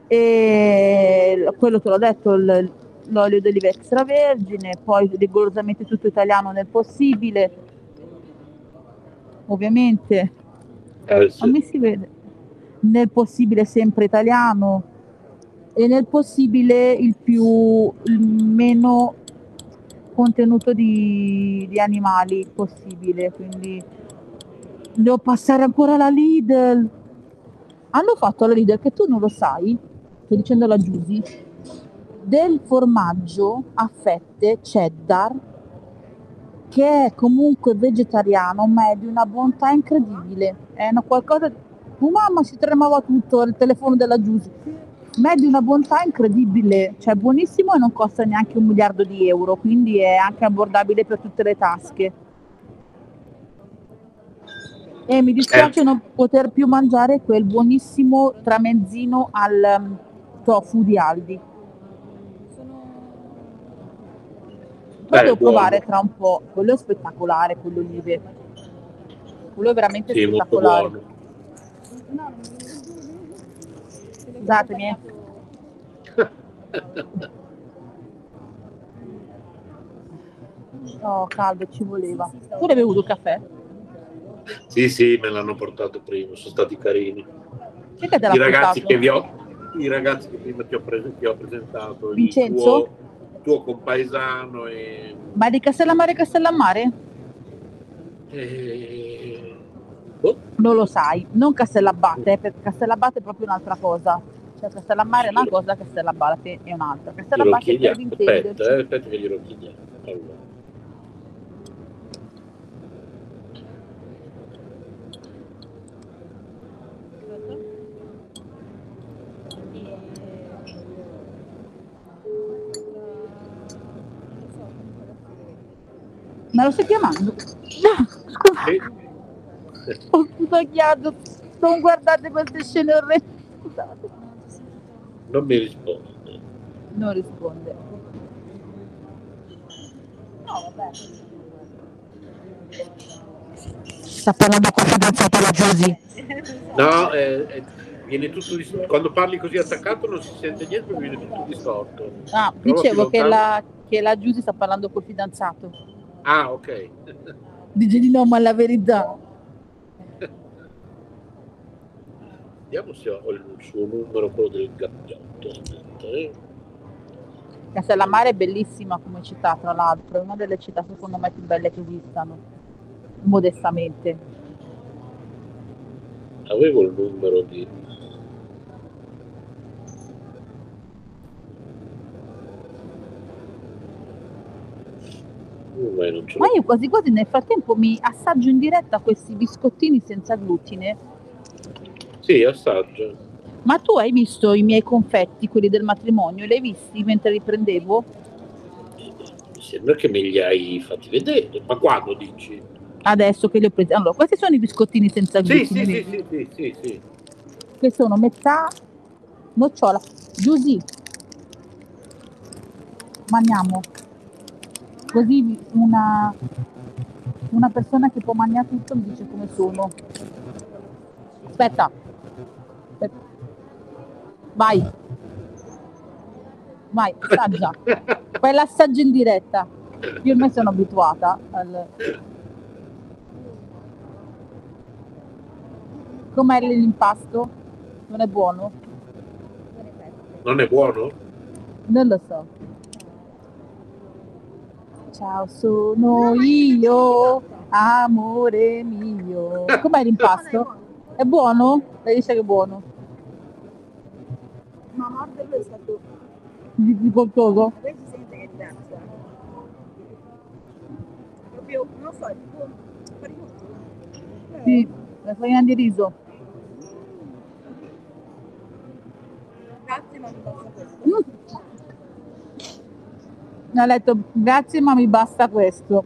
E quello te l'ho detto, il- l'olio d'oliva extravergine, poi rigorosamente tutto italiano nel possibile. Ovviamente,
Eh,
a me si vede nel possibile sempre italiano e nel possibile il più il meno contenuto di, di animali possibile. Quindi devo passare ancora alla Lidl. Hanno fatto alla Lidl che tu non lo sai sto dicendo alla Giusy del formaggio a fette cheddar che è comunque vegetariano ma è di una bontà incredibile. È una qualcosa oh mamma si tremava tutto il telefono della Giusy ma è di una bontà incredibile cioè buonissimo e non costa neanche un miliardo di euro quindi è anche abbordabile per tutte le tasche e mi dispiace non poter più mangiare quel buonissimo tramezzino al um, tofu di Aldi lo devo
buono.
provare tra un po', quello è spettacolare, quello olive. Quello è veramente
Sì,
spettacolare. Scusatemi. eh. Oh, caldo, ci voleva. Tu l'hai bevuto il caffè?
Sì, sì, me l'hanno portato prima, sono stati carini.
Che te l'ha
I ragazzi che vi ho, i ragazzi che prima ti ho, pres- ti ho presentato, il
Vincenzo?
tuo, tuo compaesano e,
Ma è di Castellammare Castellammare?
e- boh,
Non lo sai, non Castellabate, eh, perché Castellabate è proprio un'altra cosa. Cioè Castellammare è una cosa, Castellabate è un'altra. Castellabate per
chiediamo. Aspetta,
intenderci.
eh, aspetta che glielo chiediamo. Allora.
Ma lo stai chiamando? No, scusa,
Sì.
Ho sbagliato. Non guardate queste scene orrende. Scusate.
Non mi risponde.
Non risponde. No, vabbè. Sta parlando con la fidanzata la Giusy.
No, è, è- Viene tutto dis- Quando parli così attaccato non si sente niente, viene tutto distorto.
Ah, dicevo che la, che la Giusy sta parlando col fidanzato.
Ah, ok.
Dice di no, ma la verità.
Vediamo se ho il suo numero, quello del gattotto. Aspetta, eh.
Castellammare è bellissima come città, tra l'altro, è una delle città secondo me più belle che esistano, modestamente.
Avevo il numero di... Uh. Ma
io quasi quasi nel frattempo mi assaggio in diretta questi biscottini senza glutine.
Sì, assaggio.
Ma tu hai visto i miei confetti, quelli del matrimonio? Li hai visti mentre li prendevo?
Mi sembra che me li hai fatti vedere. Ma quando dici?
Adesso che li ho presi. Allora, questi sono i biscottini senza glutine.
sì, sì, sì, sì, sì, sì.
Che sono metà nocciola. Giusy. Mangiamo. Così una, una persona che può mangiare tutto mi dice come sono. Aspetta. Vai. Vai, assaggia. Fai l'assaggio in diretta. Io ormai sono abituata al... Com'è l'impasto? Non è buono?
Non è buono?
Non lo so. Ciao, sono io, amore mio. Com'è l'impasto? È buono? Lei dice che è buono.
Ma morderlo è stato...
Di, di qualcosa?
Poi si sente che diverso. Proprio, non so, è tipo... farinoso. Eh,
Sì, la farina di riso.
Grazie, ma mi basta questo.
Mm. Mi ha detto grazie ma mi basta questo.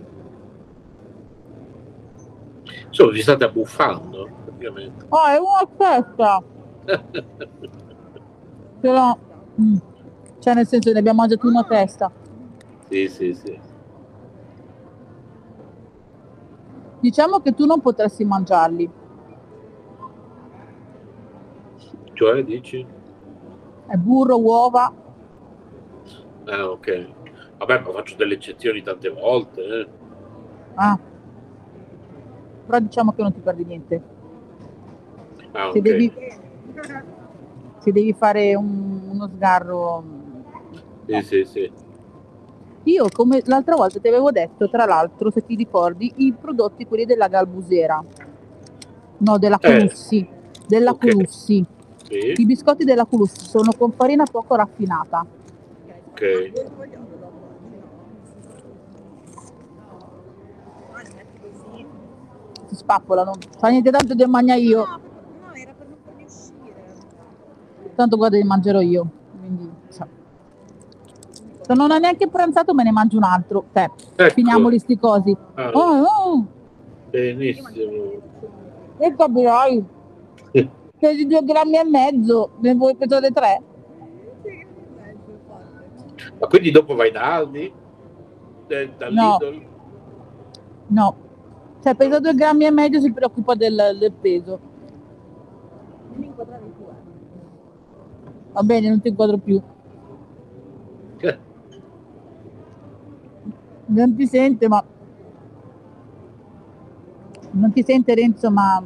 Insomma, vi state abbuffando, praticamente.
Oh, è una festa. [LAUGHS] Però, mm, cioè nel senso ne abbiamo mangiato una testa.
sì, sì, sì.
Diciamo che tu non potresti mangiarli.
Cioè, dici?
È burro, uova.
Ah, ok. Vabbè, ma faccio delle eccezioni tante volte. eh.
Ah. Però diciamo che non ti perdi niente.
Ah,
Se
ok.
devi, se devi fare un- uno sgarro.
Sì, sì, sì.
Io, come l'altra volta ti avevo detto, tra l'altro, se ti ricordi, i prodotti quelli della Galbusera. No, della
Eh.
Colussi. Della
Ok.
Colussi.
Sì,
I biscotti della Colussi sono con farina poco raffinata.
ok.
Si spappolano. Fa niente tanto di mangia io.
No, no, era per non farli uscire.
Tanto guarda li mangerò io. Quindi. Se non ho neanche pranzato me ne mangio un altro. Te,
Ecco.
finiamoli sti cosi.
Ah,
Oh, oh,
benissimo.
e capirai. [LAUGHS] Pesi due grammi e mezzo, ne vuoi pesare tre?
Ma quindi dopo vai da Aldi? De- dal
No.
Lidl?
No. Se pesa due grammi e mezzo si preoccupa del, del peso.
Non mi eh.
Va bene, non ti inquadro più. Non ti sente, ma... Non ti sente Renzo, ma...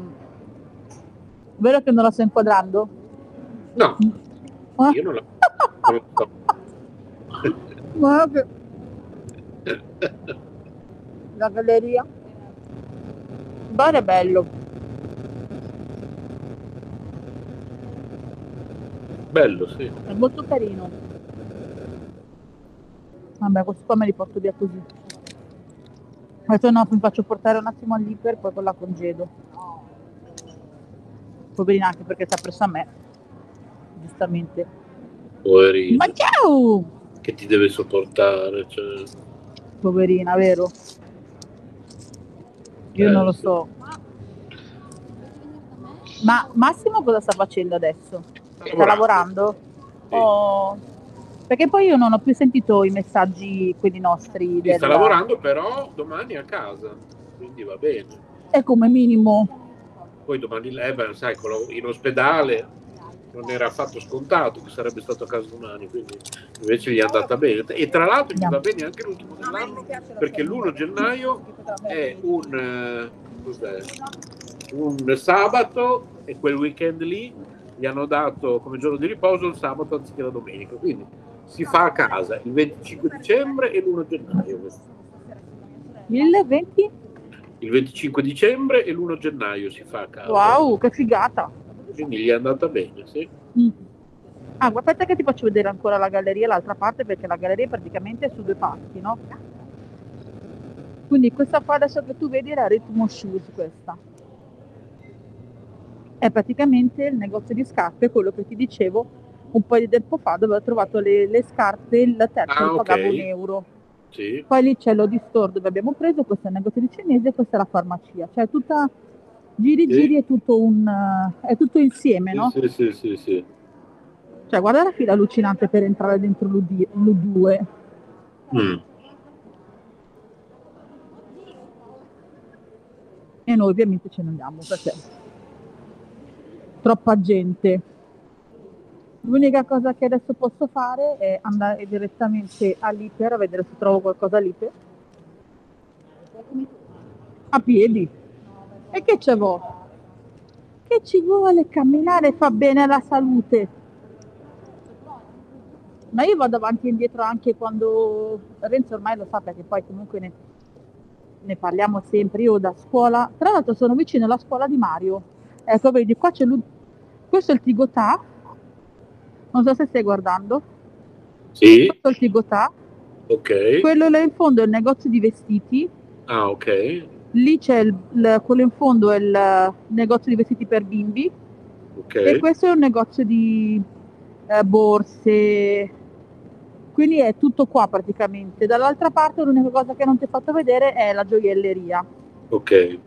Vero che non la sto inquadrando?
No,
Ah,
io non la... non la [LAUGHS]
ma che... La galleria? Il bar è bello.
Bello, sì.
È molto carino. Vabbè, questi qua me li porto via così. Adesso no, mi faccio portare un attimo all'iper, poi con la congedo. Poverina anche perché sta presso a me. Giustamente.
Poverino.
Ma ciao!
Che ti deve sopportare. Cioè...
Poverina, vero? Io
Eh,
non lo
sì.
so. Ma Massimo cosa sta facendo adesso? Sta
Lavorando. Sì.
Oh, Perché poi io non ho più sentito i messaggi, quelli nostri.
Sì,
del-
sta lavorando però domani a casa, quindi va bene.
È come minimo.
Poi domani lei, beh, sai, in ospedale non era affatto scontato che sarebbe stato a casa domani, quindi invece gli è andata bene. E tra l'altro gli va bene anche l'ultimo dell'anno perché l'1 gennaio è un, eh, un sabato e quel weekend lì gli hanno dato come giorno di riposo il sabato anziché la domenica. Quindi si fa a casa il 25 dicembre e l'1 gennaio.
Il 20?
Il 25 dicembre e l'1 gennaio si fa a casa.
Wow, che figata!
Quindi gli è andata bene, sì.
Mm. Ah, guarda, aspetta che ti faccio vedere ancora la galleria, l'altra parte, perché la galleria praticamente è su due parti, no? Quindi questa qua adesso che tu vedi è la Ritmo Shoes questa. È praticamente il negozio di scarpe, quello che ti dicevo un po' di tempo fa, dove ho trovato le, le scarpe, il terzo
Ah,
lo pagavo
ok.
un euro.
Sì.
Poi lì c'è l'Odi Store dove abbiamo preso, questo è il negozio di cinese e questa è la farmacia. Cioè tutta, giri
Sì.
giri è tutto un, è tutto insieme, no?
Sì, sì, sì, sì.
Cioè guarda la fila allucinante per entrare dentro l'U- l'U2.
Mm.
E noi ovviamente ce ne andiamo perché troppa gente. L'unica cosa che adesso posso fare è andare direttamente all'Iper a vedere se trovo qualcosa all'Iper. A piedi. E che ce vuole? Che ci vuole? Camminare fa bene alla salute. Ma io vado avanti e indietro anche quando Renzo ormai lo sa perché poi comunque ne, ne parliamo sempre. Io da scuola, tra l'altro sono vicino alla scuola di Mario. Ecco, vedi, qua c'è lui. Questo è il Tigotà. Non so se stai guardando.
Sì,
Questo è il Tigotà.
ok.
Quello là in fondo è il negozio di vestiti.
Ah, ok.
Lì c'è il, il- quello in fondo è il negozio di vestiti per bimbi. E
Ok.
questo è un negozio di eh, borse. Quindi è tutto qua praticamente. Dall'altra parte l'unica cosa che non ti ho fatto vedere è la gioielleria.
Ok.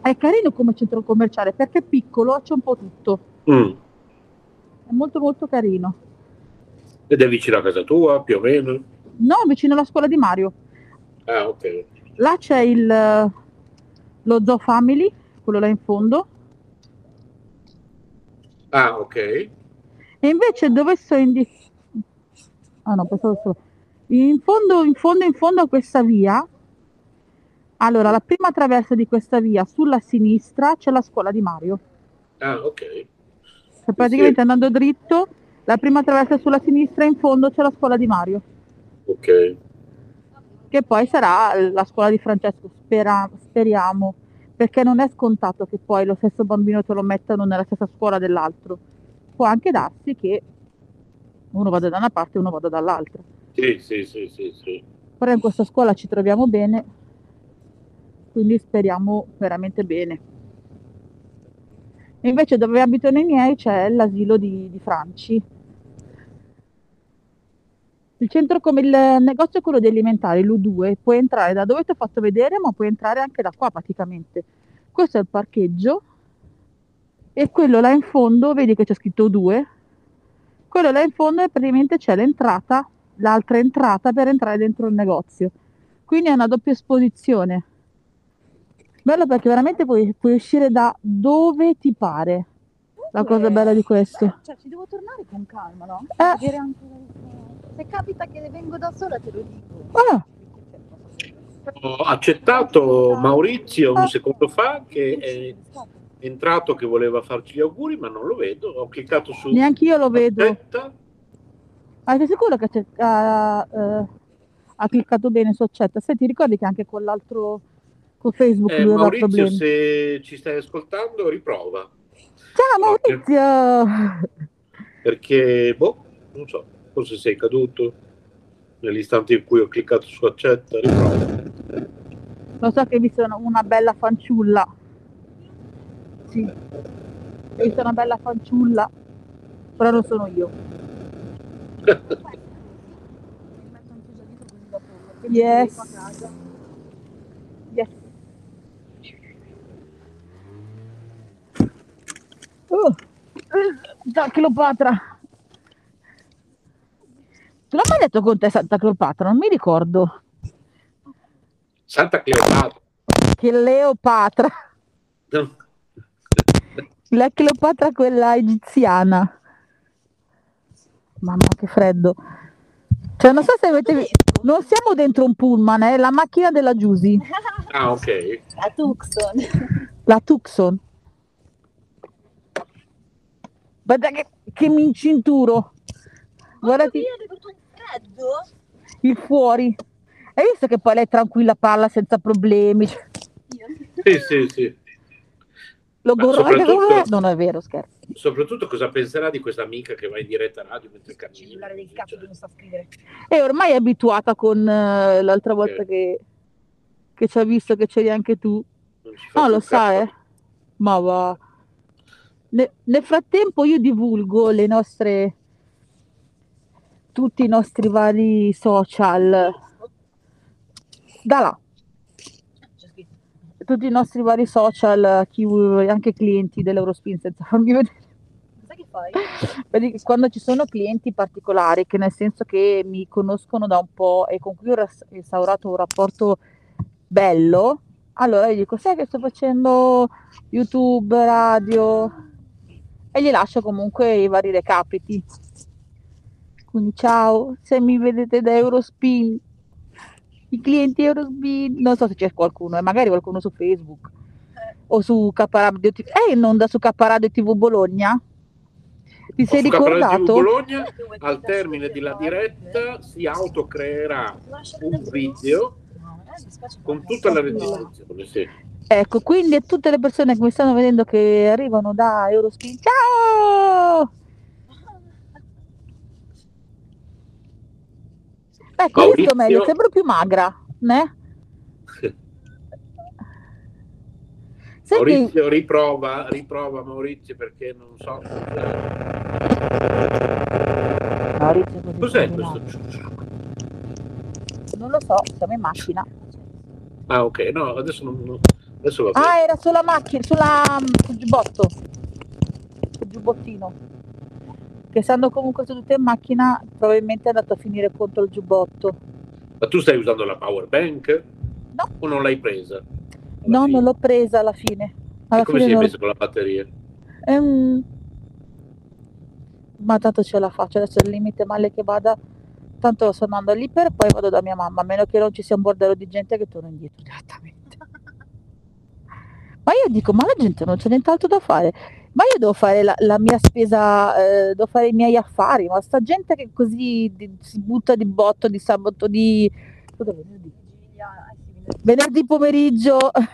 È carino come centro commerciale perché è piccolo, c'è un po' tutto.
Mm.
È molto molto carino.
Ed è vicino a casa tua, più o meno?
No, vicino alla scuola di Mario.
Ah, ok.
Là c'è il, lo Zoo Family, quello là in fondo.
Ah, ok.
E invece dove sto in di... Ah no, pensavo solo... In fondo, in fondo, in fondo a questa via, allora la prima traversa di questa via, sulla sinistra c'è la scuola di Mario.
Ah, ok.
Cioè, praticamente andando dritto, la prima traversa sulla sinistra, in fondo c'è la scuola di Mario,
Ok.
che poi sarà la scuola di Francesco, spera- speriamo, perché non è scontato che poi lo stesso bambino te lo mettano nella stessa scuola dell'altro. Può anche darsi che uno vada da una parte e uno vada dall'altra.
Sì, sì, sì, sì, sì.
Però in questa scuola ci troviamo bene, quindi speriamo veramente bene. E invece dove abitano i miei c'è l'asilo di, di Franci. Il centro come il negozio è quello di alimentari, l'U2, puoi entrare da dove ti ho fatto vedere, ma puoi entrare anche da qua praticamente. Questo è il parcheggio e quello là in fondo, vedi che c'è scritto U2, quello là in fondo è praticamente c'è l'entrata, l'altra entrata per entrare dentro il negozio. Quindi è una doppia esposizione. Bello perché veramente puoi, puoi uscire da dove ti pare. La cosa bella di questo.
Cioè, ci devo tornare con calma, no?
Eh.
Vedere anche Se capita che vengo da sola, te lo dico.
Ah,
Ho accettato Maurizio un secondo fa che è entrato che voleva farci gli auguri, ma non lo vedo. Ho cliccato su
neanche io lo vedo.
accetta.
Ma sei sicuro che ha, eh, ha cliccato bene su accetta? Se ti ricordi che anche con l'altro, con Facebook
Eh,
lui
Maurizio,
problemi.
se ci stai ascoltando, riprova.
Ciao Maurizio!
Perché, boh, non so, forse sei caduto nell'istante in cui ho cliccato su accetta, riprova.
Lo so che hai visto una, bella fanciulla. Sì, hai visto una bella fanciulla, però non sono io. [LAUGHS] Yes. Oh, Santa Cleopatra. Tu l'hai mai detto con te Santa Cleopatra? Non mi ricordo.
Santa Cleopatra.
Che Leopatra.
No.
La Cleopatra quella egiziana. Mamma che freddo. Cioè, non so se avete visto. Non siamo dentro un pullman, è la macchina della Giusy.
Ah, ok.
La Tucson.
La Tucson. Guarda che, che mi incinturo. Guardati
freddo?
il fuori. Hai visto che poi lei è tranquilla, parla senza problemi.
Sì, sì, sì.
Lo
Ma
gorro anche
soprattutto-
come- Non è vero, scherzo.
Soprattutto cosa penserà di questa amica che va in diretta radio mentre cammina?
cellulare del cazzo che non sta a scrivere.
E ormai è abituata con eh, l'altra volta che, che ci ha visto che c'eri anche tu.
Non
No, lo
caso.
sa, eh. Ma va. Ne- nel frattempo io divulgo le nostre tutti i nostri vari social. Da là. Tutti i nostri vari social chi anche clienti dell'Eurospin senza farmi vedere. [LAUGHS] Quando ci sono clienti particolari, che nel senso che mi conoscono da un po' e con cui ho instaurato un rapporto bello, allora io dico, sai che sto facendo YouTube, radio e gli lascio comunque i vari recapiti. Quindi ciao, se mi vedete da Eurospin, i clienti Eurospin, non so se c'è qualcuno, e magari qualcuno su Facebook o su K Radio TV, è in onda su K Radio TV Bologna? Ti sei ricordato?
Bologna, al termine della diretta, si autocreerà un video con tutta la registrazione. Sì.
Ecco, quindi a tutte le persone che mi stanno vedendo che arrivano da Eurospin, ciao! Ecco, hai visto
Maurizio-
meglio, sembro più magra, né? Che
Maurizio riprova, riprova Maurizio perché non so.
Maurizio,
Cos'è questo?
Non lo so, siamo in macchina.
Ah, ok, no, adesso non. non- Adesso va bene.
Ah, era sulla macchina, sulla sul giubbotto. Sul giubbottino. Che essendo comunque sedute in macchina, probabilmente è andato a finire contro il giubbotto.
Ma tu stai usando la power bank?
No.
O non l'hai presa?
No, non l'ho presa alla fine. Alla
E come
fine
sei
non-
messo con la batteria?
Ehm, Ma tanto ce la faccio, adesso al limite male che vada, tanto sto andando lì per poi vado da mia mamma, a meno che non ci sia un bordello di gente che torna indietro direttamente. Ma io dico, ma la gente non c'è nient'altro da fare. Ma io devo fare la, la mia spesa, eh, devo fare i miei affari, ma sta gente che così di- si butta di botto di sabato, di cosa, venerdì? venerdì pomeriggio,
a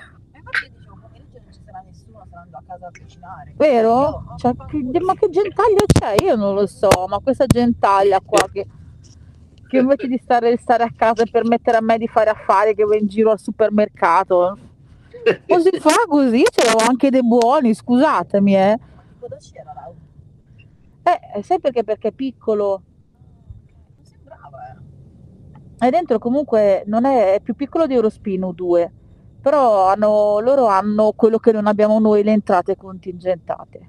casa a cucinare.
vero? Cioè, che- ma che gentaglia c'è? Io non lo so, ma questa gentaglia qua che, che invece di stare, stare a casa e permettere a me di fare affari che va in giro al supermercato, si fa così, c'erano anche dei buoni, scusatemi, eh.
Cosa c'era là?
Eh, sai perché? Perché è piccolo.
Non sembrava, eh.
E dentro comunque non è, è più piccolo di Eurospin U2, però hanno- loro hanno quello che non abbiamo noi, le entrate contingentate.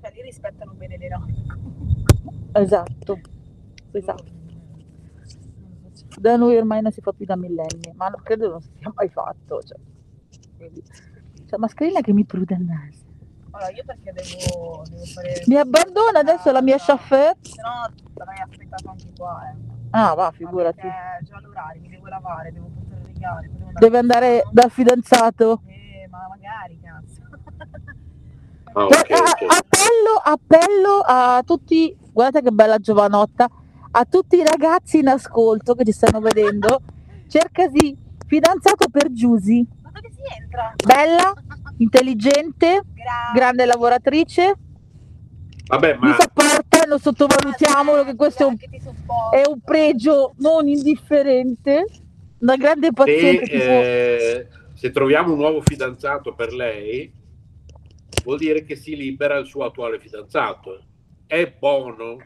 Cioè, lì rispettano bene le norme.
Esatto, esatto. Da noi ormai non si fa più da millenni, ma non credo non si sia mai fatto. Cioè, quindi, cioè, mascherina che mi prude il naso.
Allora, io perché devo, devo fare...
Mi abbandona adesso la mia chauffeur?
Se no, l'avrei aspettato anche qua, eh.
Ah, va, figurati.
Perché già l'orario, mi devo lavare, devo portare le devo
Deve andare dal fidanzato.
Eh, ma magari, cazzo.
Ah,
Guarda,
ok, ok.
a- appello, appello a tutti, guardate che bella giovanotta, a tutti i ragazzi in ascolto che ci stanno vedendo, cercasi fidanzato per Giusy,
Ma dove si entra?
bella, intelligente, grande lavoratrice,
Vabbè,
mi
ma
sopporta, non sottovalutiamolo che questo è un, è un pregio non indifferente, una grande
se,
pazienza. tipo-
eh, se troviamo un nuovo fidanzato per lei, vuol dire che si libera il suo attuale fidanzato. È buono.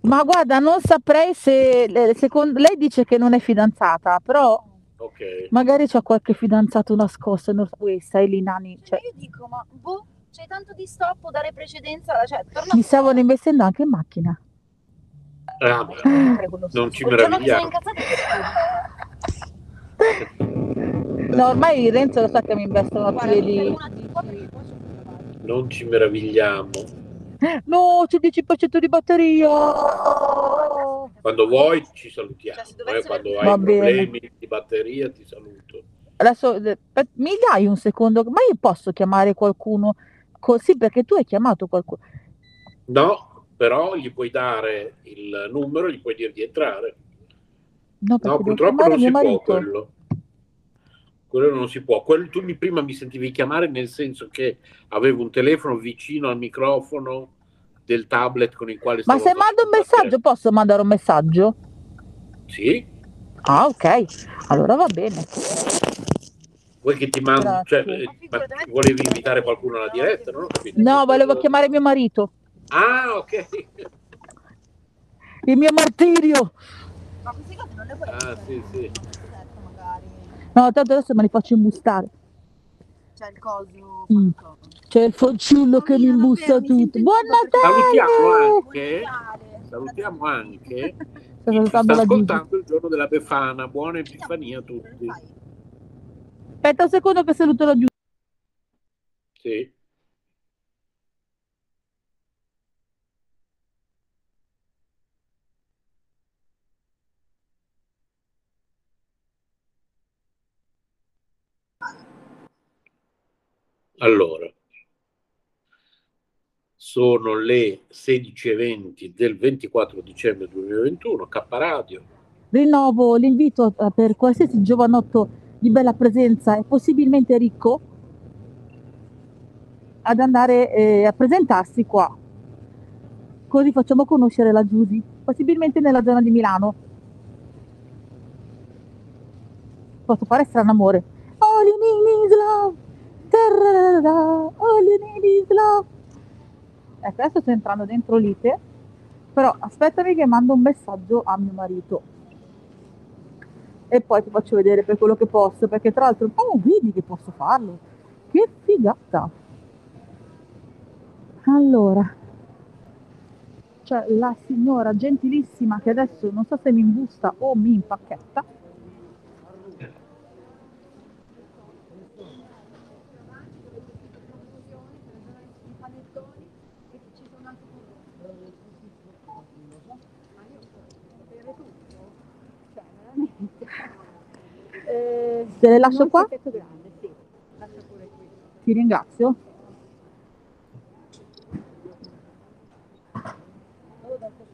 Ma guarda, non saprei se, secondo, lei dice che non è fidanzata, però
Ok.
magari c'ha qualche fidanzato nascosto, non so, Ui, stai lì nani, cioè,
Io dico, ma boh, c'è tanto di stop, dare precedenza, cioè, torna
mi stavano investendo anche in macchina.
Ah, ma non ci meravigliamo.
No, ormai Renzo lo sa che mi investono a piedi.
Non ci meravigliamo.
No, c'è 10% di batteria.
Quando vuoi ci salutiamo.
Cioè,
eh, Quando
Va
hai
bene.
problemi di batteria ti saluto.
Adesso eh, mi dai un secondo, ma io posso chiamare qualcuno così perché tu hai chiamato qualcuno.
No, però gli puoi dare il numero, gli puoi dire di entrare.
No, perché
No, purtroppo non si può
marito.
quello. Quello non si può. Quello, tu mi, prima mi sentivi chiamare nel senso che avevo un telefono vicino al microfono del tablet con il quale
Ma se mando un messaggio, posso mandare un messaggio?
Sì,
Ah, ok. Allora va bene.
vuoi che ti mando, cioè, eh, ma volevi invitare qualcuno alla diretta, non capito.
No, volevo chiamare mio marito,
Ah, ok.
il mio martirio.
Ah, sì, sì.
No, tanto adesso me li faccio imbustare.
C'è il coso.
Mm. C'è il fanciullo che mi imbusta tutto. Buon
Salutiamo
Natale!
anche, salutiamo anche [LAUGHS]
Sto
chi ci sta ascoltando il giorno della Befana. Buona Epifania a tutti.
Aspetta un secondo che saluto la Giulia.
Sì. Allora, sono le 16.20 del 24 dicembre 2021, K Radio.
Rinnovo l'invito eh, per qualsiasi giovanotto di bella presenza e possibilmente ricco ad andare eh, a presentarsi qua. Così facciamo conoscere la Giusy, possibilmente nella zona di Milano. Posso fare strano amore. All you need is love. Ecco, adesso sto entrando dentro l'ite, però aspettami che mando un messaggio a mio marito e poi ti faccio vedere per quello che posso, perché tra l'altro, oh, vedi che posso farlo, che figata! Allora, c'è la signora gentilissima che adesso non so se mi imbusta o mi impacchetta. Te le lascio qua? Ti ringrazio.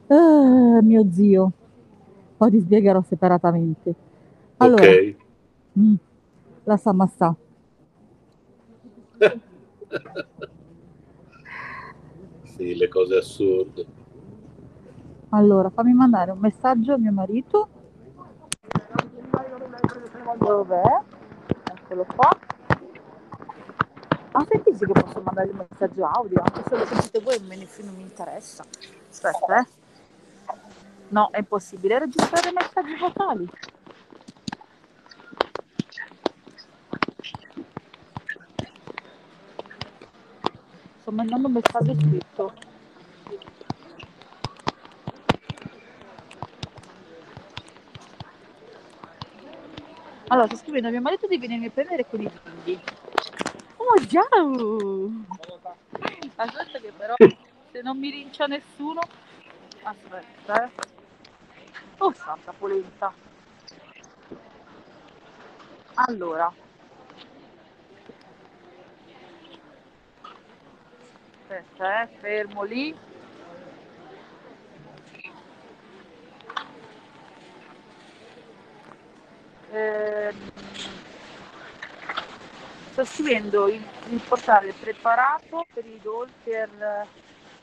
Ah, mio zio, poi ti spiegherò separatamente. Allora,
Ok.
mm, la Samassà. [LAUGHS]
sì, le cose assurde.
Allora, fammi mandare un messaggio a mio marito. Dov'è? Eccolo qua. Ah, sentite che posso mandare il messaggio audio, anche se lo sentite voi me ne- non mi interessa. Aspetta, eh. No, è impossibile registrare messaggi vocali. Sto mandando un messaggio scritto. Allora, sto scrivendo a mio marito di venirmi a prendere con i figli. Oh, ciao! Aspetta che però, se non mi rincia nessuno... Aspetta, eh. Oh, santa polenta. Allora. Aspetta, eh, fermo lì. Ehm, sto scrivendo il, il portare preparato per i dolci, per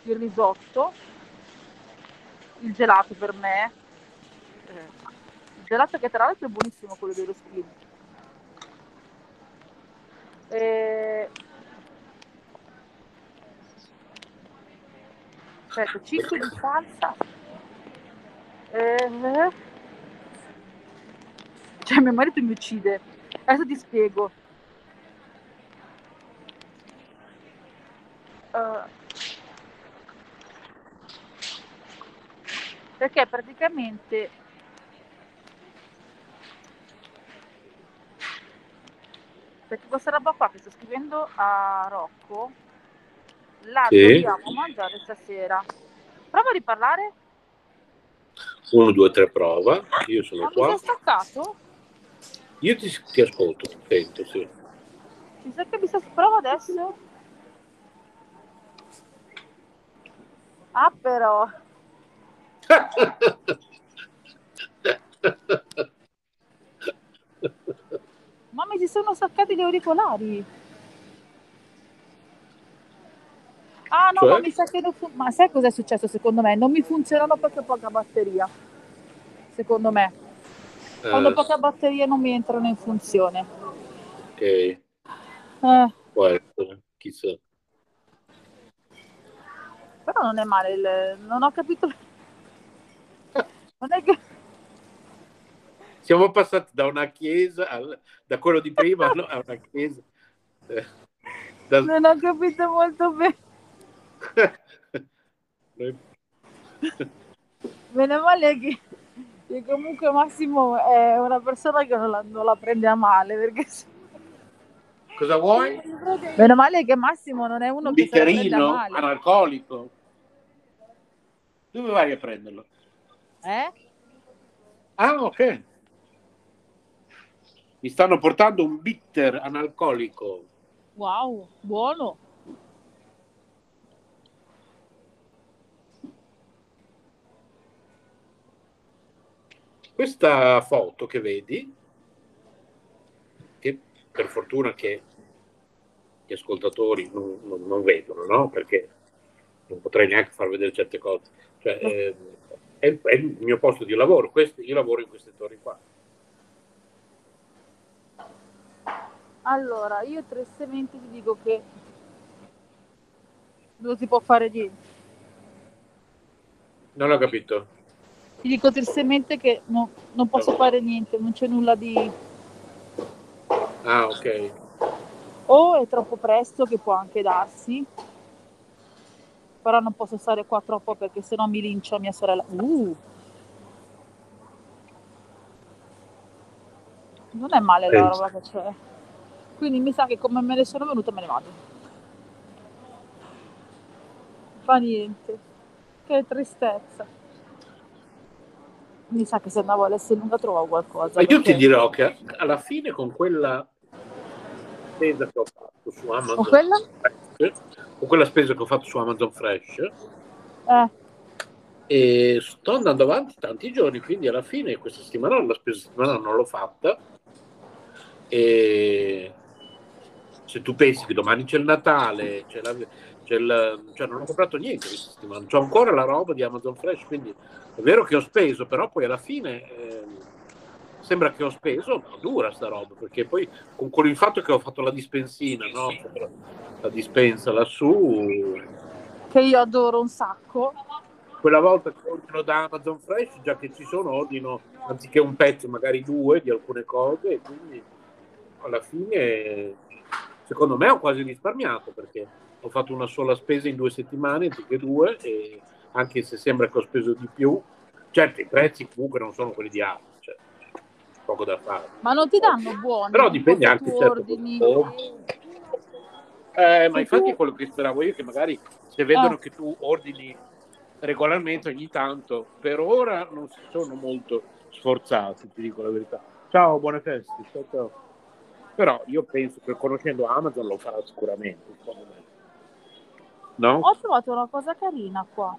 il risotto, il gelato per me, il gelato che tra l'altro è buonissimo quello dello spin. Eh, aspetta, 5 di salsa. Eh, cioè, mio marito mi uccide. Adesso ti spiego. Eh, perché praticamente perché questa roba qua che sto scrivendo a Rocco
la
Sì.
dobbiamo mangiare stasera. Prova a riparlare.
1, 2, 3, prova. Io sono
Ma mi
qua.
sei staccato?
Io ti, ti ascolto, ti sento, sì.
Mi sa che mi sei... Prova adesso. Ah però. [LAUGHS] Ma mi si sono staccati gli auricolari. Ah no,
Cioè?
ma mi sa che non fun- Ma sai cos'è successo secondo me? Non mi funzionano ho poca batteria. Secondo me. Quando
Eh,
poca batteria non mi entrano in funzione.
ok,
Eh,
può essere, chissà.
però non è male. il- Non ho capito. Non è che...
Siamo passati da una chiesa, al- da quello di prima no, [LAUGHS] a una chiesa. Eh, da-
Non ho capito molto bene. [LAUGHS] Meno male che, che comunque Massimo è una persona che non la, non la prende a male. Perché
Cosa vuoi?
Meno male che Massimo non è uno
Un
che
bicchierino analcolico? Dove vai a prenderlo?
Eh?
Ah, ok. Mi stanno portando un bitter analcolico.
Wow, buono.
Questa foto che vedi, che per fortuna che gli ascoltatori non, non- non vedono, no? Perché non potrei neanche far vedere certe cose. Cioè, eh, è, è il mio posto di lavoro, questo- io lavoro in queste torri qua.
Allora, io tristemente ti dico che non si può fare niente.
Non ho capito.
Ti dico tristemente che no- non posso fare niente, non c'è nulla di...
Ah, ok.
O è troppo presto, che può anche darsi, però non posso stare qua troppo perché sennò mi lincia mia sorella. Uh. Non è male la roba che c'è. Quindi mi sa che come me ne sono venuta me ne vado. Fa niente. Che tristezza. Mi sa che se andavo all'Esselunga trovavo qualcosa.
Ma io ti
perché-
dirò che alla fine con quella spesa che ho fatto su Amazon
Con quella?
Fresh, con quella spesa che ho fatto su Amazon Fresh,
Eh,
e sto andando avanti tanti giorni, quindi alla fine questa settimana la spesa settimana non l'ho fatta. E se tu pensi che domani c'è il Natale, c'è la- c'è il- cioè non ho comprato niente questa settimana, c'ho ancora la roba di Amazon Fresh, quindi è vero che ho speso, però poi alla fine ehm, sembra che ho speso, ma dura sta roba, perché poi con, con il fatto che ho fatto la dispensina, no? la dispensa lassù,
che io adoro un sacco.
quella volta che ordino da Amazon Fresh, già che ci sono, ordino anziché un pezzo, magari due di alcune cose, e quindi alla fine, secondo me, ho quasi risparmiato perché ho fatto una sola spesa in due settimane anziché due, e anche se sembra che ho speso di più, certo i prezzi comunque non sono quelli di Amazon, cioè, poco da fare.
Ma non ti danno buoni?
Però dipende anche, certo,
ordini?
Eh, ma infatti
tu-
quello che speravo io è che magari se vedono
Ah.
che tu ordini regolarmente ogni tanto, per ora non si sono molto sforzati, ti dico la verità. Ciao, buone feste. Ciao, ciao. Però io penso che conoscendo Amazon lo farà sicuramente, secondo me. No?
Ho trovato una cosa carina qua.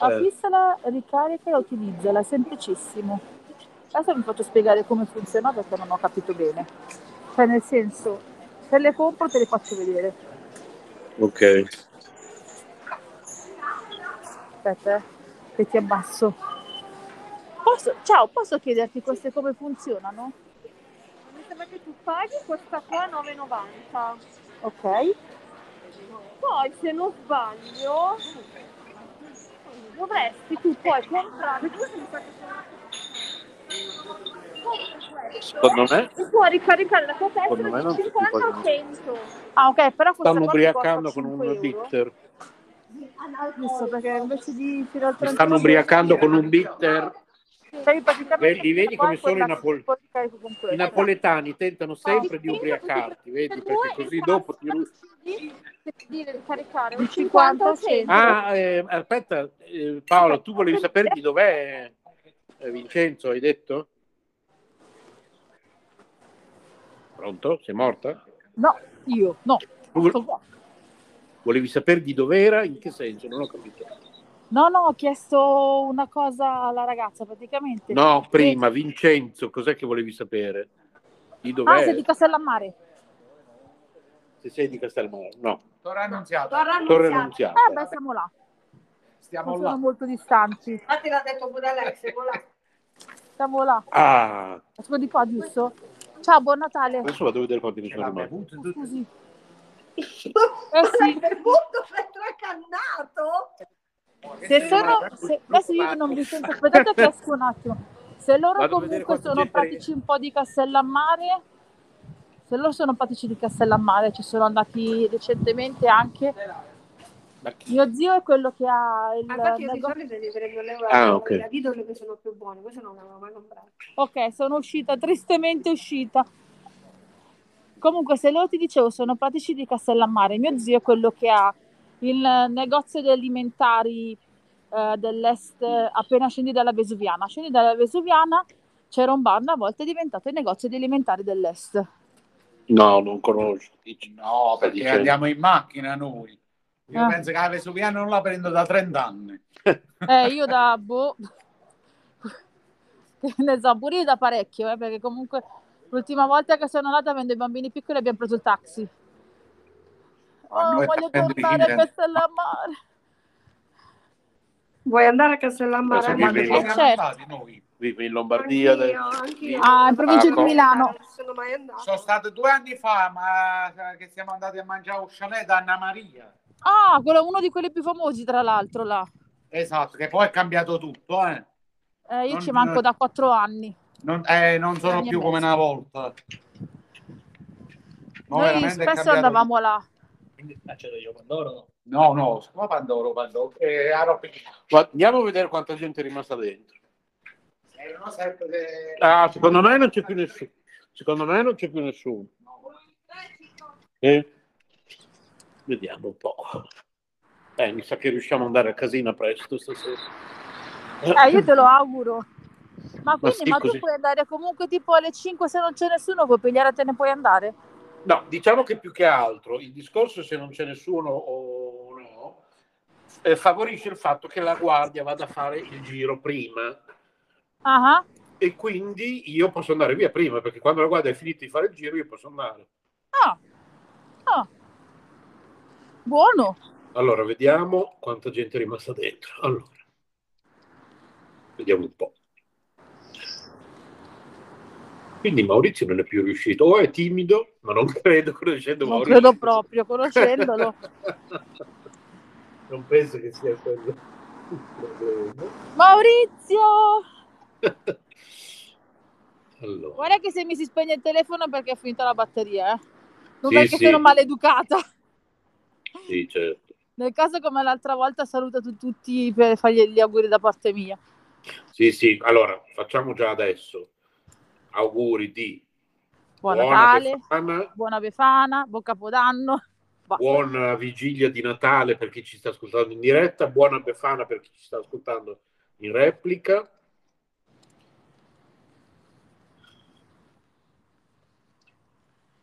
Eh.
Affissala, ricarica e utilizzala, è semplicissimo. Adesso vi faccio spiegare come funziona perché non ho capito bene. Cioè nel senso, se le compro te le faccio vedere.
Ok.
Aspetta, eh, che ti abbasso. Posso, ciao, posso chiederti queste come funzionano?
Mi sembra che tu paghi questa qua 9,90.
Ok.
Poi se non sbaglio dovresti tu poi comprare
Secondo me
e puoi ricaricare la tua di
si
50
può
a 100.
Ah ok, però
stanno ubriacando con
5
un
euro.
bitter.
Visto perché invece di 30
stanno ubriacando con un bitter.
Praticamente
Vedi- li vedi come sono i napol- I napoletani tentano sempre di ubriacarti, vedi? Perché così dopo ti ru-
Se
Dire, caricare un
50
50 100.
Ah, eh, aspetta, eh, Paolo, tu volevi sapere di dov'è eh, Vincenzo, hai detto? Pronto? Sei morta?
No, io, no.
Volevi sapere di dov'era? In che senso? Non ho capito.
No, no, ho chiesto una cosa alla ragazza praticamente.
No, prima, Vincenzo, cos'è che volevi sapere? Di
Ah,
dov'è?
sei di Castellammare.
Se sei di Castelmano, no.
Torre Annunziata.
Torre
Torre
Annunziata.
Eh,
Annunziata.
beh, siamo là.
Stiamo
Non
là.
sono molto distanti.
Infatti l'ha detto pure Alex, siamo là.
Siamo là.
Ah,
Ascolta di qua, giusto? Ciao, buon Natale.
adesso vado a vedere quanti ne sono rimasti.
bevuto.
Scusi. [LAUGHS] Eh sì,
bevuto mentre ha cannato?
Se sono... Se, adesso io non vi sento... Aspettate esco un attimo. Se loro comunque sono pratici un po' di Castellammare, se loro sono pratici di Castellammare, ci sono andati recentemente anche. Mio zio è quello che ha il
Ah, Infatti io prendo le
Ah, ok.
la Lidl che sono più buone, questo non l'avevo mai comprato.
Ok, sono uscita, tristemente uscita. Comunque, se loro ti dicevo, sono pratici di Castellammare. Mio zio è quello che ha il negozio di alimentari eh, dell'est appena scendi dalla Vesuviana. Scendi dalla Vesuviana, c'era un bar, una volta è diventato il negozio di alimentari dell'est.
No, non conosco. Dici.
No, perché
dicendo.
andiamo in macchina noi. Io
Ah.
penso che la Vesuviana non la prendo da 30 anni. [LAUGHS]
Eh, io da boh, [LAUGHS] ne so, pure io da parecchio, eh, perché comunque l'ultima volta che sono andata avendo i bambini piccoli abbiamo preso il taxi. Oh,
noi
voglio tornare a. Castellammare.
Vuoi andare a Castellammare?
Ci
in
siamo
certo.
andati noi?
Vive in Lombardia.
Anch'io, anch'io.
Ah, in provincia
Ah,
di Milano.
Non sono mai.
Sono stato due anni fa, ma che siamo andati a mangiare un chalet da Anna Maria.
Ah, quello è uno di quelli più famosi, tra l'altro, là.
Esatto, che poi è cambiato tutto, eh.
Eh, io
Non-
ci manco da quattro anni.
Non, eh, non sono più come
mezzo.
una volta. No,
Noi spesso andavamo là.
Quindi accedo io Pandoro no?
No, no, Pandoro, Pandoro, eh,
Ma andiamo a vedere quanta gente è rimasta dentro.
Erano sempre-
Ah, secondo me non c'è più nessuno. Secondo me non c'è più nessuno. Eh? Vediamo un po'. Eh, mi sa che riusciamo ad andare a casina presto stasera.
Eh, io te lo auguro. Ma quindi,
sì,
ma, tu puoi andare comunque tipo alle 5 se non c'è nessuno, puoi pigliare e te ne puoi andare?
No, diciamo che più che altro il discorso se non c'è nessuno o no eh, favorisce il fatto che la guardia vada a fare il giro prima
ah.
e quindi io posso andare via prima perché quando la guardia è finita di fare il giro io posso andare.
Ah. Ah. Buono.
Allora, vediamo quanta gente è rimasta dentro. Allora, vediamo un po'. Quindi Maurizio non è più riuscito, o è timido, ma non [LAUGHS] credo conoscendo
Non
Maurizio.
credo proprio, conoscendolo.
non penso che sia quello.
Maurizio! [LAUGHS]
Allora,
Guarda che se mi si spegne il telefono è perché è finita la batteria, eh. Non
Sì,
perché
sì.
sono maleducata.
sì, certo.
Nel caso come l'altra volta saluto tu- tutti per fargli gli auguri da parte mia.
Sì, sì, allora facciamo già adesso auguri di
Buon
buona
Natale,
Befana,
buona Befana, buon Capodanno. Basta.
buona vigilia di Natale per chi ci sta ascoltando in diretta, buona Befana per chi ci sta ascoltando in replica.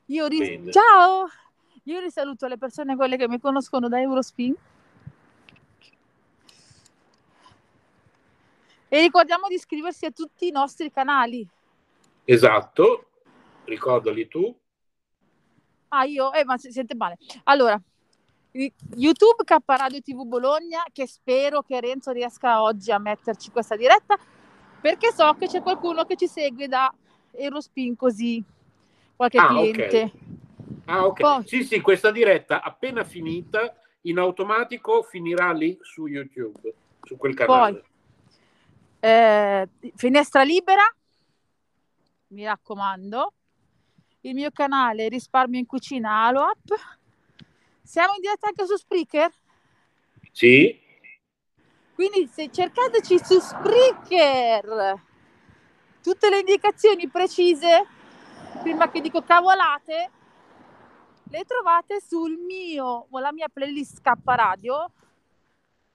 Io ri-
Bene.
Ciao! Io risaluto le persone quelle che mi conoscono da Eurospin. E ricordiamo di iscriversi a tutti i nostri canali.
Esatto, ricordali tu.
Ah, io, eh, ma si sente male. Allora, YouTube K Radio TV Bologna, che spero che Renzo riesca oggi a metterci questa diretta, perché so che c'è qualcuno che ci segue da Eurospin così, qualche
Ah,
cliente.
ok. Ah, ok.
Poi-
Sì, sì, questa diretta appena finita in automatico finirà lì su YouTube, su quel canale.
Eh, finestra libera, mi raccomando. Il mio canale Risparmio in Cucina Aloap. Siamo in diretta anche su Spreaker,
Sì,
quindi se cercateci su Spreaker tutte le indicazioni precise, prima che dico cavolate, le trovate sul mio, o la mia playlist K Radio.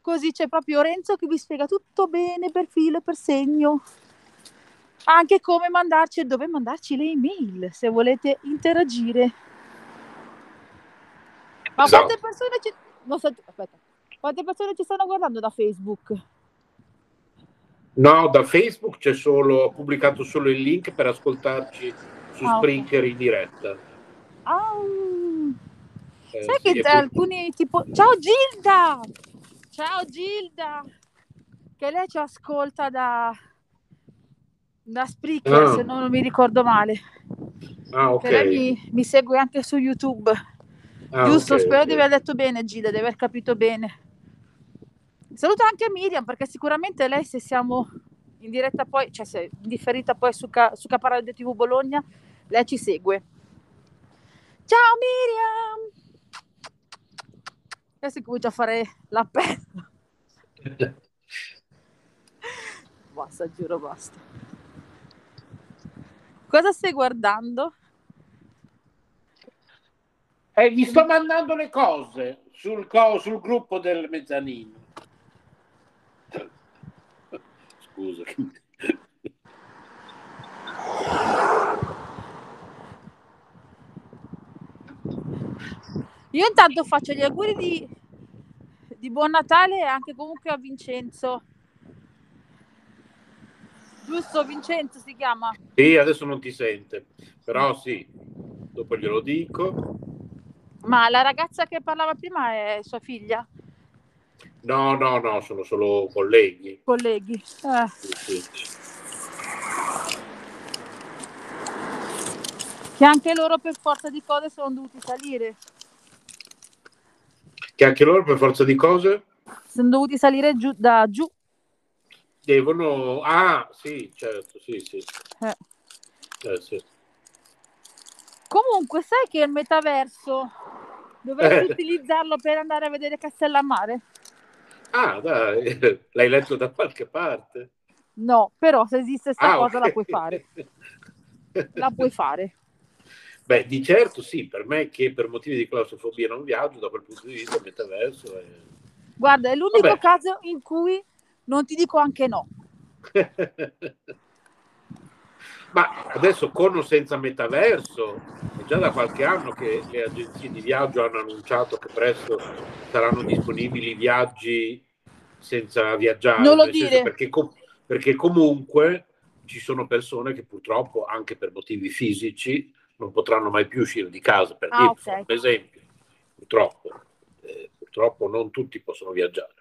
Così c'è proprio Renzo che vi spiega tutto bene per filo e per segno. Anche come mandarci e dove mandarci le email se volete interagire. Ma
Esatto.
quante persone ci... so- aspetta. Quante persone ci stanno guardando da Facebook?
No, da Facebook c'è solo, ho pubblicato solo il link per ascoltarci su
Ah.
Spreaker in diretta.
Ah,
Eh,
sai
sì,
che
poi-
alcuni tipo ciao Gilda ciao Gilda che lei ci ascolta da da Spreaker
Ah.
se non mi ricordo male.
Ah, ok.
che lei mi, mi segue anche su YouTube.
Ah,
giusto
ok,
spero
ok.
di aver detto bene Gilda di aver capito bene. Saluto anche Miriam perché sicuramente lei se siamo in diretta poi cioè se in differita poi su, Ca- su Caparadio TV Bologna lei ci segue. Ciao Miriam! Adesso comincio a fare l'appello [LAUGHS] basta giuro basta cosa stai guardando?
Eh, vi sto mandando le cose sul, co- sul gruppo del mezzanino. Scusa.
Io intanto faccio gli auguri di, di buon Natale e anche comunque a Vincenzo. Giusto, Vincenzo si chiama?
Sì, adesso non ti sente, però sì, dopo glielo dico.
Ma la ragazza che parlava prima è sua figlia?
No, no, no, sono solo colleghi.
Colleghi. Eh,
Sì, sì.
che anche loro per forza di cose sono dovuti salire.
Che anche loro, per forza di cose,
Sono dovuti salire giù, da giù.
Devono... Ah, sì, certo, sì, sì.
Eh.
Eh, sì.
Comunque, sai che il metaverso dovresti
Eh.
utilizzarlo per andare a vedere Castellammare?
Ah, dai, [LAUGHS] l'hai letto da qualche parte?
No, però se esiste sta
Ah,
cosa
ok.
la puoi fare. [LAUGHS] La puoi fare.
Beh, di certo sì, per me che per motivi di claustrofobia non viaggio, da quel punto di vista il metaverso è...
Guarda, è l'unico
Vabbè.
caso in cui non ti dico anche no. [LAUGHS]
Ma adesso con o senza metaverso, è già da qualche anno che le agenzie di viaggio hanno annunciato che presto saranno disponibili viaggi senza viaggiare.
Non lo dire.
Perché, com- perché comunque ci sono persone che purtroppo, anche per motivi fisici, non potranno mai più uscire di casa. Per
Ah,
dirvi,
ok.
fare un esempio, purtroppo, eh, purtroppo non tutti possono viaggiare.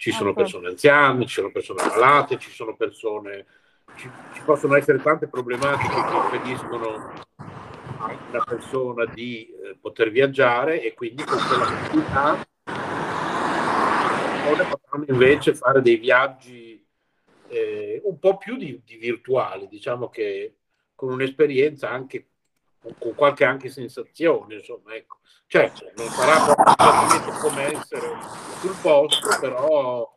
Ci sono
Ok.
persone anziane, ci sono persone malate, ci sono persone ci, ci possono essere tante problematiche che impediscono a una persona di eh, poter viaggiare e quindi con quella possibilità potranno invece fare dei viaggi eh, un po' più di, di virtuali, diciamo che con un'esperienza anche con, qualche anche sensazione, insomma, ecco. Certo, non sarà proprio come essere sul posto, però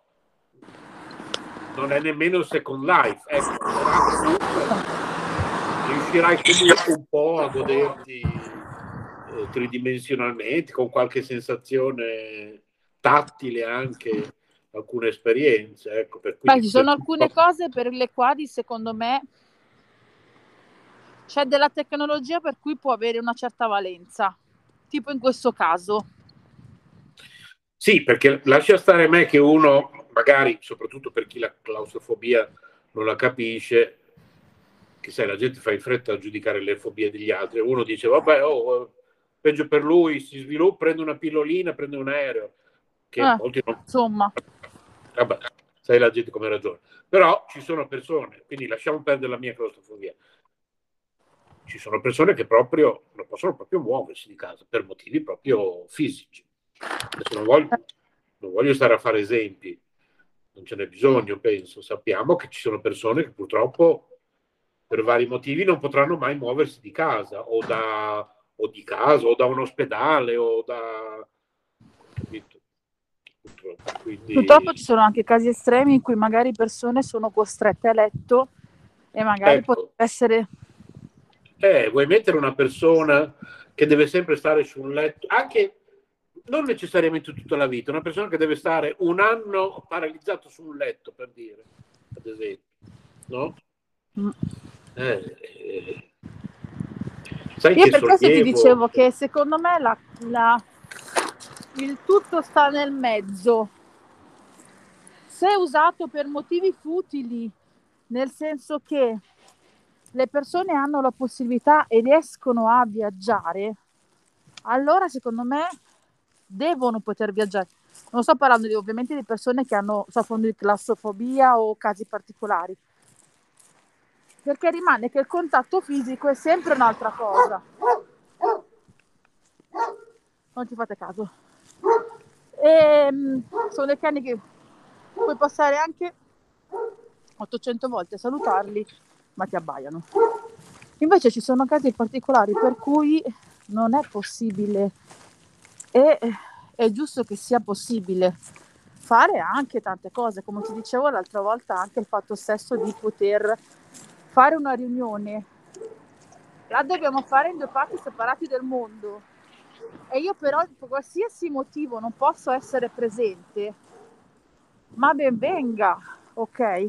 non è nemmeno second life, ecco, però comunque riuscirai comunque un po' a goderti eh, tridimensionalmente, con qualche sensazione tattile anche alcune esperienze. Ecco, per cui
Beh, ci sono alcune cose per le quali secondo me c'è della tecnologia per cui può avere una certa valenza, tipo in questo caso.
Sì, perché lascia stare me che uno, magari, soprattutto per chi la claustrofobia non la capisce, che sai, la gente fa in fretta a giudicare le fobie degli altri. Uno dice, vabbè, oh, eh, peggio per lui, si sviluppa, prende una pillolina, prende un aereo. Che
Eh,
molti non,
insomma,
vabbè, sai la gente come ragione. Però ci sono persone, quindi lasciamo perdere la mia claustrofobia. Ci sono persone che proprio non possono proprio muoversi di casa per motivi proprio fisici. Adesso non voglio, non voglio stare a fare esempi, non ce n'è bisogno, penso. Sappiamo che ci sono persone che purtroppo per vari motivi non potranno mai muoversi di casa o, da, o di casa o da un ospedale o da... capito? Purtroppo. Quindi-
purtroppo ci sono anche casi estremi in cui magari persone sono costrette a letto e magari
Ecco.
potrebbe essere
Eh, vuoi mettere una persona che deve sempre stare su un letto, anche non necessariamente tutta la vita, una persona che deve stare un anno paralizzato su un letto, per dire, ad esempio, no? Eh, eh. Sai
Io
che
per questo ti
sollievo-
dicevo che secondo me la- la- il tutto sta nel mezzo. Se usato per motivi futili, nel senso che le persone hanno la possibilità e riescono a viaggiare, allora secondo me devono poter viaggiare. Non sto parlando di, ovviamente di persone che hanno, soffrono di claustrofobia o casi particolari, perché rimane che il contatto fisico è sempre un'altra cosa. Non ci fate caso. E, mm, sono dei cani che puoi passare anche 800 volte a salutarli, ma ti abbaiano. Invece ci sono casi particolari per cui non è possibile e è giusto che sia possibile fare anche tante cose, come ti dicevo l'altra volta, anche il fatto stesso di poter fare una riunione. La dobbiamo fare in due parti separati del mondo e io però per qualsiasi motivo non posso essere presente, ma ben venga, ok?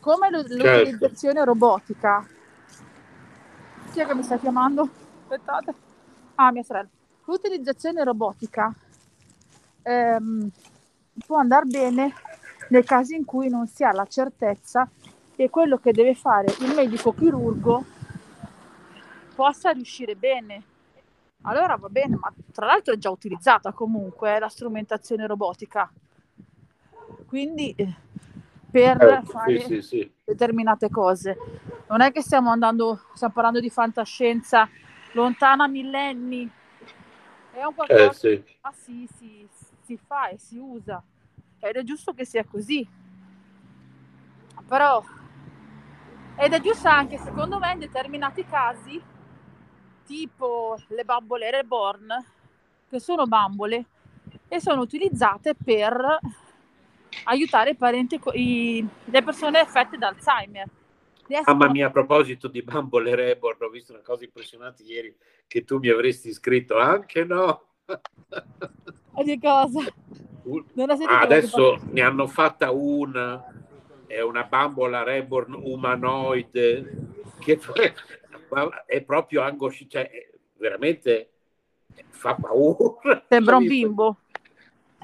Come l'utilizzazione robotica. Chi è che mi sta chiamando? Aspettate. Ah, mia sorella. L'utilizzazione robotica ehm, può andare bene nei casi in cui non si ha la certezza che quello che deve fare il medico chirurgo possa riuscire bene. Allora va bene, ma tra l'altro è già utilizzata comunque eh, la strumentazione robotica. Quindi eh, per
Eh,
fare
sì, sì,
determinate cose. Non è che stiamo andando, stiamo parlando di fantascienza lontana millenni. È un qualcosa
Eh, sì.
che ah, si, si- si fa e si usa. Ed è giusto che sia così. Però, ed è giusto anche secondo me in determinati casi, tipo le bambole reborn, che sono bambole e sono utilizzate per aiutare i parenti, i- le persone affette da Alzheimer. Riescono-
Mamma mia, a proposito di Bambole Reborn, ho visto una cosa impressionante ieri che tu mi avresti scritto anche no. [LAUGHS]
Di cosa? La
adesso ne hanno fatta una, è una bambola reborn umanoide che è proprio angosci, cioè veramente fa paura.
Sembra un
L'ho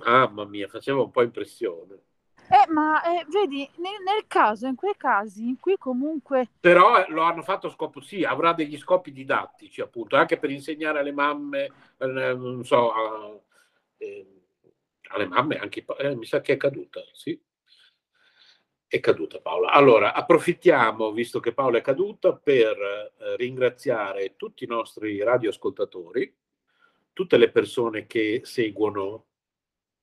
Mamma mia, faceva un po' impressione.
Eh, ma eh, vedi, nel, nel caso, in quei casi in cui comunque
Però eh, lo hanno fatto a scopo, sì, avrà degli scopi didattici, appunto, anche per insegnare alle mamme, eh, non so, a- eh, alle mamme anche, eh, mi sa che è caduta, sì. È caduta Paola. Allora, approfittiamo, visto che Paola è caduta, per ringraziare tutti i nostri radioascoltatori, tutte le persone che seguono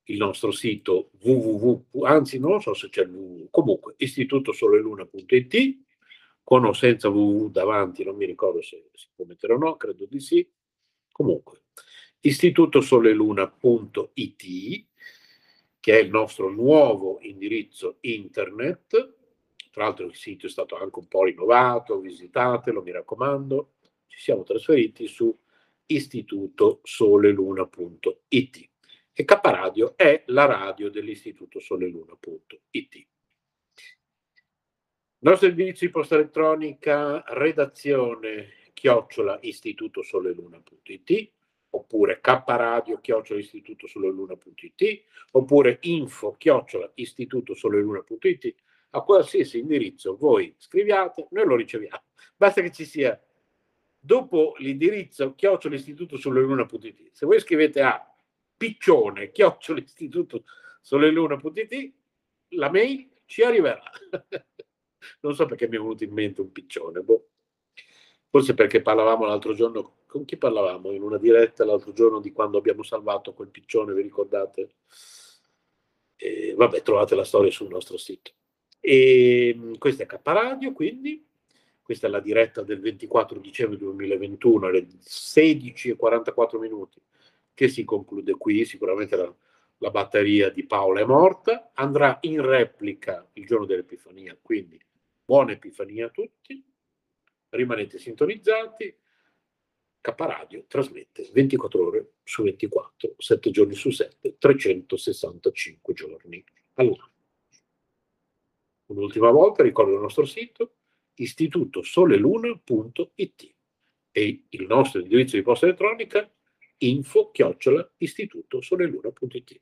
il nostro sito www, anzi non so se c'è il www, comunque istitutosoleluna.it con o senza www davanti, non mi ricordo se si può mettere o no, credo di sì. Comunque, istitutosoleluna.it che è il nostro nuovo indirizzo internet. Tra l'altro il sito è stato anche un po' rinnovato, visitatelo, mi raccomando. Ci siamo trasferiti su istitutosoleluna.it e K Radio è la radio dell'Istituto Soleluna.it. Il nostro indirizzo di posta elettronica redazione chiocciola istitutosoleluna.it oppure kradio chiocciola istitutosoleluna.it oppure info chiocciola istitutosoleluna.it a qualsiasi indirizzo voi scriviate, noi lo riceviamo. Basta che ci sia dopo l'indirizzo chiocciola istitutosoleluna.it. Se voi scrivete a piccione chiocciola istitutosoleluna.it la mail ci arriverà. [LAUGHS] non so perché mi è venuto in mente un piccione, boh. Forse perché parlavamo l'altro giorno, con chi parlavamo? In una diretta l'altro giorno di quando abbiamo salvato quel piccione, vi ricordate? E, vabbè, trovate la storia sul nostro sito. E mh, questa è K Radio, quindi questa è la diretta del 24 dicembre 2021 alle 16.44 minuti che si conclude qui, sicuramente la, la batteria di Paola è morta, andrà in replica il giorno dell'Epifania, quindi buona Epifania a tutti rimanete sintonizzati. K Radio trasmette 24 ore su 24, 7 giorni su 7, 365 giorni all'anno. Un'ultima volta ricordo il nostro sito istitutosoleluna.it e il nostro indirizzo di posta elettronica info chiocciola istitutosoleluna.it.